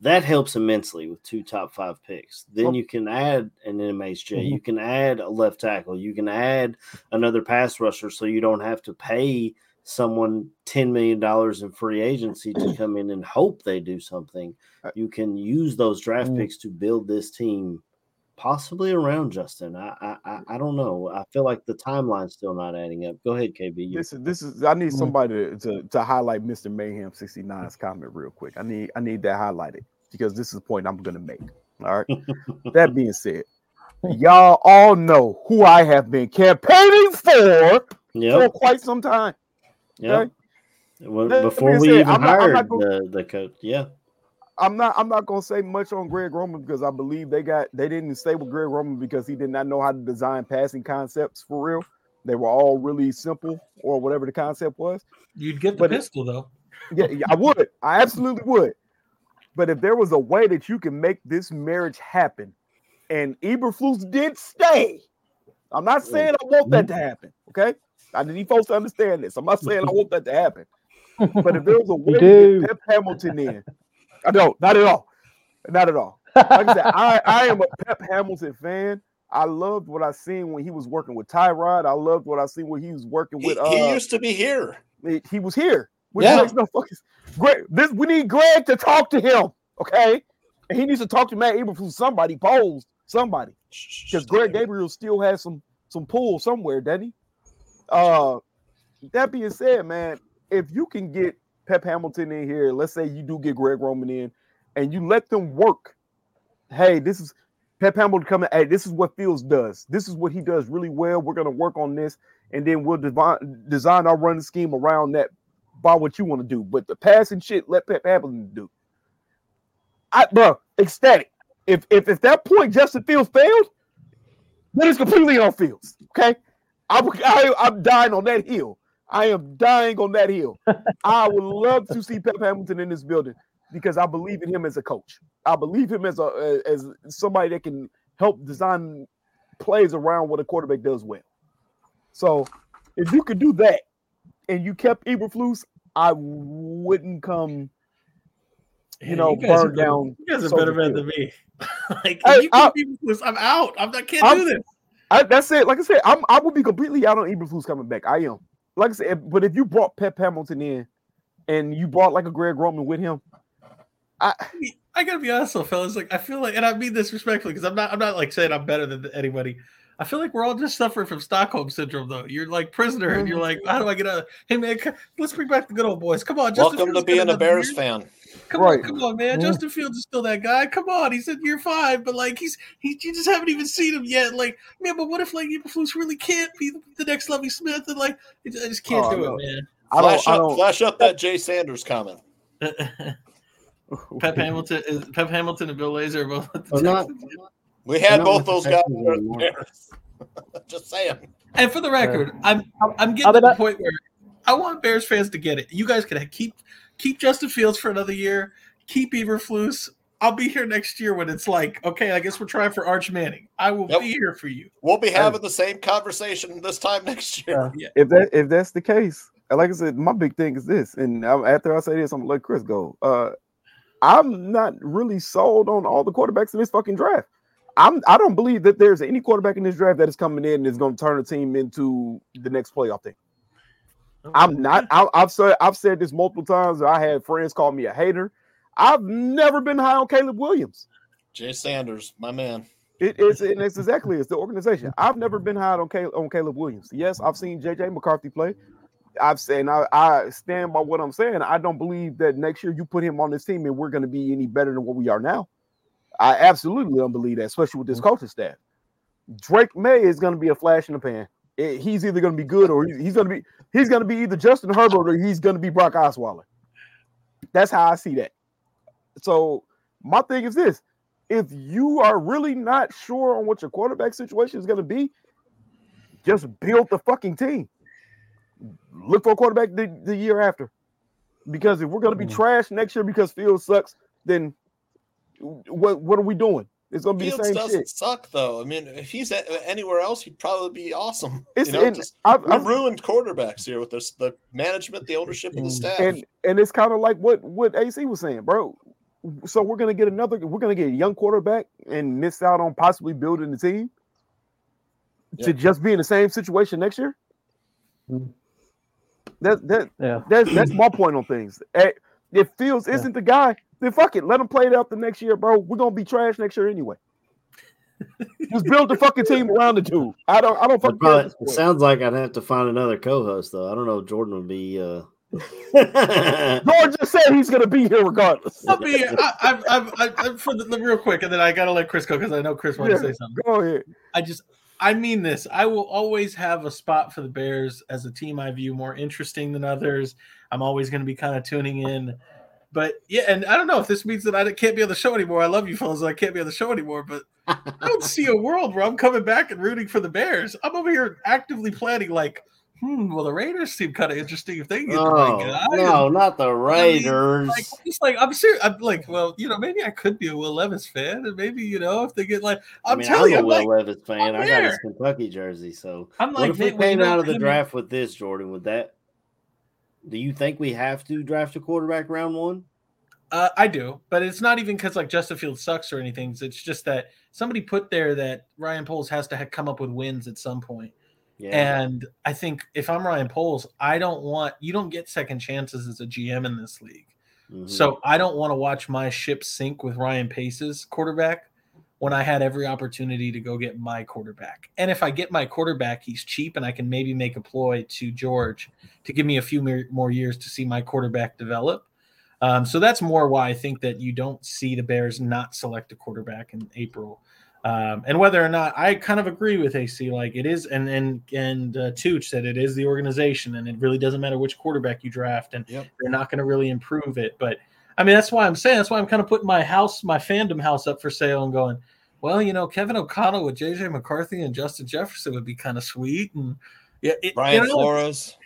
that helps immensely with two top five picks. Then you can add an MHJ, mm-hmm. you can add a left tackle, you can add another pass rusher, so you don't have to pay someone $10 million in free agency to come in and hope they do something. Uh, you can use those draft mm. picks to build this team possibly around Justin. I, I I don't know. I feel like the timeline's still not adding up. Go ahead, KB. This is this is I need somebody to, to, to highlight Mr. Mayhem 69's comment real quick. I need I need that highlighted because this is the point I'm gonna make. All right. that being said, y'all all know who I have been campaigning for yep. for quite some time. Yeah. Okay? before we even I'm hired not, gonna, the, the coach. Yeah. I'm not I'm not gonna say much on Greg Roman because I believe they got they didn't stay with Greg Roman because he did not know how to design passing concepts for real. They were all really simple or whatever the concept was. You'd get the but pistol it, though. Yeah, I would. I absolutely would. But if there was a way that you can make this marriage happen, and Eberflus did stay, I'm not saying I want that to mm-hmm. happen. Okay, I need folks to understand this. I'm not saying I want that to happen, but if there was a way to get Pep Hamilton in, I don't, not at all, not at all. Like I said, I, I am a Pep Hamilton fan. I loved what I seen when he was working with Tyrod. I loved what I seen when he was working with. He, he uh, used to be here. He, he was here. Which yeah. makes no fucking Greg. This we need Greg to talk to him, okay? And he needs to talk to Matt Abrams, somebody, posed somebody, because Greg Gabriel still has some some pull somewhere, doesn't he? Uh, that being said, man, if you can get Pep Hamilton in here, let's say you do get Greg Roman in, and you let them work. Hey, this is Pep Hamilton coming. Hey, this is what Fields does. This is what he does really well. We're gonna work on this, and then we'll design design our running scheme around that by what you want to do. But the passing shit, let Pep Hamilton do. I, bro, ecstatic. If if if that point Justin Fields failed, then it's completely on Fields. Okay, I'm, I, I'm dying on that hill. I am dying on that hill. I would love to see Pep Hamilton in this building because I believe in him as a coach. I believe him as a uh, as somebody that can help design plays around what a quarterback does well. So if you could do that and you kept Eberflus, I wouldn't come, you know, you burn down. You guys are better men than me. like hey, you I, Eberflus, I'm out. I'm, I can't I'm, do this. I, that's it. Like I said, I'm I would be completely out on Eberflus coming back. I am. Like I said, but if you brought Pep Hamilton in and you brought like a Greg Roman with him, I I gotta be honest though, fellas. Like I feel like, and I mean this respectfully because I'm not I'm not like saying I'm better than anybody. I feel like we're all just suffering from Stockholm syndrome, though. You're like prisoner, and you're like, how do I get out? Hey man, let's bring back the good old boys. Come on, Justin welcome to being a Bears year. fan. Come right. on, come on, man. Mm-hmm. Justin Fields is still that guy. Come on, he's in year five, but like he's he you just haven't even seen him yet. Like, man, but what if like Eberflus really can't be the, the next Lovie Smith? And like, I just can't oh, do no. it, man. I flash, up, I flash up that Jay Sanders comment. Pep Hamilton is Pep Hamilton and Bill Lazor both. Not, we had both those guys. Just saying. And for the record, I'm I'm getting to the point where I want Bears fans to get it. You guys can keep keep Justin Fields for another year. Keep Eberflus. I'll be here next year when it's like, okay, I guess we're trying for Arch Manning. I will yep. be here for you. We'll be having the same conversation this time next year. Yeah. If that if that's the case, like I said, my big thing is this, and after I say this, I'm gonna let Chris go. Uh, I'm not really sold on all the quarterbacks in this fucking draft. I'm I don't believe that there's any quarterback in this draft that is coming in and is going to turn a team into the next playoff team. I'm not. I, have said I've said this multiple times. I had friends call me a hater. I've never been high on Caleb Williams. Jay Sanders, my man. It is, and it's exactly it's the organization. I've never been high on Caleb, on Caleb Williams. Yes, I've seen JJ McCarthy play. I've said, I, I stand by what I'm saying. I don't believe that next year you put him on this team and we're going to be any better than what we are now. I absolutely don't believe that, especially with this Mm-hmm. coaching staff. Drake Maye is going to be a flash in the pan. Eh, He's either going to be good or he's, he's going to be he's going to be either Justin Herbert or he's going to be Brock Osweiler. That's how I see that. So my thing is this: if you are really not sure on what your quarterback situation is going to be, just build the fucking team. Look for a quarterback the, the year after. Because if we're going to be Mm. trash next year because Field sucks, then what what are we doing? It's going to be Fields the same doesn't shit. suck though. I mean, if he's a- anywhere else, he'd probably be awesome. It's you know, and just, I've, I've, ruined quarterbacks here with this, the management, the ownership, and the Mm. staff. and and it's kind of like what what AC was saying, bro. So we're gonna get another. We're gonna get a young quarterback and miss out on possibly building the team to just be in the same situation next year. Mm. That that Yeah. that's that's my point on things. If Fields Yeah. isn't the guy, then fuck it. Let them play it out the next year, bro. We're gonna be trash next year anyway. Just build the fucking team around the dude. I don't. I don't I'd fucking probably- care. at this it sounds like I'd have to find another co-host though. I don't know if Jordan would be. uh George just said he's gonna be here regardless. I'll be. I, I, I, I, for the, the real quick, and then I gotta let Chris go because I know Chris wanted to say something. Go ahead. I just, I mean this. I will always have a spot for the Bears as a team I view more interesting than others. I'm always going to be kind of tuning in. But yeah, and I don't know if this means that I can't be on the show anymore. I love you fellas. and I can't be on the show anymore. But I don't see a world where I'm coming back and rooting for the Bears. I'm over here actively planning, like, hmm, well, the Raiders seem kind of interesting if they get the right No, not the Raiders. Like, it's like I'm serious. I'm like, well, you know, maybe I could be a Will Levis fan, and maybe you know, if they get like, I I'm mean, telling I'm you, a I'm Will like, Levis fan. I'm got his. Kentucky jersey. So, I'm what like, if we Nick, well, you came out of the draft with this, Jordan? Would that? Do you think we have to draft a quarterback round one? Uh, I do, but it's not even because like Justin Fields sucks or anything. It's just that somebody put there that Ryan Poles has to ha- come up with wins at some point. Yeah. And I think if I'm Ryan Poles, I don't want you don't get second chances as a GM in this league. Mhm. So I don't want to watch my ship sink with Ryan Pace's quarterback when I had every opportunity to go get my quarterback. And if I get my quarterback, he's cheap and I can maybe make a ploy to George to give me a few more- years to see my quarterback develop. Um, so that's more why I think that you don't see the Bears not select a quarterback in April. Um, and whether or not I kind of agree with AC, like it is, and and and uh, Tooch said it is the organization, and it really doesn't matter which quarterback you draft, and Yep. they're not going to really improve it. But I mean, that's why I'm saying that's why I'm kind of putting my house, my fandom house, up for sale, and going, well, you know, Kevin O'Connell with JJ McCarthy and Justin Jefferson would be kind of sweet, and yeah, it, Brian you know, Flores.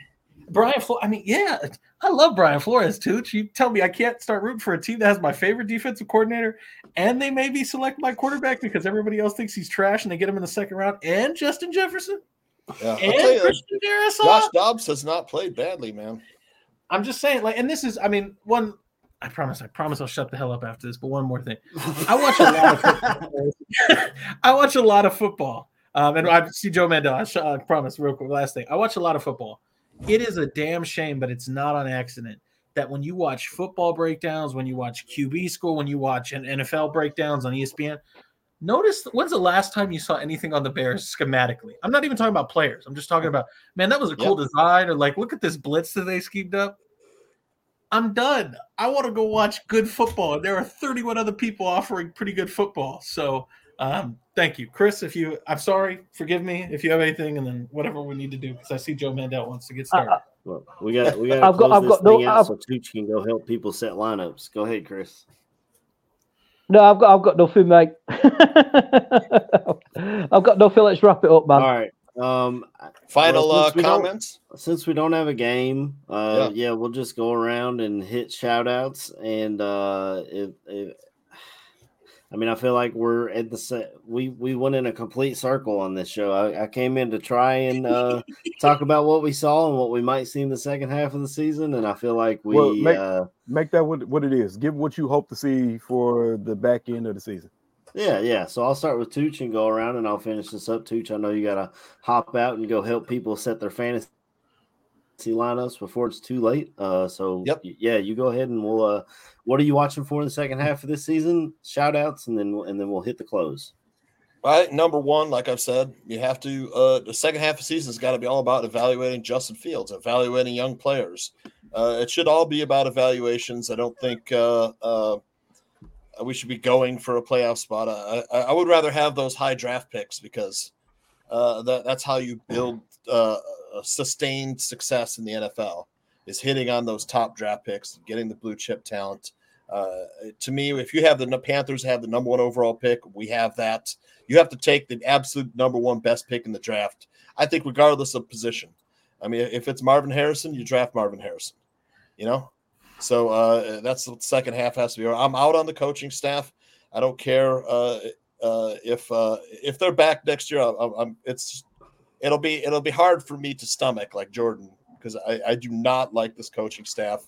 Brian Flores. I mean, yeah, I love Brian Flores too. You tell me I can't start rooting for a team that has my favorite defensive coordinator, and they maybe select my quarterback because everybody else thinks he's trash, and they get him in the second round, and Justin Jefferson Yeah, I'll and tell you, Christian Darrisaw. Josh Dobbs has not played badly, man. I'm just saying, like, and this is, I mean, one. I promise, I promise, I'll shut the hell up after this. But one more thing, I watch a lot of football. I watch a lot of football, um, and I see Joe Mandel. I, sh- I promise, real quick, last thing. I watch a lot of football. It is a damn shame, but it's not on accident that when you watch football breakdowns, when you watch QB school, when you watch NFL breakdowns on ESPN, notice when's the last time you saw anything on the Bears schematically? I'm not even talking about players. I'm just talking about man, that was a cool design, or like look at this blitz that they schemed up. I'm done. I want to go watch good football. And there are 31 other people offering pretty good football. So um, thank you. Chris, if you I'm sorry, forgive me if you have anything, and then whatever we need to do, because I see Joe Mandel wants to get started. Well, we got we got. I've got- close I've this got no- thing out I've- so Tooch can go help people set lineups. Go ahead, Chris. No, I've got I've got nothing, mate. I've got nothing. Let's wrap it up, man. All right. Um, Final Well, uh, since we don't- comments. since we don't have a game, uh, yeah. we'll just go around and hit shout outs. And uh, if, if I mean, I feel like we're at the set. We we went in a complete circle on this show. I, I came in to try and uh, talk about what we saw and what we might see in the second half of the season, and I feel like we. Well, make- uh, Make that what, what it is. Give what you hope to see for the back end of the season. Yeah, yeah. So I'll start with Tooch and go around, and I'll finish this up. Tooch, I know you got to hop out and go help people set their fantasy lineups before it's too late. Uh, so Yep. yeah, you go ahead and we'll. Uh, what are you watching for in the second half of this season? Shout outs, and then and then we'll hit the close. I think number one, like I've said, you have to. Uh, the second half of the season has got to be all about evaluating Justin Fields, evaluating young players. Uh, it should all be about evaluations. I don't think uh, uh, we should be going for a playoff spot. I, I, I would rather have those high draft picks because uh, that, that's how you build uh, sustained success in the NFL. Is hitting on those top draft picks, getting the blue chip talent. Uh, to me, if you have the Panthers have the number one overall pick, we have that. You have to take the absolute number one best pick in the draft. I think, regardless of position. I mean, if it's Marvin Harrison, you draft Marvin Harrison. You know, so uh, that's the second half has to be. I'm out on the coaching staff. I don't care uh, uh, if uh, if they're back next year. I'm, I'm, it's it'll be it'll be hard for me to stomach like Jordan because I, I, do not like this coaching staff.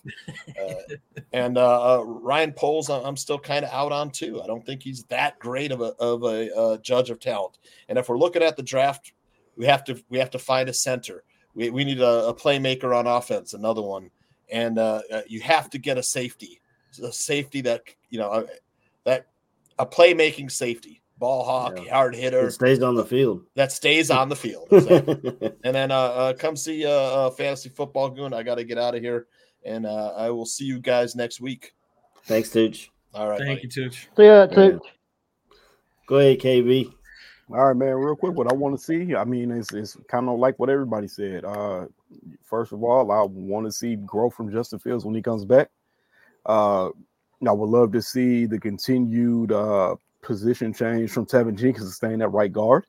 Uh, and uh, uh, Ryan Poles, I'm still kind of out on too. I don't think he's that great of a of a uh, judge of talent. And if we're looking at the draft, we have to we have to find a center. We, we need a, a playmaker on offense, another one, and uh, uh, you have to get a safety, a safety that you know that a playmaking safety ball hawk, yeah. hard hitter. It stays on the field. That stays on the field. Exactly. and then uh, uh, come see uh, uh, Fantasy Football Goon. I got to get out of here. And uh, I will see you guys next week. Thanks, Tooch. All right. Thank buddy. you, Tooch. See ya, Tooch. Go ahead, KB. All right, man. Real quick, what I want to see, I mean, it's, it's kind of like what everybody said. Uh, first of all, I want to see growth from Justin Fields when he comes back. Uh, I would love to see the continued uh, position change from Teven Jenkins to staying at right guard.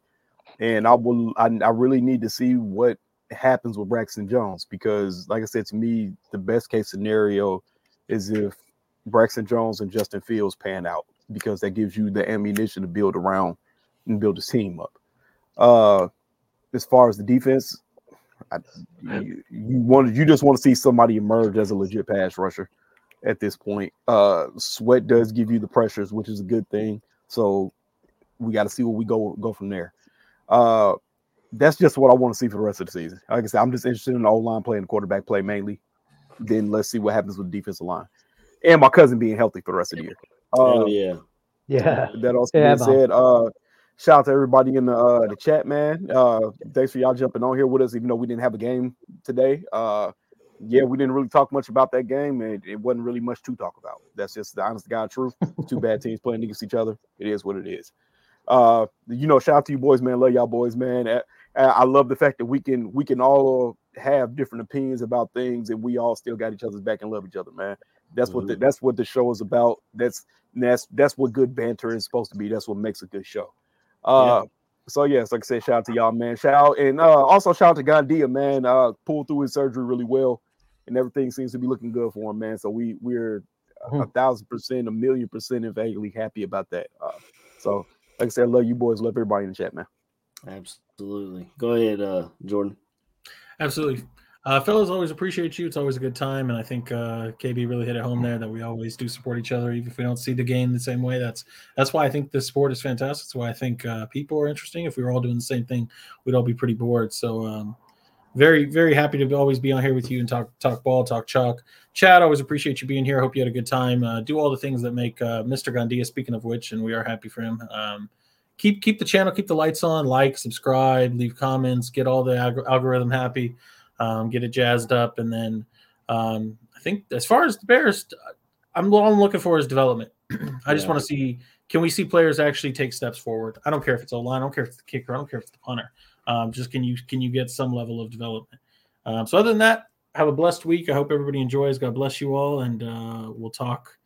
And I will I, I really need to see what happens with Braxton Jones because, like I said, to me, the best case scenario is if Braxton Jones and Justin Fields pan out because that gives you the ammunition to build around and build a team up. Uh, as far as the defense, I, you, you want you just want to see somebody emerge as a legit pass rusher at this point. Uh, Sweat does give you the pressures, which is a good thing. So we got to see where we go go from there. Uh, that's just what I want to see for the rest of the season. Like I said, I'm just interested in the old line play and the quarterback play mainly. Then let's see what happens with the defensive line and my cousin being healthy for the rest of the year. Uh, oh yeah, yeah. That also yeah, being said, uh, shout out to everybody in the uh, the chat, man. Uh, thanks for y'all jumping on here with us, even though we didn't have a game today. Uh, yeah, we didn't really talk much about that game, and it wasn't really much to talk about. That's just the honest God truth. Two bad teams playing against each other. It is what it is. Uh, you know, shout out to you boys, man. Love y'all boys, man. I, I love the fact that we can we can all have different opinions about things, and we all still got each other's back and love each other, man. That's what the, that's what the show is about. That's that's that's what good banter is supposed to be. That's what makes a good show. Uh, yeah. So yes, like I said, shout out to y'all, man. Shout out and uh, also shout out to Gandia, man. Uh, pulled through his surgery really well and everything seems to be looking good for him, man. So we we're a hmm. thousand percent, a million percent, and vaguely happy about that. Uh, so, like I said, I love you boys, love everybody in the chat, man. Absolutely. Go ahead, uh, Jordan. Absolutely. Uh, fellas, always appreciate you. It's always a good time, and I think uh, KB really hit it home there that we always do support each other, even if we don't see the game the same way. That's that's why I think this sport is fantastic. That's why I think uh, people are interesting. If we were all doing the same thing, we'd all be pretty bored. So um, very very happy to always be on here with you and talk talk ball talk chalk chad always appreciate you being here hope you had a good time uh, do all the things that make uh, mr gandia speaking of which and we are happy for him um, keep keep the channel keep the lights on like subscribe leave comments get all the algorithm happy um, get it jazzed up and then um, i think as far as the bears i'm all i'm looking for is development i just yeah. want to see can we see players actually take steps forward i don't care if it's a line i don't care if it's the kicker i don't care if it's the punter um, just can you can you get some level of development? Um, so other than that, have a blessed week. I hope everybody enjoys. God bless you all, and uh, we'll talk.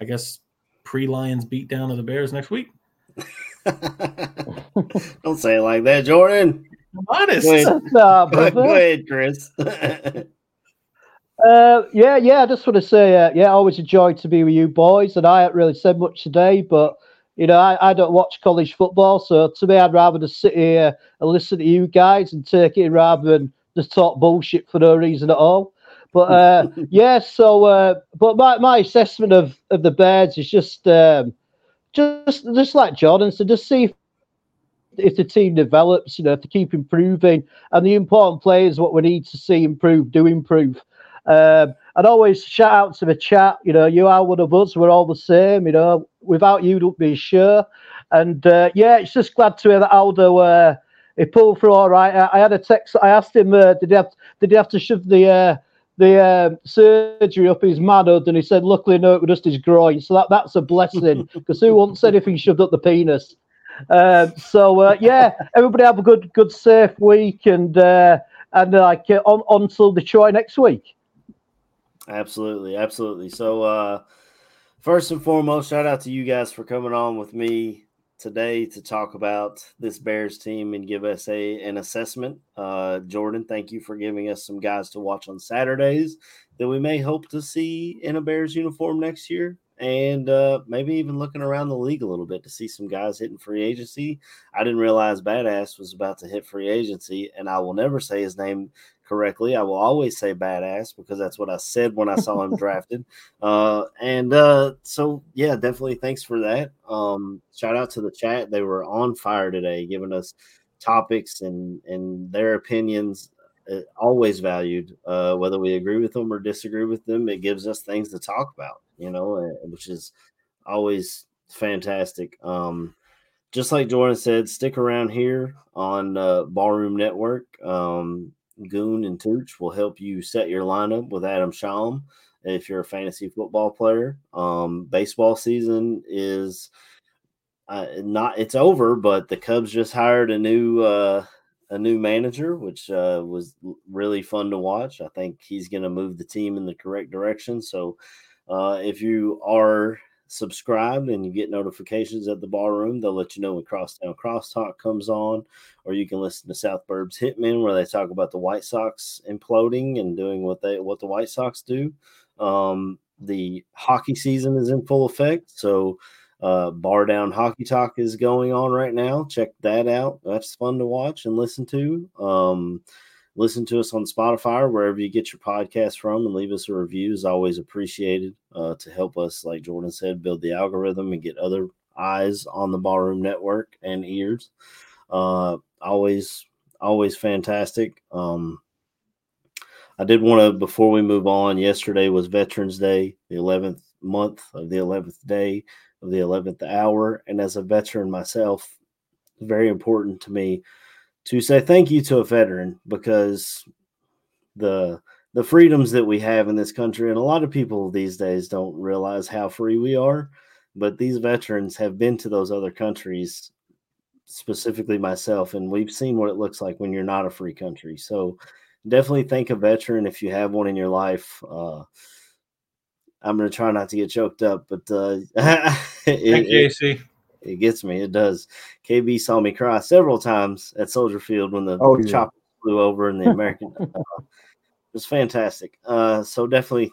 I guess pre Lions beat down of the Bears next week. Don't say it like that, Jordan. I'm honest. Go ahead, nah, Go ahead Chris. uh, yeah, yeah. I just want to say, uh, yeah, always enjoyed to be with you boys, and I haven't really said much today, but you know, I, I don't watch college football, so to me, I'd rather just sit here and listen to you guys and take it rather than just talk bullshit for no reason at all. But uh, yeah, so uh, but my, my assessment of, of the Bears is just um, just just like Jordan, so just see if, the team develops, you know, to keep improving, and the important players, what we need to see improve, do improve. Um, I'd always shout out to the chat. You know, you are one of us. We're all the same. You know, without you, don't be sure. and uh, yeah, it's just glad to hear that Aldo uh, he pulled through all right. I, I had a text. I asked him, uh, did he have did he have to shove the uh, the uh, surgery up his manhood? And he said, luckily no, it was just his groin. So that that's a blessing because who wants anything shoved up the penis? Uh, so uh, yeah, everybody have a good good safe week and uh, and like uh, on until Detroit next week. Absolutely, absolutely. So uh first and foremost, shout out to you guys for coming on with me today to talk about this Bears team and give us a an assessment. Uh Jordan, thank you for giving us some guys to watch on Saturdays that we may hope to see in a Bears uniform next year. And uh, maybe even looking around the league a little bit to see some guys hitting free agency. I didn't realize Badass was about to hit free agency, and I will never say his name correctly. I will always say badass because that's what I said when I saw him drafted. Uh, and uh, so, yeah, definitely thanks for that. Um, shout out to the chat; they were on fire today, giving us topics and and their opinions. Always valued, uh, whether we agree with them or disagree with them. It gives us things to talk about, you know, which is always fantastic. Um, just like Jordan said, stick around here on uh, Ballroom Network. Um, Goon and Tooch will help you set your lineup with Adam Schaum if you're a fantasy football player. Um, baseball season is uh, not it's over, but the Cubs just hired a new uh, a new manager, which uh, was really fun to watch. I think he's going to move the team in the correct direction. So, uh, if you are subscribed and you get notifications at the ballroom, they'll let you know when Crosstown Crosstalk comes on, or you can listen to South Burbs Hitmen where they talk about the White Sox imploding and doing what they what the White Sox do. Um, the hockey season is in full effect, so uh, Bar Down Hockey Talk is going on right now. Check that out. That's fun to watch and listen to. Um, listen to us on Spotify or wherever you get your podcast from and leave us a review is always appreciated uh, to help us, like Jordan said, build the algorithm and get other eyes on the Ballroom Network and ears. Uh, always, always fantastic. Um, I did want to, before we move on, yesterday was Veterans Day, the 11th month of the 11th day of the 11th hour. And as a veteran myself, very important to me to say thank you to a veteran because the the freedoms that we have in this country and a lot of people these days don't realize how free we are but these veterans have been to those other countries specifically myself and we've seen what it looks like when you're not a free country so definitely thank a veteran if you have one in your life uh, I'm gonna try not to get choked up, but uh, it, it, it, gets me. It does. KB saw me cry several times at Soldier Field when the oh, yeah. chopper flew over in the American. uh, it was fantastic. Uh, so definitely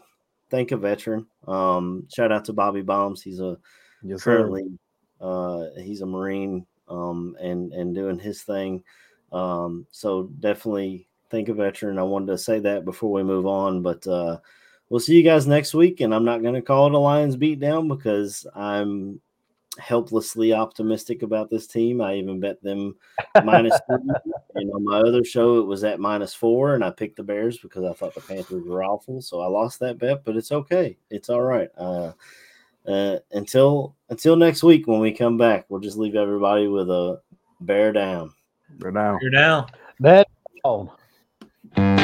thank a veteran. Um, shout out to Bobby Bombs. He's a yes, currently uh, he's a Marine um, and and doing his thing. Um, so definitely thank a veteran. I wanted to say that before we move on, but uh, we'll see you guys next week. And I'm not going to call it a Lions beatdown because I'm helplessly optimistic about this team. I even bet them minus three. And on my other show, it was at minus four, and I picked the Bears because I thought the Panthers were awful. So I lost that bet, but it's okay. It's all right. Uh, uh, until until next week when we come back, we'll just leave everybody with a bear down. Bear down. Bear down. Bear down.